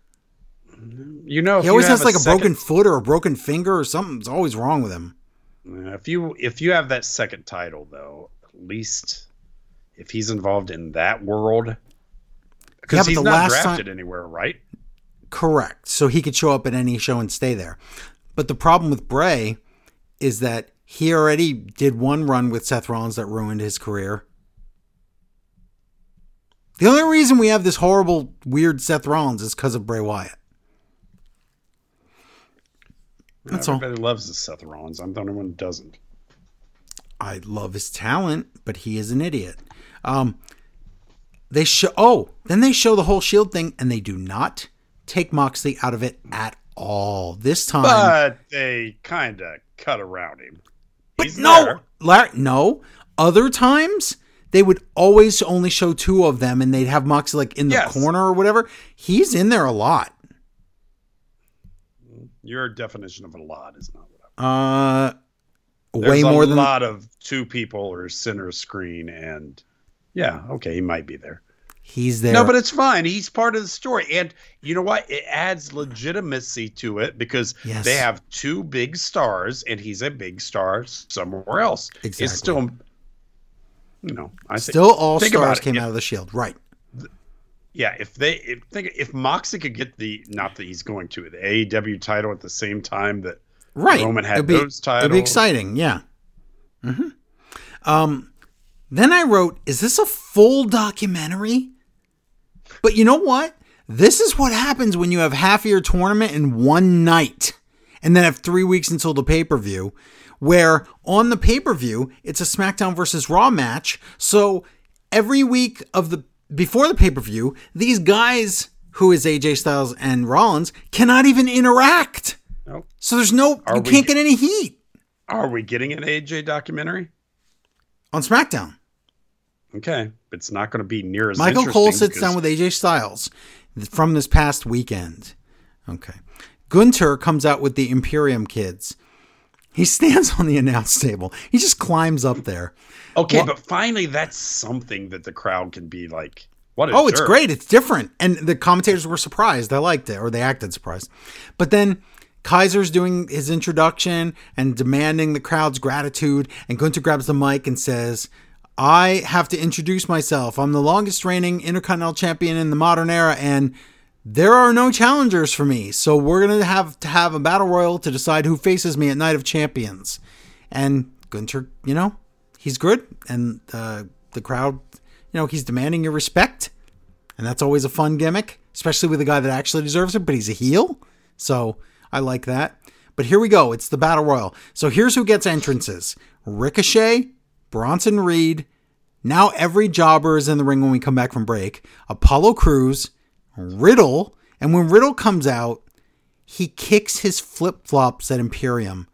you know, He always has like a, broken foot or a broken finger or something's always wrong with him. If you if you have that second title though, at least if he's involved in that world, Yeah, because but he's the not last time- drafted anywhere, right? Correct. So he could show up at any show and stay there. But the problem with Bray is that he already did one run with Seth Rollins that ruined his career. The only reason we have this horrible, weird Seth Rollins is because of Bray Wyatt. That's all. Everybody loves this Seth Rollins. I'm the only one who doesn't. I love his talent, but he is an idiot. Um, they show. Oh, then they show the whole Shield thing, and they do not take Moxley out of it at all. This time, But they kind of cut around him. He's no, there. Larry, no. Other times they would always only show two of them, and they'd have Moxley like in the Yes. corner or whatever. He's in there a lot. Your definition of a lot is not what I. Uh, There's way a more than a lot of two people or center screen, and yeah, okay, he might be there. He's there. No, but it's fine. He's part of the story, and you know what? It adds legitimacy to it because Yes. they have two big stars, and he's a big star somewhere else. Exactly. It's still, you know, I think- still all think stars came If- out of the Shield, right? Yeah, if they if think if Moxie could get the not that he's going to the AEW title at the same time that Right. Roman had It'd be, those titles. It'd be exciting, yeah. hmm Um, then I wrote, "Is this a full documentary?" But you know what? This is what happens when you have half of your tournament in one night, and then have three weeks until the pay per view. Where on the pay per view, it's a SmackDown versus Raw match. So every week of the before the pay per view, these guys, who is AJ Styles and Rollins, cannot even interact. Nope. So there's no, Are you we- can't get any heat Are we getting an AJ documentary? on SmackDown. Okay, it's not going to be near as Michael Cole sits down with AJ Styles from this past weekend. Okay. Gunther comes out with the Imperium kids. He stands on the announce table. He just climbs up there. Okay, Well- but finally, that's something that the crowd can be like. What? Oh, it's great. It's different. And the commentators were surprised. They liked it, or they acted surprised. But then Kaiser's doing his introduction and demanding the crowd's gratitude. And Gunther grabs the mic and says, I have to introduce myself. I'm the longest reigning Intercontinental Champion in the modern era, and there are no challengers for me. So we're going to have to have a battle royal to decide who faces me at Night of Champions. And Gunther, you know, he's good. And uh, the crowd, you know, he's demanding your respect. And that's always a fun gimmick, especially with a guy that actually deserves it, but he's a heel. So I like that. But here we go. It's the Battle Royal. So here's who gets entrances Ricochet, Bronson Reed. Now every jobber is in the ring when we come back from break. Apollo Crews, Riddle. And when Riddle comes out, he kicks his flip flops at Imperium.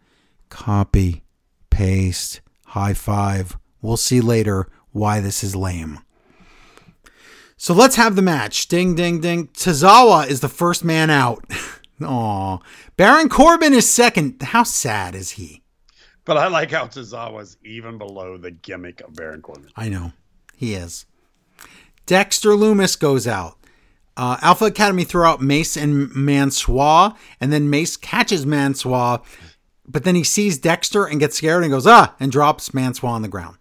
Copy, paste, high five. We'll see later why this is lame. So let's have the match. Ding, ding, ding. Tozawa is the first man out. Aw. Baron Corbin is second. How sad is he? But I like how Tozawa's even below the gimmick of Baron Corbin. I know. He is. Dexter Lumis goes out. Uh, Alpha Academy throw out Mace and Mansoor, and then Mace catches Mansoor, but then he sees Dexter and gets scared and goes, ah, and drops Mansoor on the ground.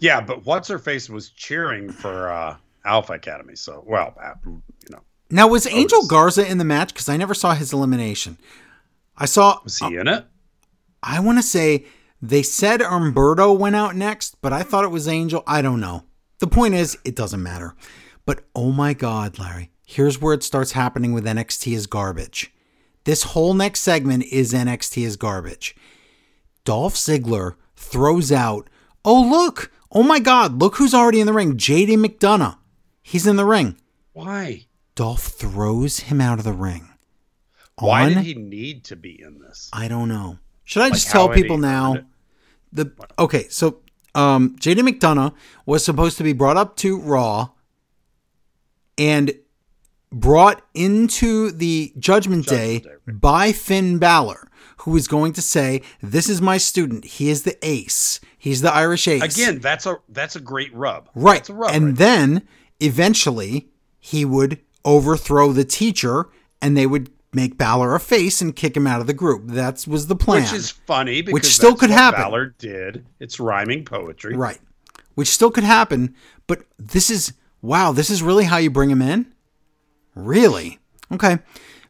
Yeah, but what's her face was cheering for uh, Alpha Academy. So, well, uh, you know, Now, was Angel Garza in the match? Because I never saw his elimination. I saw, was he in it? I want to say they said Humberto went out next, but I thought it was Angel. I don't know. The point is, it doesn't matter. But oh my God, Larry, here's where it starts happening with NXT is garbage. This whole next segment is NXT is garbage. Dolph Ziggler throws out, oh, look, oh my God, look who's already in the ring. JD McDonagh. He's in the ring. Why? Dolph throws him out of the ring. Why On- did he need to be in this? I don't know. Should I just tell people now? The okay, so um, JD McDonagh was supposed to be brought up to Raw and brought into the Judgment, Day, Day, right. by Finn Balor, who is going to say, "This is my student. He is the ace. He's the Irish ace." Again, that's a that's a great rub. Right. That's a rub. and right then eventually he would overthrow the teacher and they would make Balor a face and kick him out of the group. That was the plan. Which is funny because still that's could happen. Balor did. It's rhyming poetry. right. Which still could happen, but this is wow, this is really how you bring him in? Really? Okay.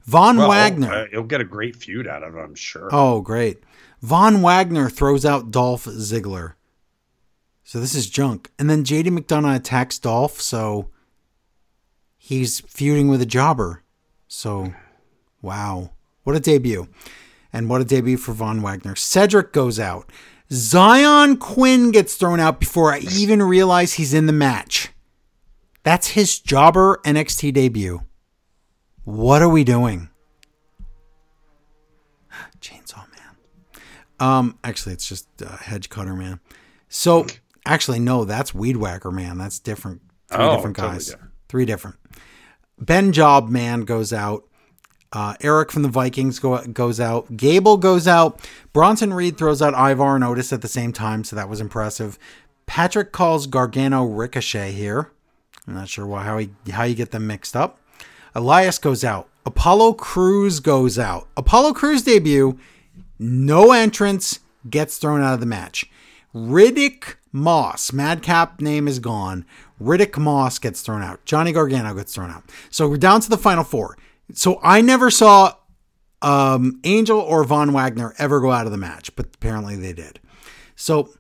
Von Well, Wagner. uh, he'll get a great feud out of it, I'm sure. Oh, great. Von Wagner throws out Dolph Ziggler. So this is junk. And then JD McDonagh attacks Dolph, so he's feuding with a jobber. So, wow. What a debut. And what a debut for Von Wagner. Cedric goes out. Xyon Quinn gets thrown out before I even realize he's in the match. That's his jobber NXT debut. What are we doing? Chainsaw Man. Um, actually, it's just uh, Hedge Cutter Man. So, actually, no, that's Weed Whacker Man. That's different. Three Oh, different totally guys. different. Three different. Ben Job Man goes out. Uh, Erik from the Vikings go, goes out. Gable goes out. Bronson Reed throws out Ivar and Otis at the same time, so that was impressive. Patrick calls Gargano Ricochet here. I'm not sure why, how he how you get them mixed up. Elias goes out. Apollo Crews goes out. Apollo Crews debut, no entrance, gets thrown out of the match. Riddick Moss, Madcap name is gone. Riddick Moss gets thrown out. Johnny Gargano gets thrown out. So we're down to the final four. So I never saw um, Angel or Von Wagner ever go out of the match, but apparently they did. So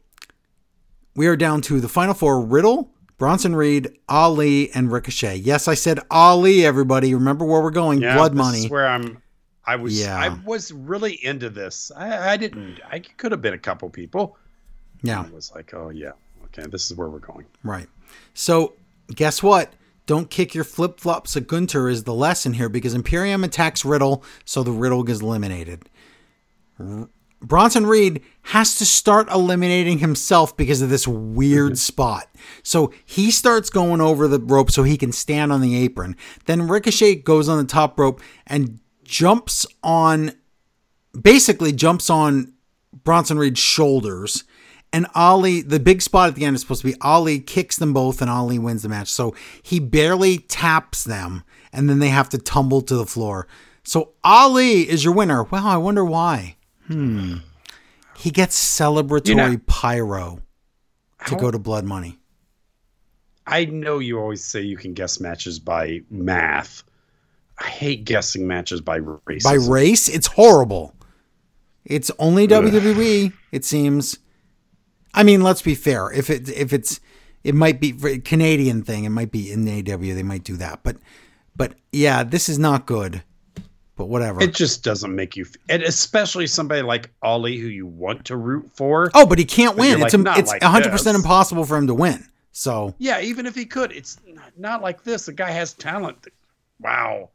we are down to the final four Riddle, Bronson Reed, Ali, and Ricochet. Yes, I said Ali, everybody. Remember where we're going. Yeah, Blood money. Where I'm. I was. Yeah. I was really into this. I, I didn't. I could have been a couple people. yeah, I was like, oh yeah, okay, this is where we're going. right. So guess what? Don't kick your flip flops at Gunther is the lesson here because Imperium attacks Riddle, so the Riddle gets eliminated. R- Bronson Reed has to start eliminating himself because of this weird mm-hmm. spot. So he starts going over the rope so he can stand on the apron. Then Ricochet goes on the top rope and jumps on, basically jumps on Bronson Reed's shoulders. And Ali, the big spot at the end is supposed to be Ali kicks them both and Ali wins the match. So he barely taps them and then they have to tumble to the floor. So Ali is your winner. Well, I wonder why. Hmm. He gets celebratory You know- pyro to go to Blood Money. I know you always say you can guess matches by math. I hate guessing matches by race. By race, it's horrible. It's only WWE, it seems. I mean, let's be fair. If it if it's it might be a Canadian thing, it might be in the AW, they might do that. But but yeah, this is not good. But whatever. It just doesn't make you, and especially somebody like Ali who you want to root for. oh, but he can't win. It's like, a, it's 100% impossible for him to win. So, Yeah, even if he could, it's not like this. The guy has talent. Wow.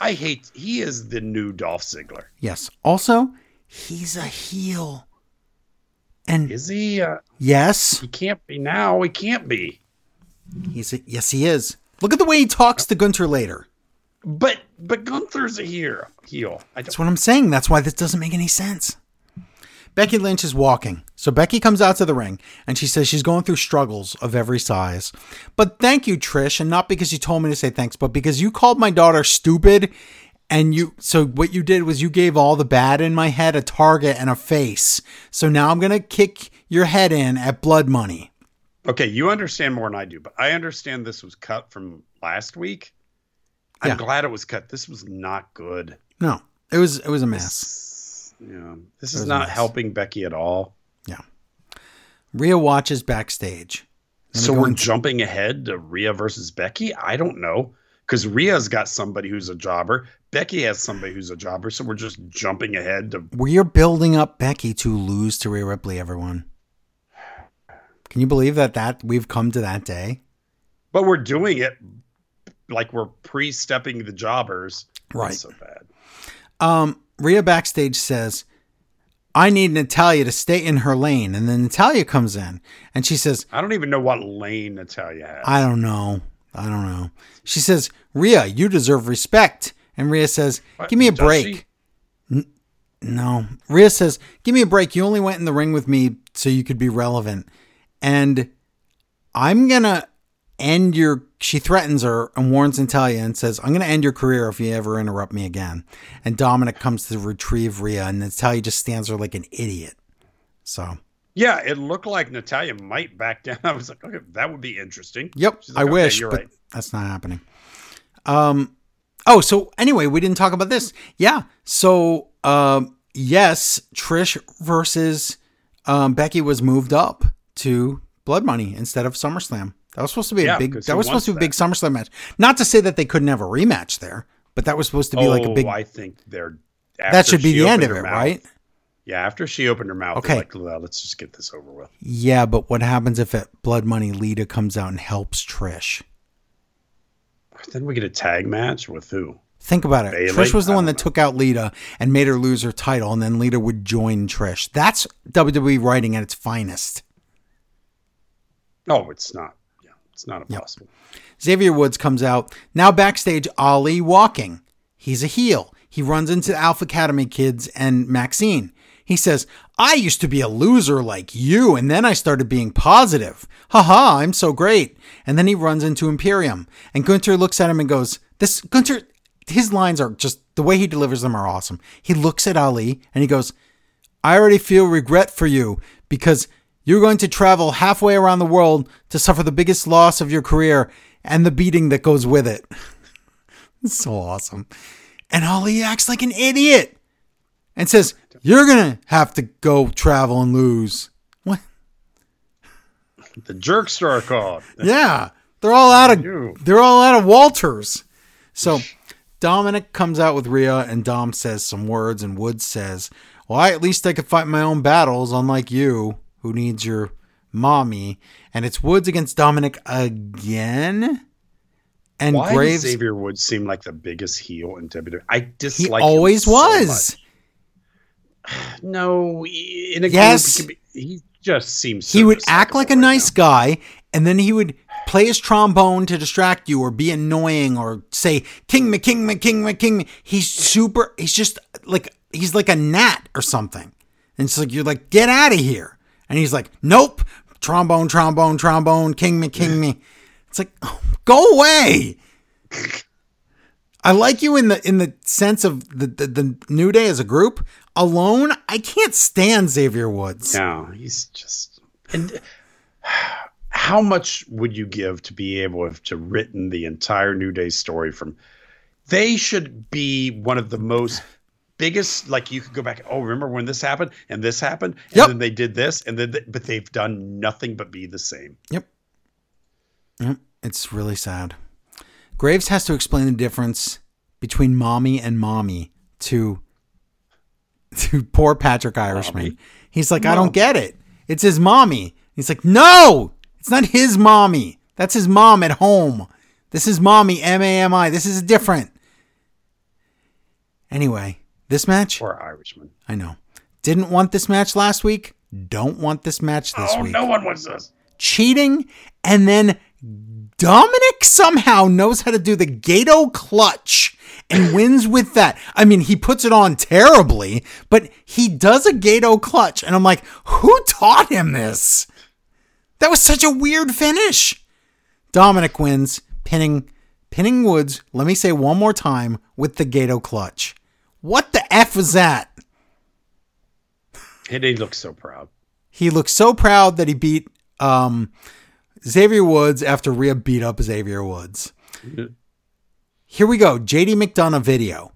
I hate. He is the new Dolph Ziggler. yes. Also, he's a heel. And Is he? Uh, yes, he can't be now. He can't be. he's a, yes he is. Look at the way he talks to Gunther later. But but Gunther's a hero. Heel. I That's what I'm saying. That's why this doesn't make any sense. Becky Lynch is walking. So Becky comes out to the ring and she says she's going through struggles of every size. But thank you, Trish, and not because you told me to say thanks, but because you called my daughter stupid and you so what you did was you gave all the bad in my head a target and a face. So now I'm gonna kick your head in at blood money. okay, you understand more than I do, but I understand this was cut from last week. I'm Yeah. glad it was cut. This was not good. No. It was it was a mess. This, yeah, this is not helping Becky at all. Yeah. Rhea watches backstage. So we're into- jumping ahead to Rhea versus Becky? I don't know. Because Rhea's got somebody who's a jobber. Becky has somebody who's a jobber. So we're just jumping ahead to. We're building up Becky to lose to Rhea Ripley, everyone. Can you believe that that we've come to that day? But we're doing it like we're pre stepping the jobbers. Right. That's so bad. Um, Rhea backstage says, I need Natalya to stay in her lane. And then Natalya comes in and she says, I don't even know what lane Natalya has. I don't know. I don't know. She says, Rhea, you deserve respect. And Rhea says, Give me a break. she? No. Rhea says, Give me a break. You only went in the ring with me so you could be relevant. And I'm going to end your. She threatens her and warns Natalya and says, I'm going to end your career if you ever interrupt me again. And Dominik comes to retrieve Rhea, and Natalya just stands there like an idiot. So, Yeah, it looked like Natalya might back down. I was like, okay, that would be interesting. yep, like, I "Okay, wish, but right. that's not happening. Um, oh, so anyway, we didn't talk about this. Yeah, so um, yes, Trish versus um, Becky was moved up to Blood Money instead of SummerSlam. That was supposed to be a big. That was supposed to be a big SummerSlam match. Not to say that they couldn't have a rematch there, but that was supposed to be oh, like a big. I think they're. that should be the end of it, mouth- right? Yeah, after she opened her mouth, Okay. okay. like, well, let's just get this over with. Yeah, but what happens if at Blood Money Lita comes out and helps Trish? Then we get a tag match with who? Think about it. Trish was the one that took out Lita and made her lose her title, and then Lita would join Trish. That's WWE writing at its finest. Oh, it's not. Yeah, it's not Yep. impossible. Xavier Woods comes out. Now backstage, Ali walking. He's a heel. He runs into Alpha Academy kids and Maxine. He says, I used to be a loser like you, and then I started being positive. Haha, I'm so great. And then he runs into Imperium. And Gunther looks at him and goes, This Gunther, his lines are just the way he delivers them are awesome. He looks at Ali and he goes, I already feel regret for you because you're going to travel halfway around the world to suffer the biggest loss of your career and the beating that goes with it. so awesome. And Ali acts like an idiot and says, You're going to have to go travel and lose. What? The jerk star called. Yeah. They're all out of You. they're all out of Walters. So Dominik comes out with Rhea and Dom says some words and Woods says, Well, I, at least I could fight my own battles, unlike you, who needs your mommy. And it's Woods against Dominik again. And Why Graves Xavier Woods seem like the biggest heel in WWE? I he dislike. him always was. No, in a Yes. group, he, be- he just seems. he would act like a nice guy and then he would play his trombone to distract you or be annoying or say king me king me king me king me he's super he's just like he's like a gnat or something and it's like you're like get out of here and he's like nope trombone trombone trombone king me king me it's like oh, go away I like you in the in the sense of the, the the New Day as a group. Alone, I can't stand Xavier Woods. No, he's just. And how much would you give to be able to written the entire New Day story from? They should be one of the most biggest. Like you could go back. Oh, remember when this happened and this happened, and Yep. then they did this, and then th- but they've done nothing but be the same. Yep. Yep. It's really sad. Graves has to explain the difference between mommy and mommy to to poor Patrick Irishman. Mommy? He's like, I don't get it. It's his mommy. He's like, no, it's not his mommy. That's his mom at home. This is mommy, M A M I. This is different. Anyway, this match, Poor Irishman. I know. Didn't want this match last week. Don't want this match this oh, week no one wants this. cheating and then Dominik somehow knows how to do the Gato clutch and wins with that. I mean, he puts it on terribly, but he does a Gato clutch. And I'm like, who taught him this? That was such a weird finish. Dominik wins, pinning pinning Woods, let me say one more time, with the Gato clutch. What the F was that? And he looks so proud. He looks so proud that he beat um, Xavier Woods after Rhea beat up Xavier Woods. Here we go. JD McDonagh video.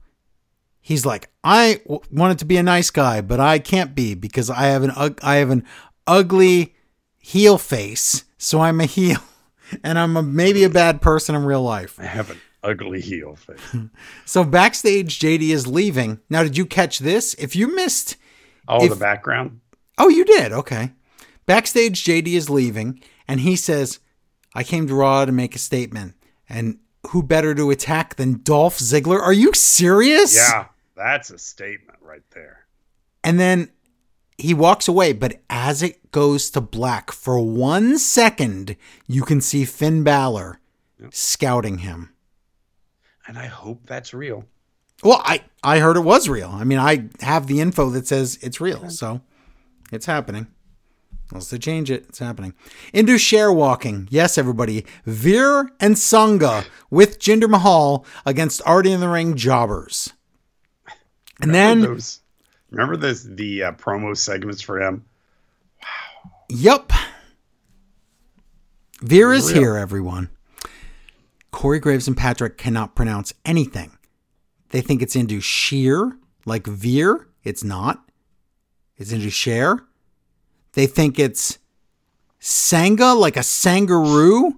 He's like, I w- wanted to be a nice guy, but I can't be because I have an ug- I have an ugly heel face, so I'm a heel, and I'm a, maybe a bad person in real life. I have an ugly heel face. So backstage, JD is leaving. Now, did you catch this? If you missed, Oh, If- the background. oh, you did. Okay. Backstage, JD is leaving, and he says, "I came to Raw to make a statement, and who better to attack than Dolph Ziggler? Are you serious?" Yeah, that's a statement right there. And then he walks away, but as it goes to black for one second, you can see Finn Balor scouting him. And I hope that's real. Well, I I heard it was real. I mean, I have the info that says it's real, so it's happening. Unless they change it, it's happening. Indus Sher walking. Yes, everybody. Veer and Sangha with Jinder Mahal against Artie in the Ring jobbers. And Remember then, those, remember this the uh, promo segments for him? Wow. yep. Veer is here, everyone. Corey Graves and Patrick cannot pronounce anything. They think it's into sheer, like veer. It's not. It's into share. They think it's sanga, like a sangaroo.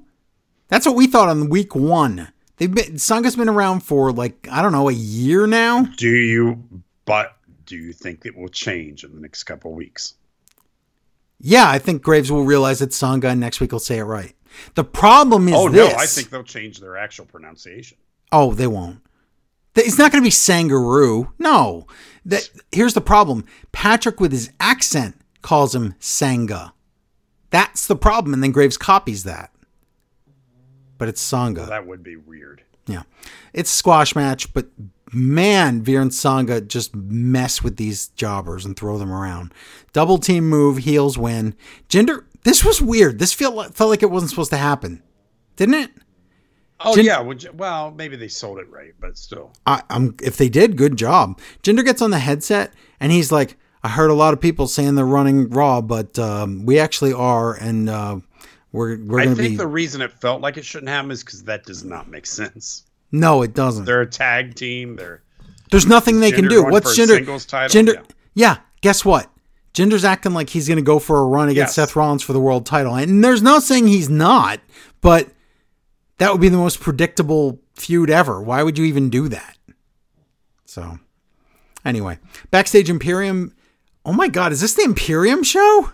That's what we thought on week one. They've been Sanga's been around for like I don't know a year now. Do you? But do you think it will change in the next couple of weeks? Yeah, I think Graves will realize it's Sangha and next week he'll say it right. The problem is Oh this. no, I think they'll change their actual pronunciation. Oh, they won't. It's not going to be Sangaroo. No. That here's the problem. Patrick with his accent calls him Sangha. That's the problem, and then Graves copies that. But it's Sangha. That would be weird. Yeah. It's a squash match, but man, Veer and Sangha just mess with these jobbers and throw them around. Double team move, heels win. Jinder, this was weird. This felt felt like it wasn't supposed to happen. Didn't it? Oh Jin- yeah, well maybe they sold it right, but still. I, I'm if they did, good job. Jinder gets on the headset and he's like, I heard a lot of people saying they're running Raw, but um, we actually are, and uh, we're we're I think be. the reason it felt like it shouldn't happen is because that does not make sense. no, it doesn't. They're a tag team. They're There's nothing they can do. What's Jinder singles title? Jinder. Yeah. Yeah. Guess what? Jinder's acting like he's gonna go for a run against Yes. Seth Rollins for the world title, and there's no saying he's not. But that would be the most predictable feud ever. Why would you even do that? So, anyway, backstage Imperium. Oh my God, is this the Imperium show?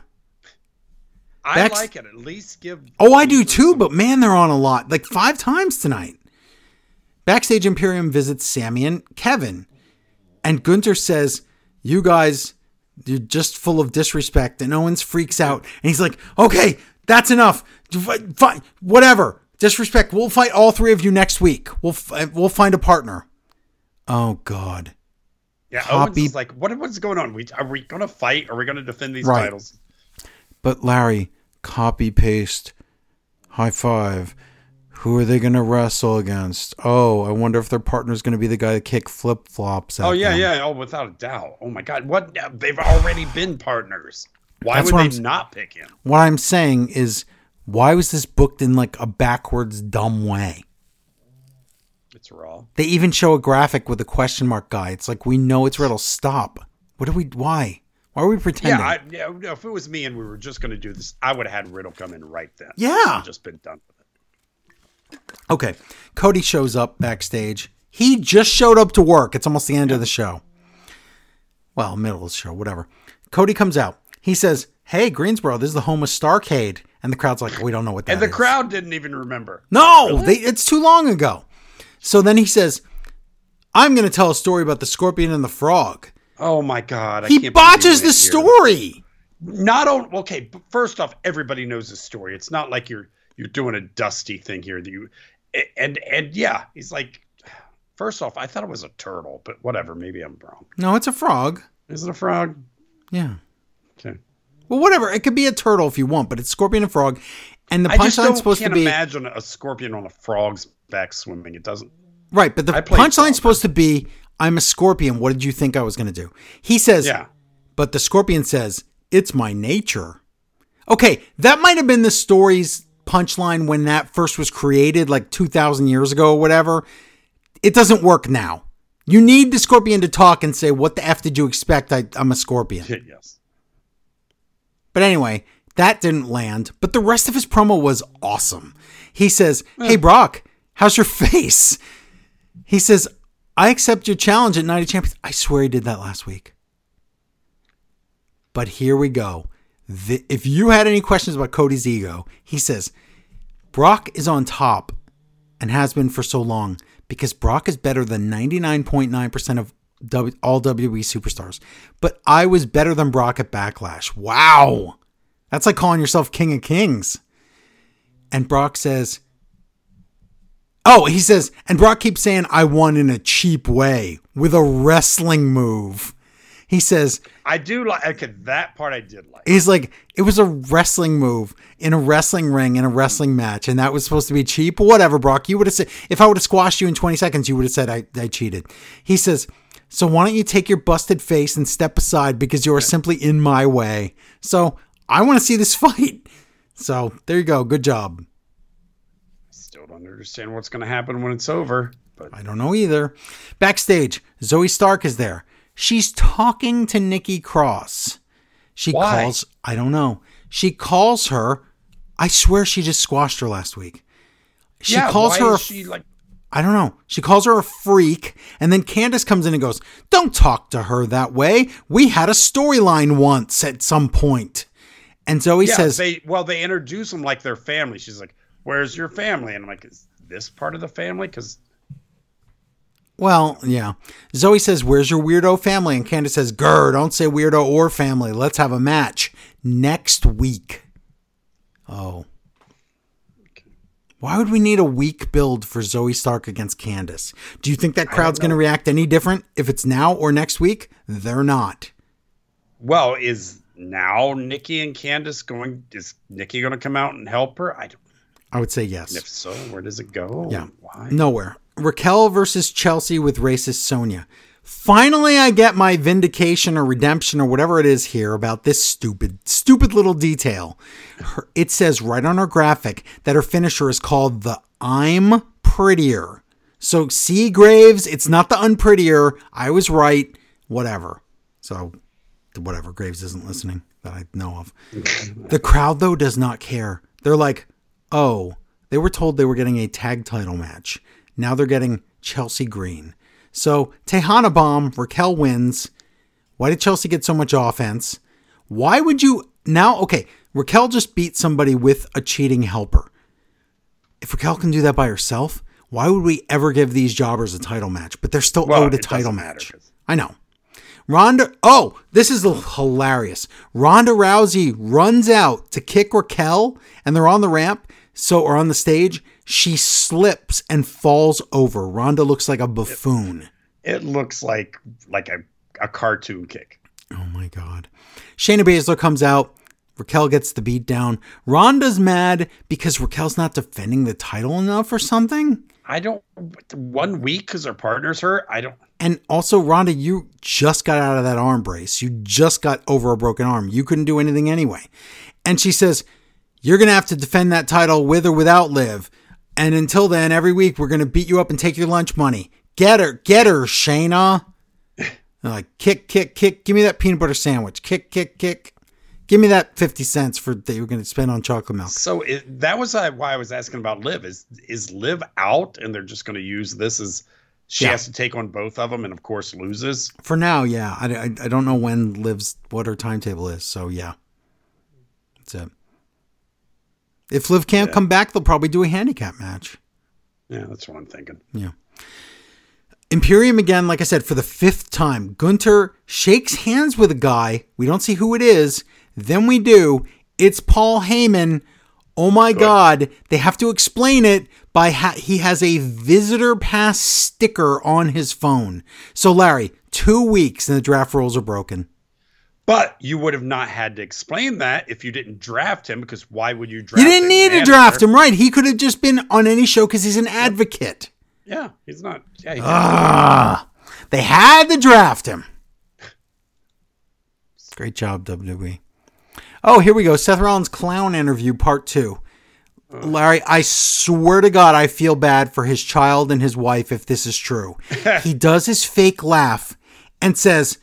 I Back- like it. At least give. Oh, I do too, some- but man, they're on a lot. Like five times tonight. Backstage Imperium visits Sami and Kevin. And Gunther says, You guys, you're just full of disrespect. And Owens freaks out. And he's like, Okay, that's enough. Fi- fi- Whatever. Disrespect. We'll fight all three of you next week. We'll, f- we'll find a partner. Oh, God. Yeah, copy- Owens is like, what, what's going on? We are we going to fight? Are we going to defend these Right. titles? But Larry, copy paste, high five. Who are they going to wrestle against? Oh, I wonder if their partner's going to be the guy that kick flip flops. Out. Oh yeah, yeah. Oh, without a doubt. Oh my God, what? They've already been partners. Why That's would they I'm not pick him? What I'm saying is, why was this booked in like a backwards, dumb way? They even show a graphic with a question mark guy. It's like we know it's Riddle. Stop. What do we? Why? Why are we pretending? Yeah, I, yeah. If it was me and we were just going to do this, I would have had Riddle come in right then. Yeah. Just been done with it. Okay. Cody shows up backstage. He just showed up to work. It's almost the end of the show. Well, middle of the show, whatever. Cody comes out. He says, Hey, Greensboro, this is the home of Starcade. And the crowd's like, We don't know what that And the is." crowd didn't even remember. No, they, it's too long ago. So then he says, I'm going to tell a story about the scorpion and the frog. Oh my God! I He can't botches the story. Not on. Okay, first off, everybody knows the story. It's not like you're you're doing a dusty thing here. That you and and yeah, he's like, first off, I thought it was a turtle, but whatever. Maybe I'm wrong. No, it's a frog. Is it a frog? Yeah. Okay. Well, whatever. It could be a turtle if you want, but it's scorpion and frog. And the punchline's supposed to can't be imagine a scorpion on a frog's back swimming. It doesn't. right, but the I played frog. punchline's supposed to be I'm a scorpion. What did you think I was going to do? He says, Yeah. but the scorpion says, it's my nature. Okay, that might have been the story's punchline when that first was created, like 2,000 years ago or whatever. It doesn't work now. You need the scorpion to talk and say, What the F did you expect? I, I'm a scorpion. yes. But anyway, that didn't land. But the rest of his promo was awesome. He says, Hey, Brock, how's your face? He says, I accept your challenge at Night of Champions. I swear he did that last week. But here we go. The, if you had any questions about Cody's ego, he says, Brock is on top and has been for so long because Brock is better than 99.9% of w, all WWE superstars. But I was better than Brock at Backlash. Wow. That's like calling yourself King of Kings. And Brock says, Oh, he says, and Brock keeps saying, I won in a cheap way with a wrestling move. He says, I do like okay, that part. I did like. He's like, it was a wrestling move in a wrestling ring in a wrestling match, and that was supposed to be cheap. Whatever, Brock. You would have said, if I would have squashed you in 20 seconds, you would have said I, I cheated. He says, so why don't you take your busted face and step aside because you are simply in my way. So I want to see this fight. So there you go. Good job. Don't understand what's going to happen when it's over. But I don't know either. Backstage, Zoey Stark is there. She's talking to Nikki Cross. She Why? calls, I don't know. She calls her, I swear she just squashed her last week. She yeah, calls her, a she like? I don't know. She calls her a freak. And then Candice comes in and goes, Don't talk to her that way. We had a storyline once at some point. And Zoey Yeah, says, they well they introduce them like their family. She's like, "Where's your family?" And I'm like, "Is this part of the family?" Because Well, yeah. Zoey says, Where's your weirdo family? And Candice says, Grr, don't say weirdo or family. Let's have a match next week. Oh. Why would we need a week build for Zoey Stark against Candice? Do you think that crowd's going to react any different if it's now or next week? They're not. well, is now Nikki and Candice going? Is Nikki going to come out and help her? I don't. I would say yes. If so, where does it go? Yeah. Why? Nowhere. Raquel versus Chelsea with racist Sonya. Finally, I get my vindication or redemption or whatever it is here about this stupid, stupid little detail. Her, it says right on her graphic that her finisher is called the I'm Prettier. So, see, Graves, it's not the unprettier. I was right. Whatever. So, whatever. Graves isn't listening that I know of. the crowd, though, does not care. They're like, oh, they were told they were getting a tag title match. Now they're getting Chelsea Green. So Tejana Bomb, Raquel wins. Why did Chelsea get so much offense? Why would you now? Okay, Raquel just beat somebody with a cheating helper. If Raquel can do that by herself, why would we ever give these jobbers a title match? But they're still Well, owed a title matter, I know. Ronda, oh, this is hilarious. Ronda Rousey runs out to kick Raquel, and they're on the ramp, so or on the stage. She slips and falls over. Ronda looks like a buffoon. It looks like like a, a cartoon kick. Oh my god. Shayna Baszler comes out. Raquel gets the beat down. Ronda's mad because Raquel's not defending the title enough or something. I don't. One week because her partner's hurt. I don't. And also, Ronda, you just got out of that arm brace. You just got over a broken arm. You couldn't do anything anyway. And she says, You're going to have to defend that title with or without Liv. And until then, every week, we're going to beat you up and take your lunch money. Get her, get her, Shayna. Like, kick, kick, kick. Give me that peanut butter sandwich. Kick, kick, kick. Give me that 50 cents for that you were going to spend on chocolate milk. So it, that was uh, why I was asking about Liv. Is is Liv out, and they're just going to use this as she Yeah. has to take on both of them, and of course loses. For now, yeah. I, I, I don't know when Liv's, what her timetable is. So, yeah. That's it. If Liv can't Yeah. come back, they'll probably do a handicap match. Yeah, that's what I'm thinking. Yeah. Imperium again, like I said, for the fifth time. Gunther shakes hands with a guy. We don't see who it is. Then we do. It's Paul Heyman. Oh my God, they have to explain it by ha- he has a visitor pass sticker on his phone. So, Larry, two weeks and the draft rules are broken. But you would have not had to explain that if you didn't draft him, because why would you draft? You didn't need to draft him, right? He could have just been on any show because he's an advocate. Yeah, he's not. Yeah, he Ah, they had to draft him. Great job, WWE. Oh, here we go. Seth Rollins clown interview part two. Larry, I swear to God, I feel bad for his child and his wife if this is true. he does his fake laugh and says,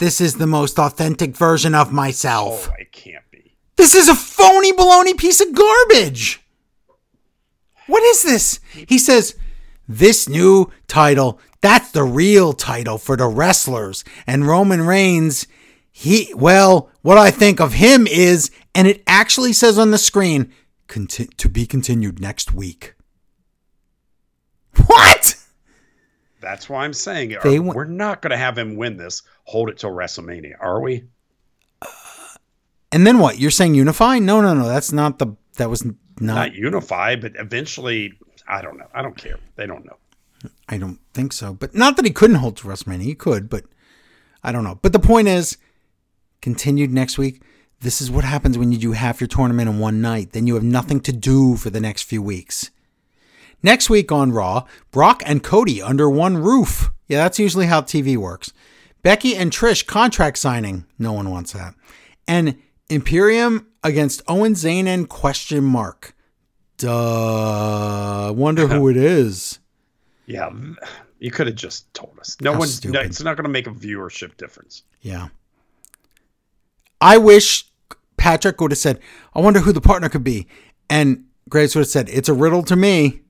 This is the most authentic version of myself. oh, it can't be. This is a phony baloney piece of garbage. What is this? He says, This new title, that's the real title for the wrestlers. And Roman Reigns, he, well, what I think of him is, and it actually says on the screen, to be continued next week. What? That's why I'm saying it. They we're not going to have him win this. Hold it till WrestleMania, are we? Uh, and then what? You're saying unify? No, no, no. That's not the, that was not, Not unify, but eventually, I don't know. I don't care. They don't know. I don't think so. But not that he couldn't hold to WrestleMania. He could, but I don't know. But the point is, continued next week. This is what happens when you do half your tournament in one night. Then you have nothing to do for the next few weeks. Next week on Raw, Brock and Cody under one roof. Yeah, that's usually how TV works. Becky and Trish contract signing. No one wants that. And Imperium against Owen Zayn and question mark. Duh. Wonder who it is. Yeah, you could have just told us. No How one's. No, it's not going to make a viewership difference. Yeah. I wish Patrick would have said, I wonder who the partner could be. And Graves would have said, It's a riddle to me.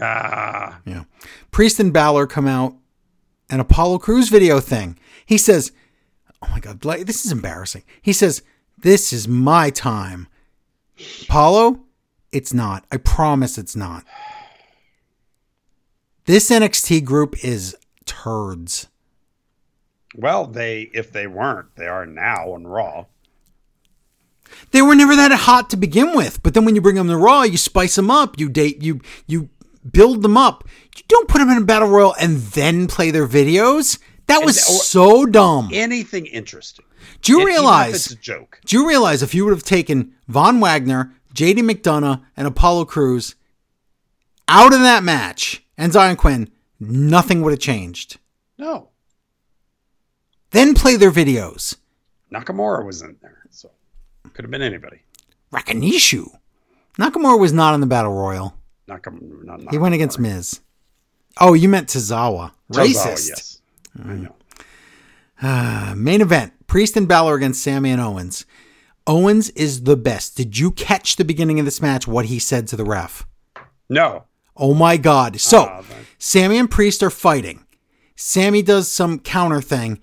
Ah, Yeah. Priest and Balor come out an Apollo Crews video thing. He says, Oh my God, like, this is embarrassing. He says, This is my time. Apollo, it's not. I promise it's not. This NXT group is turds. well, they if they weren't, they are now on Raw. They were never that hot to begin with, but then when you bring them to Raw, you spice them up. You date, you you build them up. You don't put them in a battle royal and then play their videos. That was or- so dumb. Anything interesting? Do you And realize? it's a joke? Do you realize if you would have taken Von Wagner, JD McDonagh, and Apollo Crews out of that match and Xyon Quinn, nothing would have changed. No, Then play their videos. Nakamura was in there, so could have been anybody. Rakanishu. Nakamura was not in the battle royal. Nakamura. Not, He went against Miz. Oh, you meant Tozawa. Tozawa, Racist. yes, I know. Uh, main event Priest and Balor against Sami and Owens. Owens is the best. Did you catch the beginning of this match? What he said to the ref? No, Oh my God. So, Ah, that- Sami and Priest are fighting. Sami does some counter thing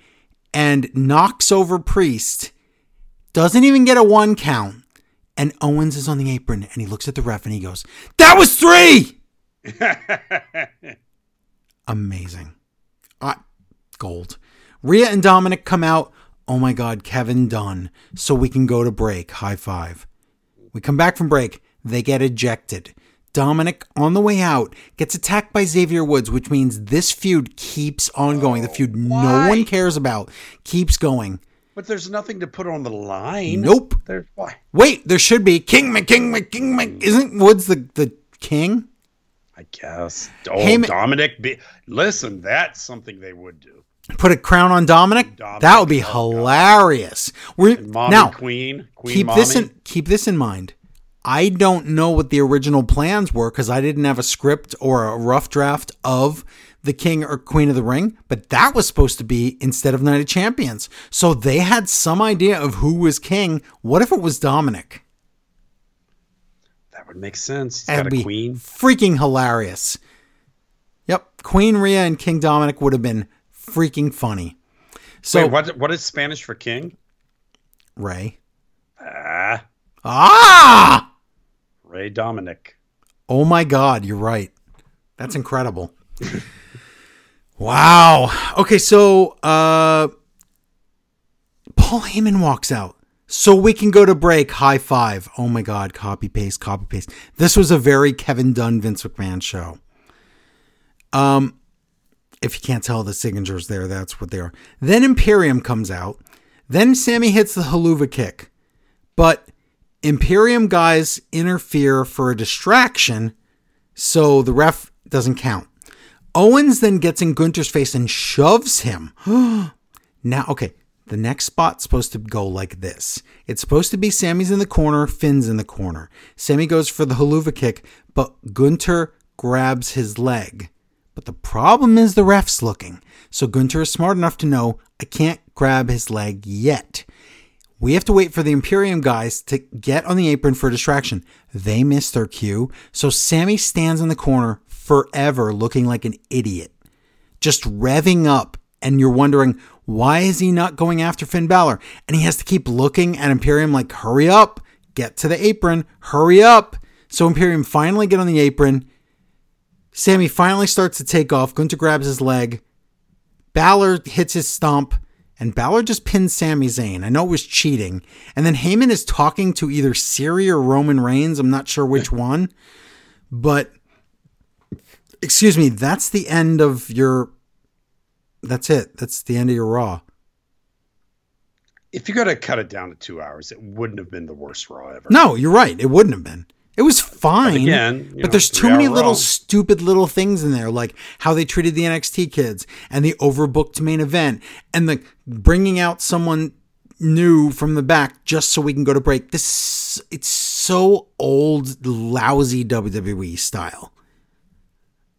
and knocks over Priest. Doesn't even get a one count. And Owens is on the apron and he looks at the ref and he goes, That was three! Amazing. Ah, gold. Rhea and Dominik come out. Oh my God, Kevin Dunn. So we can go to break. High five. We come back from break. They get ejected. Dominik, on the way out, gets attacked by Xavier Woods, which means this feud keeps on going. The feud no one cares about keeps going. But there's nothing to put on the line. Nope. There's why? Wait, there should be King McKing McKing Mc. Isn't Woods the, the king? I guess. Oh, Heyman- Dominik. Be- Listen, that's something they would do. Put a crown on Dominik? Dominik, oh, that would be oh, hilarious. We're, now, Queen. Queen keep Mommy. this in keep this in mind. I don't know what the original plans were because I didn't have a script or a rough draft of the King or Queen of the Ring, but that was supposed to be instead of Night of Champions. So they had some idea of who was king. What if it was Dominik? That would make sense. He's That'd got a be queen. freaking hilarious. Yep, Queen Rhea and King Dominik would have been freaking funny. So Wait, what? What is Spanish for king? Ray. Ah, Ah! Ray Dominik. Oh my God, you're right. That's incredible. wow. Okay, so uh Paul Heyman walks out. so we can go to break. High five. Oh my God. Copy paste, copy paste. This was a very Kevin Dunn, Vince McMahon show. Um, if you can't tell the signatures there, that's what they are. Then Imperium comes out. Then Sami hits the Helluva Kick. But Imperium guys interfere for a distraction, so the ref doesn't count. Owens then gets in Gunther's face and shoves him. now, okay, the next spot's supposed to go like this. It's supposed to be Sami's in the corner, Finn's in the corner. Sami goes for the Helluva Kick, but Gunther grabs his leg. But the problem is the ref's looking. So Gunther is smart enough to know I can't grab his leg yet. We have to wait for the Imperium guys to get on the apron for distraction. They miss their cue, so Sami stands in the corner forever looking like an idiot, just revving up, and you're wondering, why is he not going after Finn Balor? And he has to keep looking at Imperium like, hurry up, get to the apron, hurry up. So Imperium finally get on the apron. Sami finally starts to take off. Gunther grabs his leg. Balor hits his stomp, and Balor just pins Sami Zayn. I know it was cheating. And then Heyman is talking to either Siri or Roman Reigns. I'm not sure which one. But, excuse me, that's the end of your. That's it. That's the end of your Raw. If you're gonna cut it down to two hours, it wouldn't have been the worst Raw ever. No, you're right. It wouldn't have been. It was fine. But again, but know, there's too many little Raw. stupid little things in there, like how they treated the NXT kids and the overbooked main event and the bringing out someone new from the back just so we can go to break. This it's so old, lousy WWE style.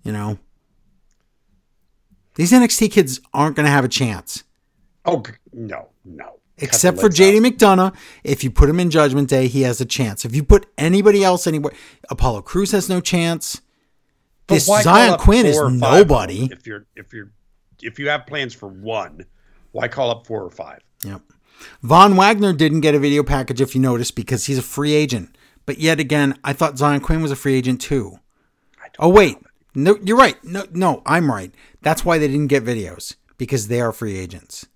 You know, these NXT kids aren't going to have a chance. Oh no, no. Except for JD out. McDonagh, if you put him in Judgment Day, he has a chance. If you put anybody else anywhere, Apollo Crews has no chance. But This Xyon Quinn is four or five nobody. If you're if you're if you have plans for one, why call up four or five? Yep. Von Wagner didn't get a video package, if you notice, because he's a free agent. But yet again, I thought Xyon Quinn was a free agent too. Oh wait, no, you're right. No, no, I'm right. That's why they didn't get videos because they are free agents.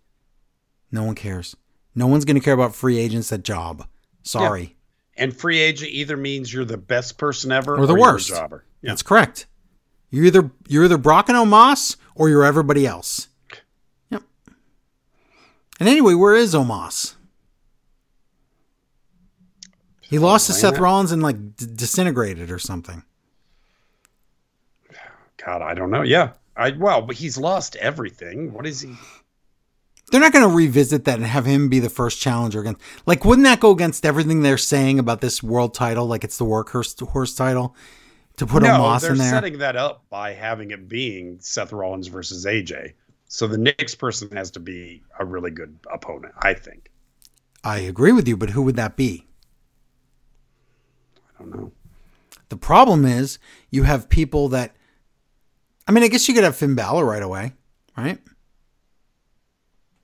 No one cares. No one's going to care about free agents at job. Sorry. And free agent either means you're the best person ever Or the a worst. jobber. Yeah. That's correct. You're either you're either Brock and Omos or you're everybody else. Yep. And anyway, where is Omos? He lost to Seth? Rollins and like d- disintegrated or something. God, I don't know. Yeah. I well, but he's lost everything. What is he? They're not going to revisit that and have him be the first challenger again. Like, wouldn't that go against everything they're saying about this world title? Like, it's the workhorse horse title to put no, Omos they're in there. setting that up by having it being Seth Rollins versus AJ. So the next person has to be a really good opponent, I think. I agree with you, but who would that be? I don't know. The problem is you have people that. I mean, I guess you could have Finn Balor right away, right?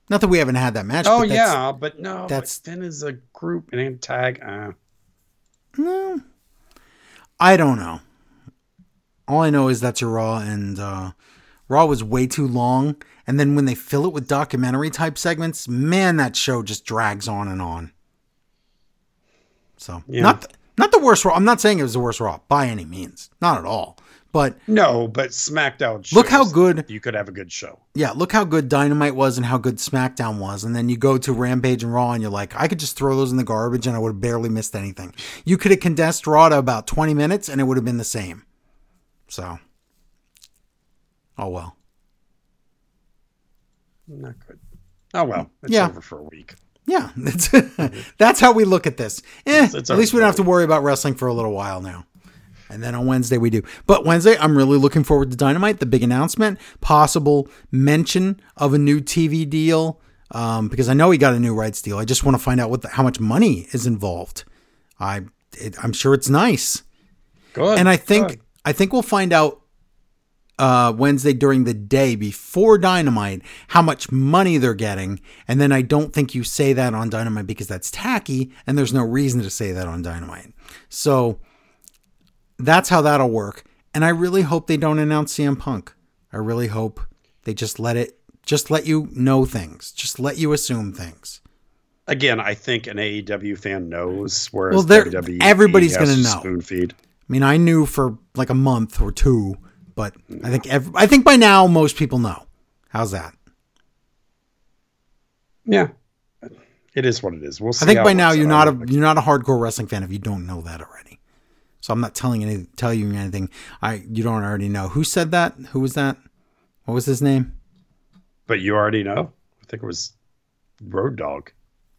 Not that we haven't had that match. Oh but yeah, but no, that's- that's Finn is a group and tag. Uh, No, I don't know. All I know is that's your Raw, and uh, Raw was way too long. And then when they fill it with documentary type segments, man, that show just drags on and on. So Yeah. not not the worst Raw. I'm not saying it was the worst Raw by any means, not at all. But no, but SmackDown. Look how good- you could have a good show. yeah, look how good Dynamite was and how good SmackDown was. And then you go to Rampage and Raw and you're like, I could just throw those in the garbage and I would have barely missed anything. You could have condensed Raw to about 20 minutes and it would have been the same. So, oh well. Not good. Oh well, it's Yeah. over for a week. Yeah, that's, how we look at this. Eh, it's at least we don't have to worry about wrestling for a little while now. And then on Wednesday we do. But Wednesday, I'm really looking forward to Dynamite, the big announcement, possible mention of a new TV deal, um, because I know he got a new rights deal. I just want to find out what the, how much money is involved. I it, I'm sure it's nice, Good. and I think good. I think we'll find out uh, Wednesday during the day before Dynamite how much money they're getting. And then I don't think you say that on Dynamite because that's tacky and there's no reason to say that on Dynamite. So that's how that'll work. And I really hope they don't announce CM Punk. I really hope they just let it, just let you know things, just let you assume things. Again, I think an AEW fan knows, whereas Well, WWE everybody's gonna know. Spoon feed. I mean, I knew for like a month or two, but I think ev- I think by now most people know. How's that? Yeah, it is what it is. We'll see. I think by now you're not a you're not a hardcore wrestling fan if you don't know that already. So I'm not telling any tell you anything I you don't already know. Who said that? Who was that? What was his name? But you already know. I think it was Road Dog.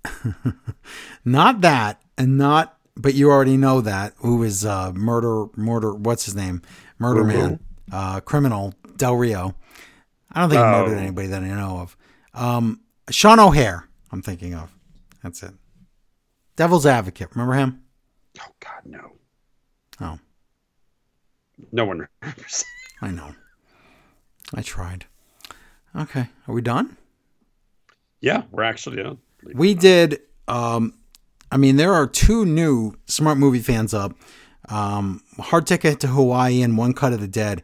Not that, and not. But you already know that. Who is uh, murder? Murder? What's his name? Murder man, uh, criminal Del Rio. I don't think he Oh. murdered anybody that I know of. Um, Sean O'Haire. I'm thinking of. That's it. Devil's Advocate. Remember him? Oh God, no. No one remembers. I know. I tried. Okay, are we done? yeah, we're actually on. We did. Um, I mean, there are two new smart movie fans up. Um, Hard Ticket to Hawaii and One Cut of the Dead.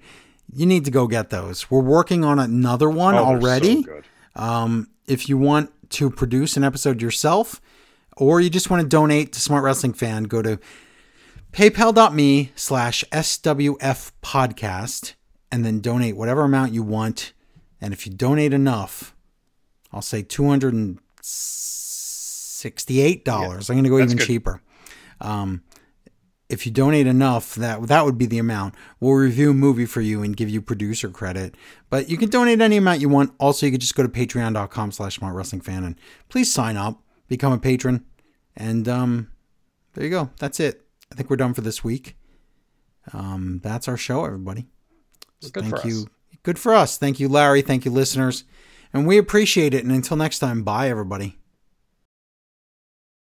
You need to go get those. We're working on another one Oh, so already. good. Um, if you want to produce an episode yourself, or you just want to donate to Smart Wrestling Fan, go to paypal.me slash SWF podcast and then donate whatever amount you want. And if you donate enough, I'll say $268. I'm going to go even good. cheaper. Um, if you donate enough, that that would be the amount. We'll review a movie for you and give you producer credit. But you can donate any amount you want. Also, you could just go to patreon.com slash smart wrestling fan and please sign up, become a patron. And um, there you go. That's it. I think we're done for this week. Um, that's our show, everybody. Good Thank you. us. Good for us. Thank you, Larry. Thank you, listeners. And we appreciate it. And until next time, bye, everybody.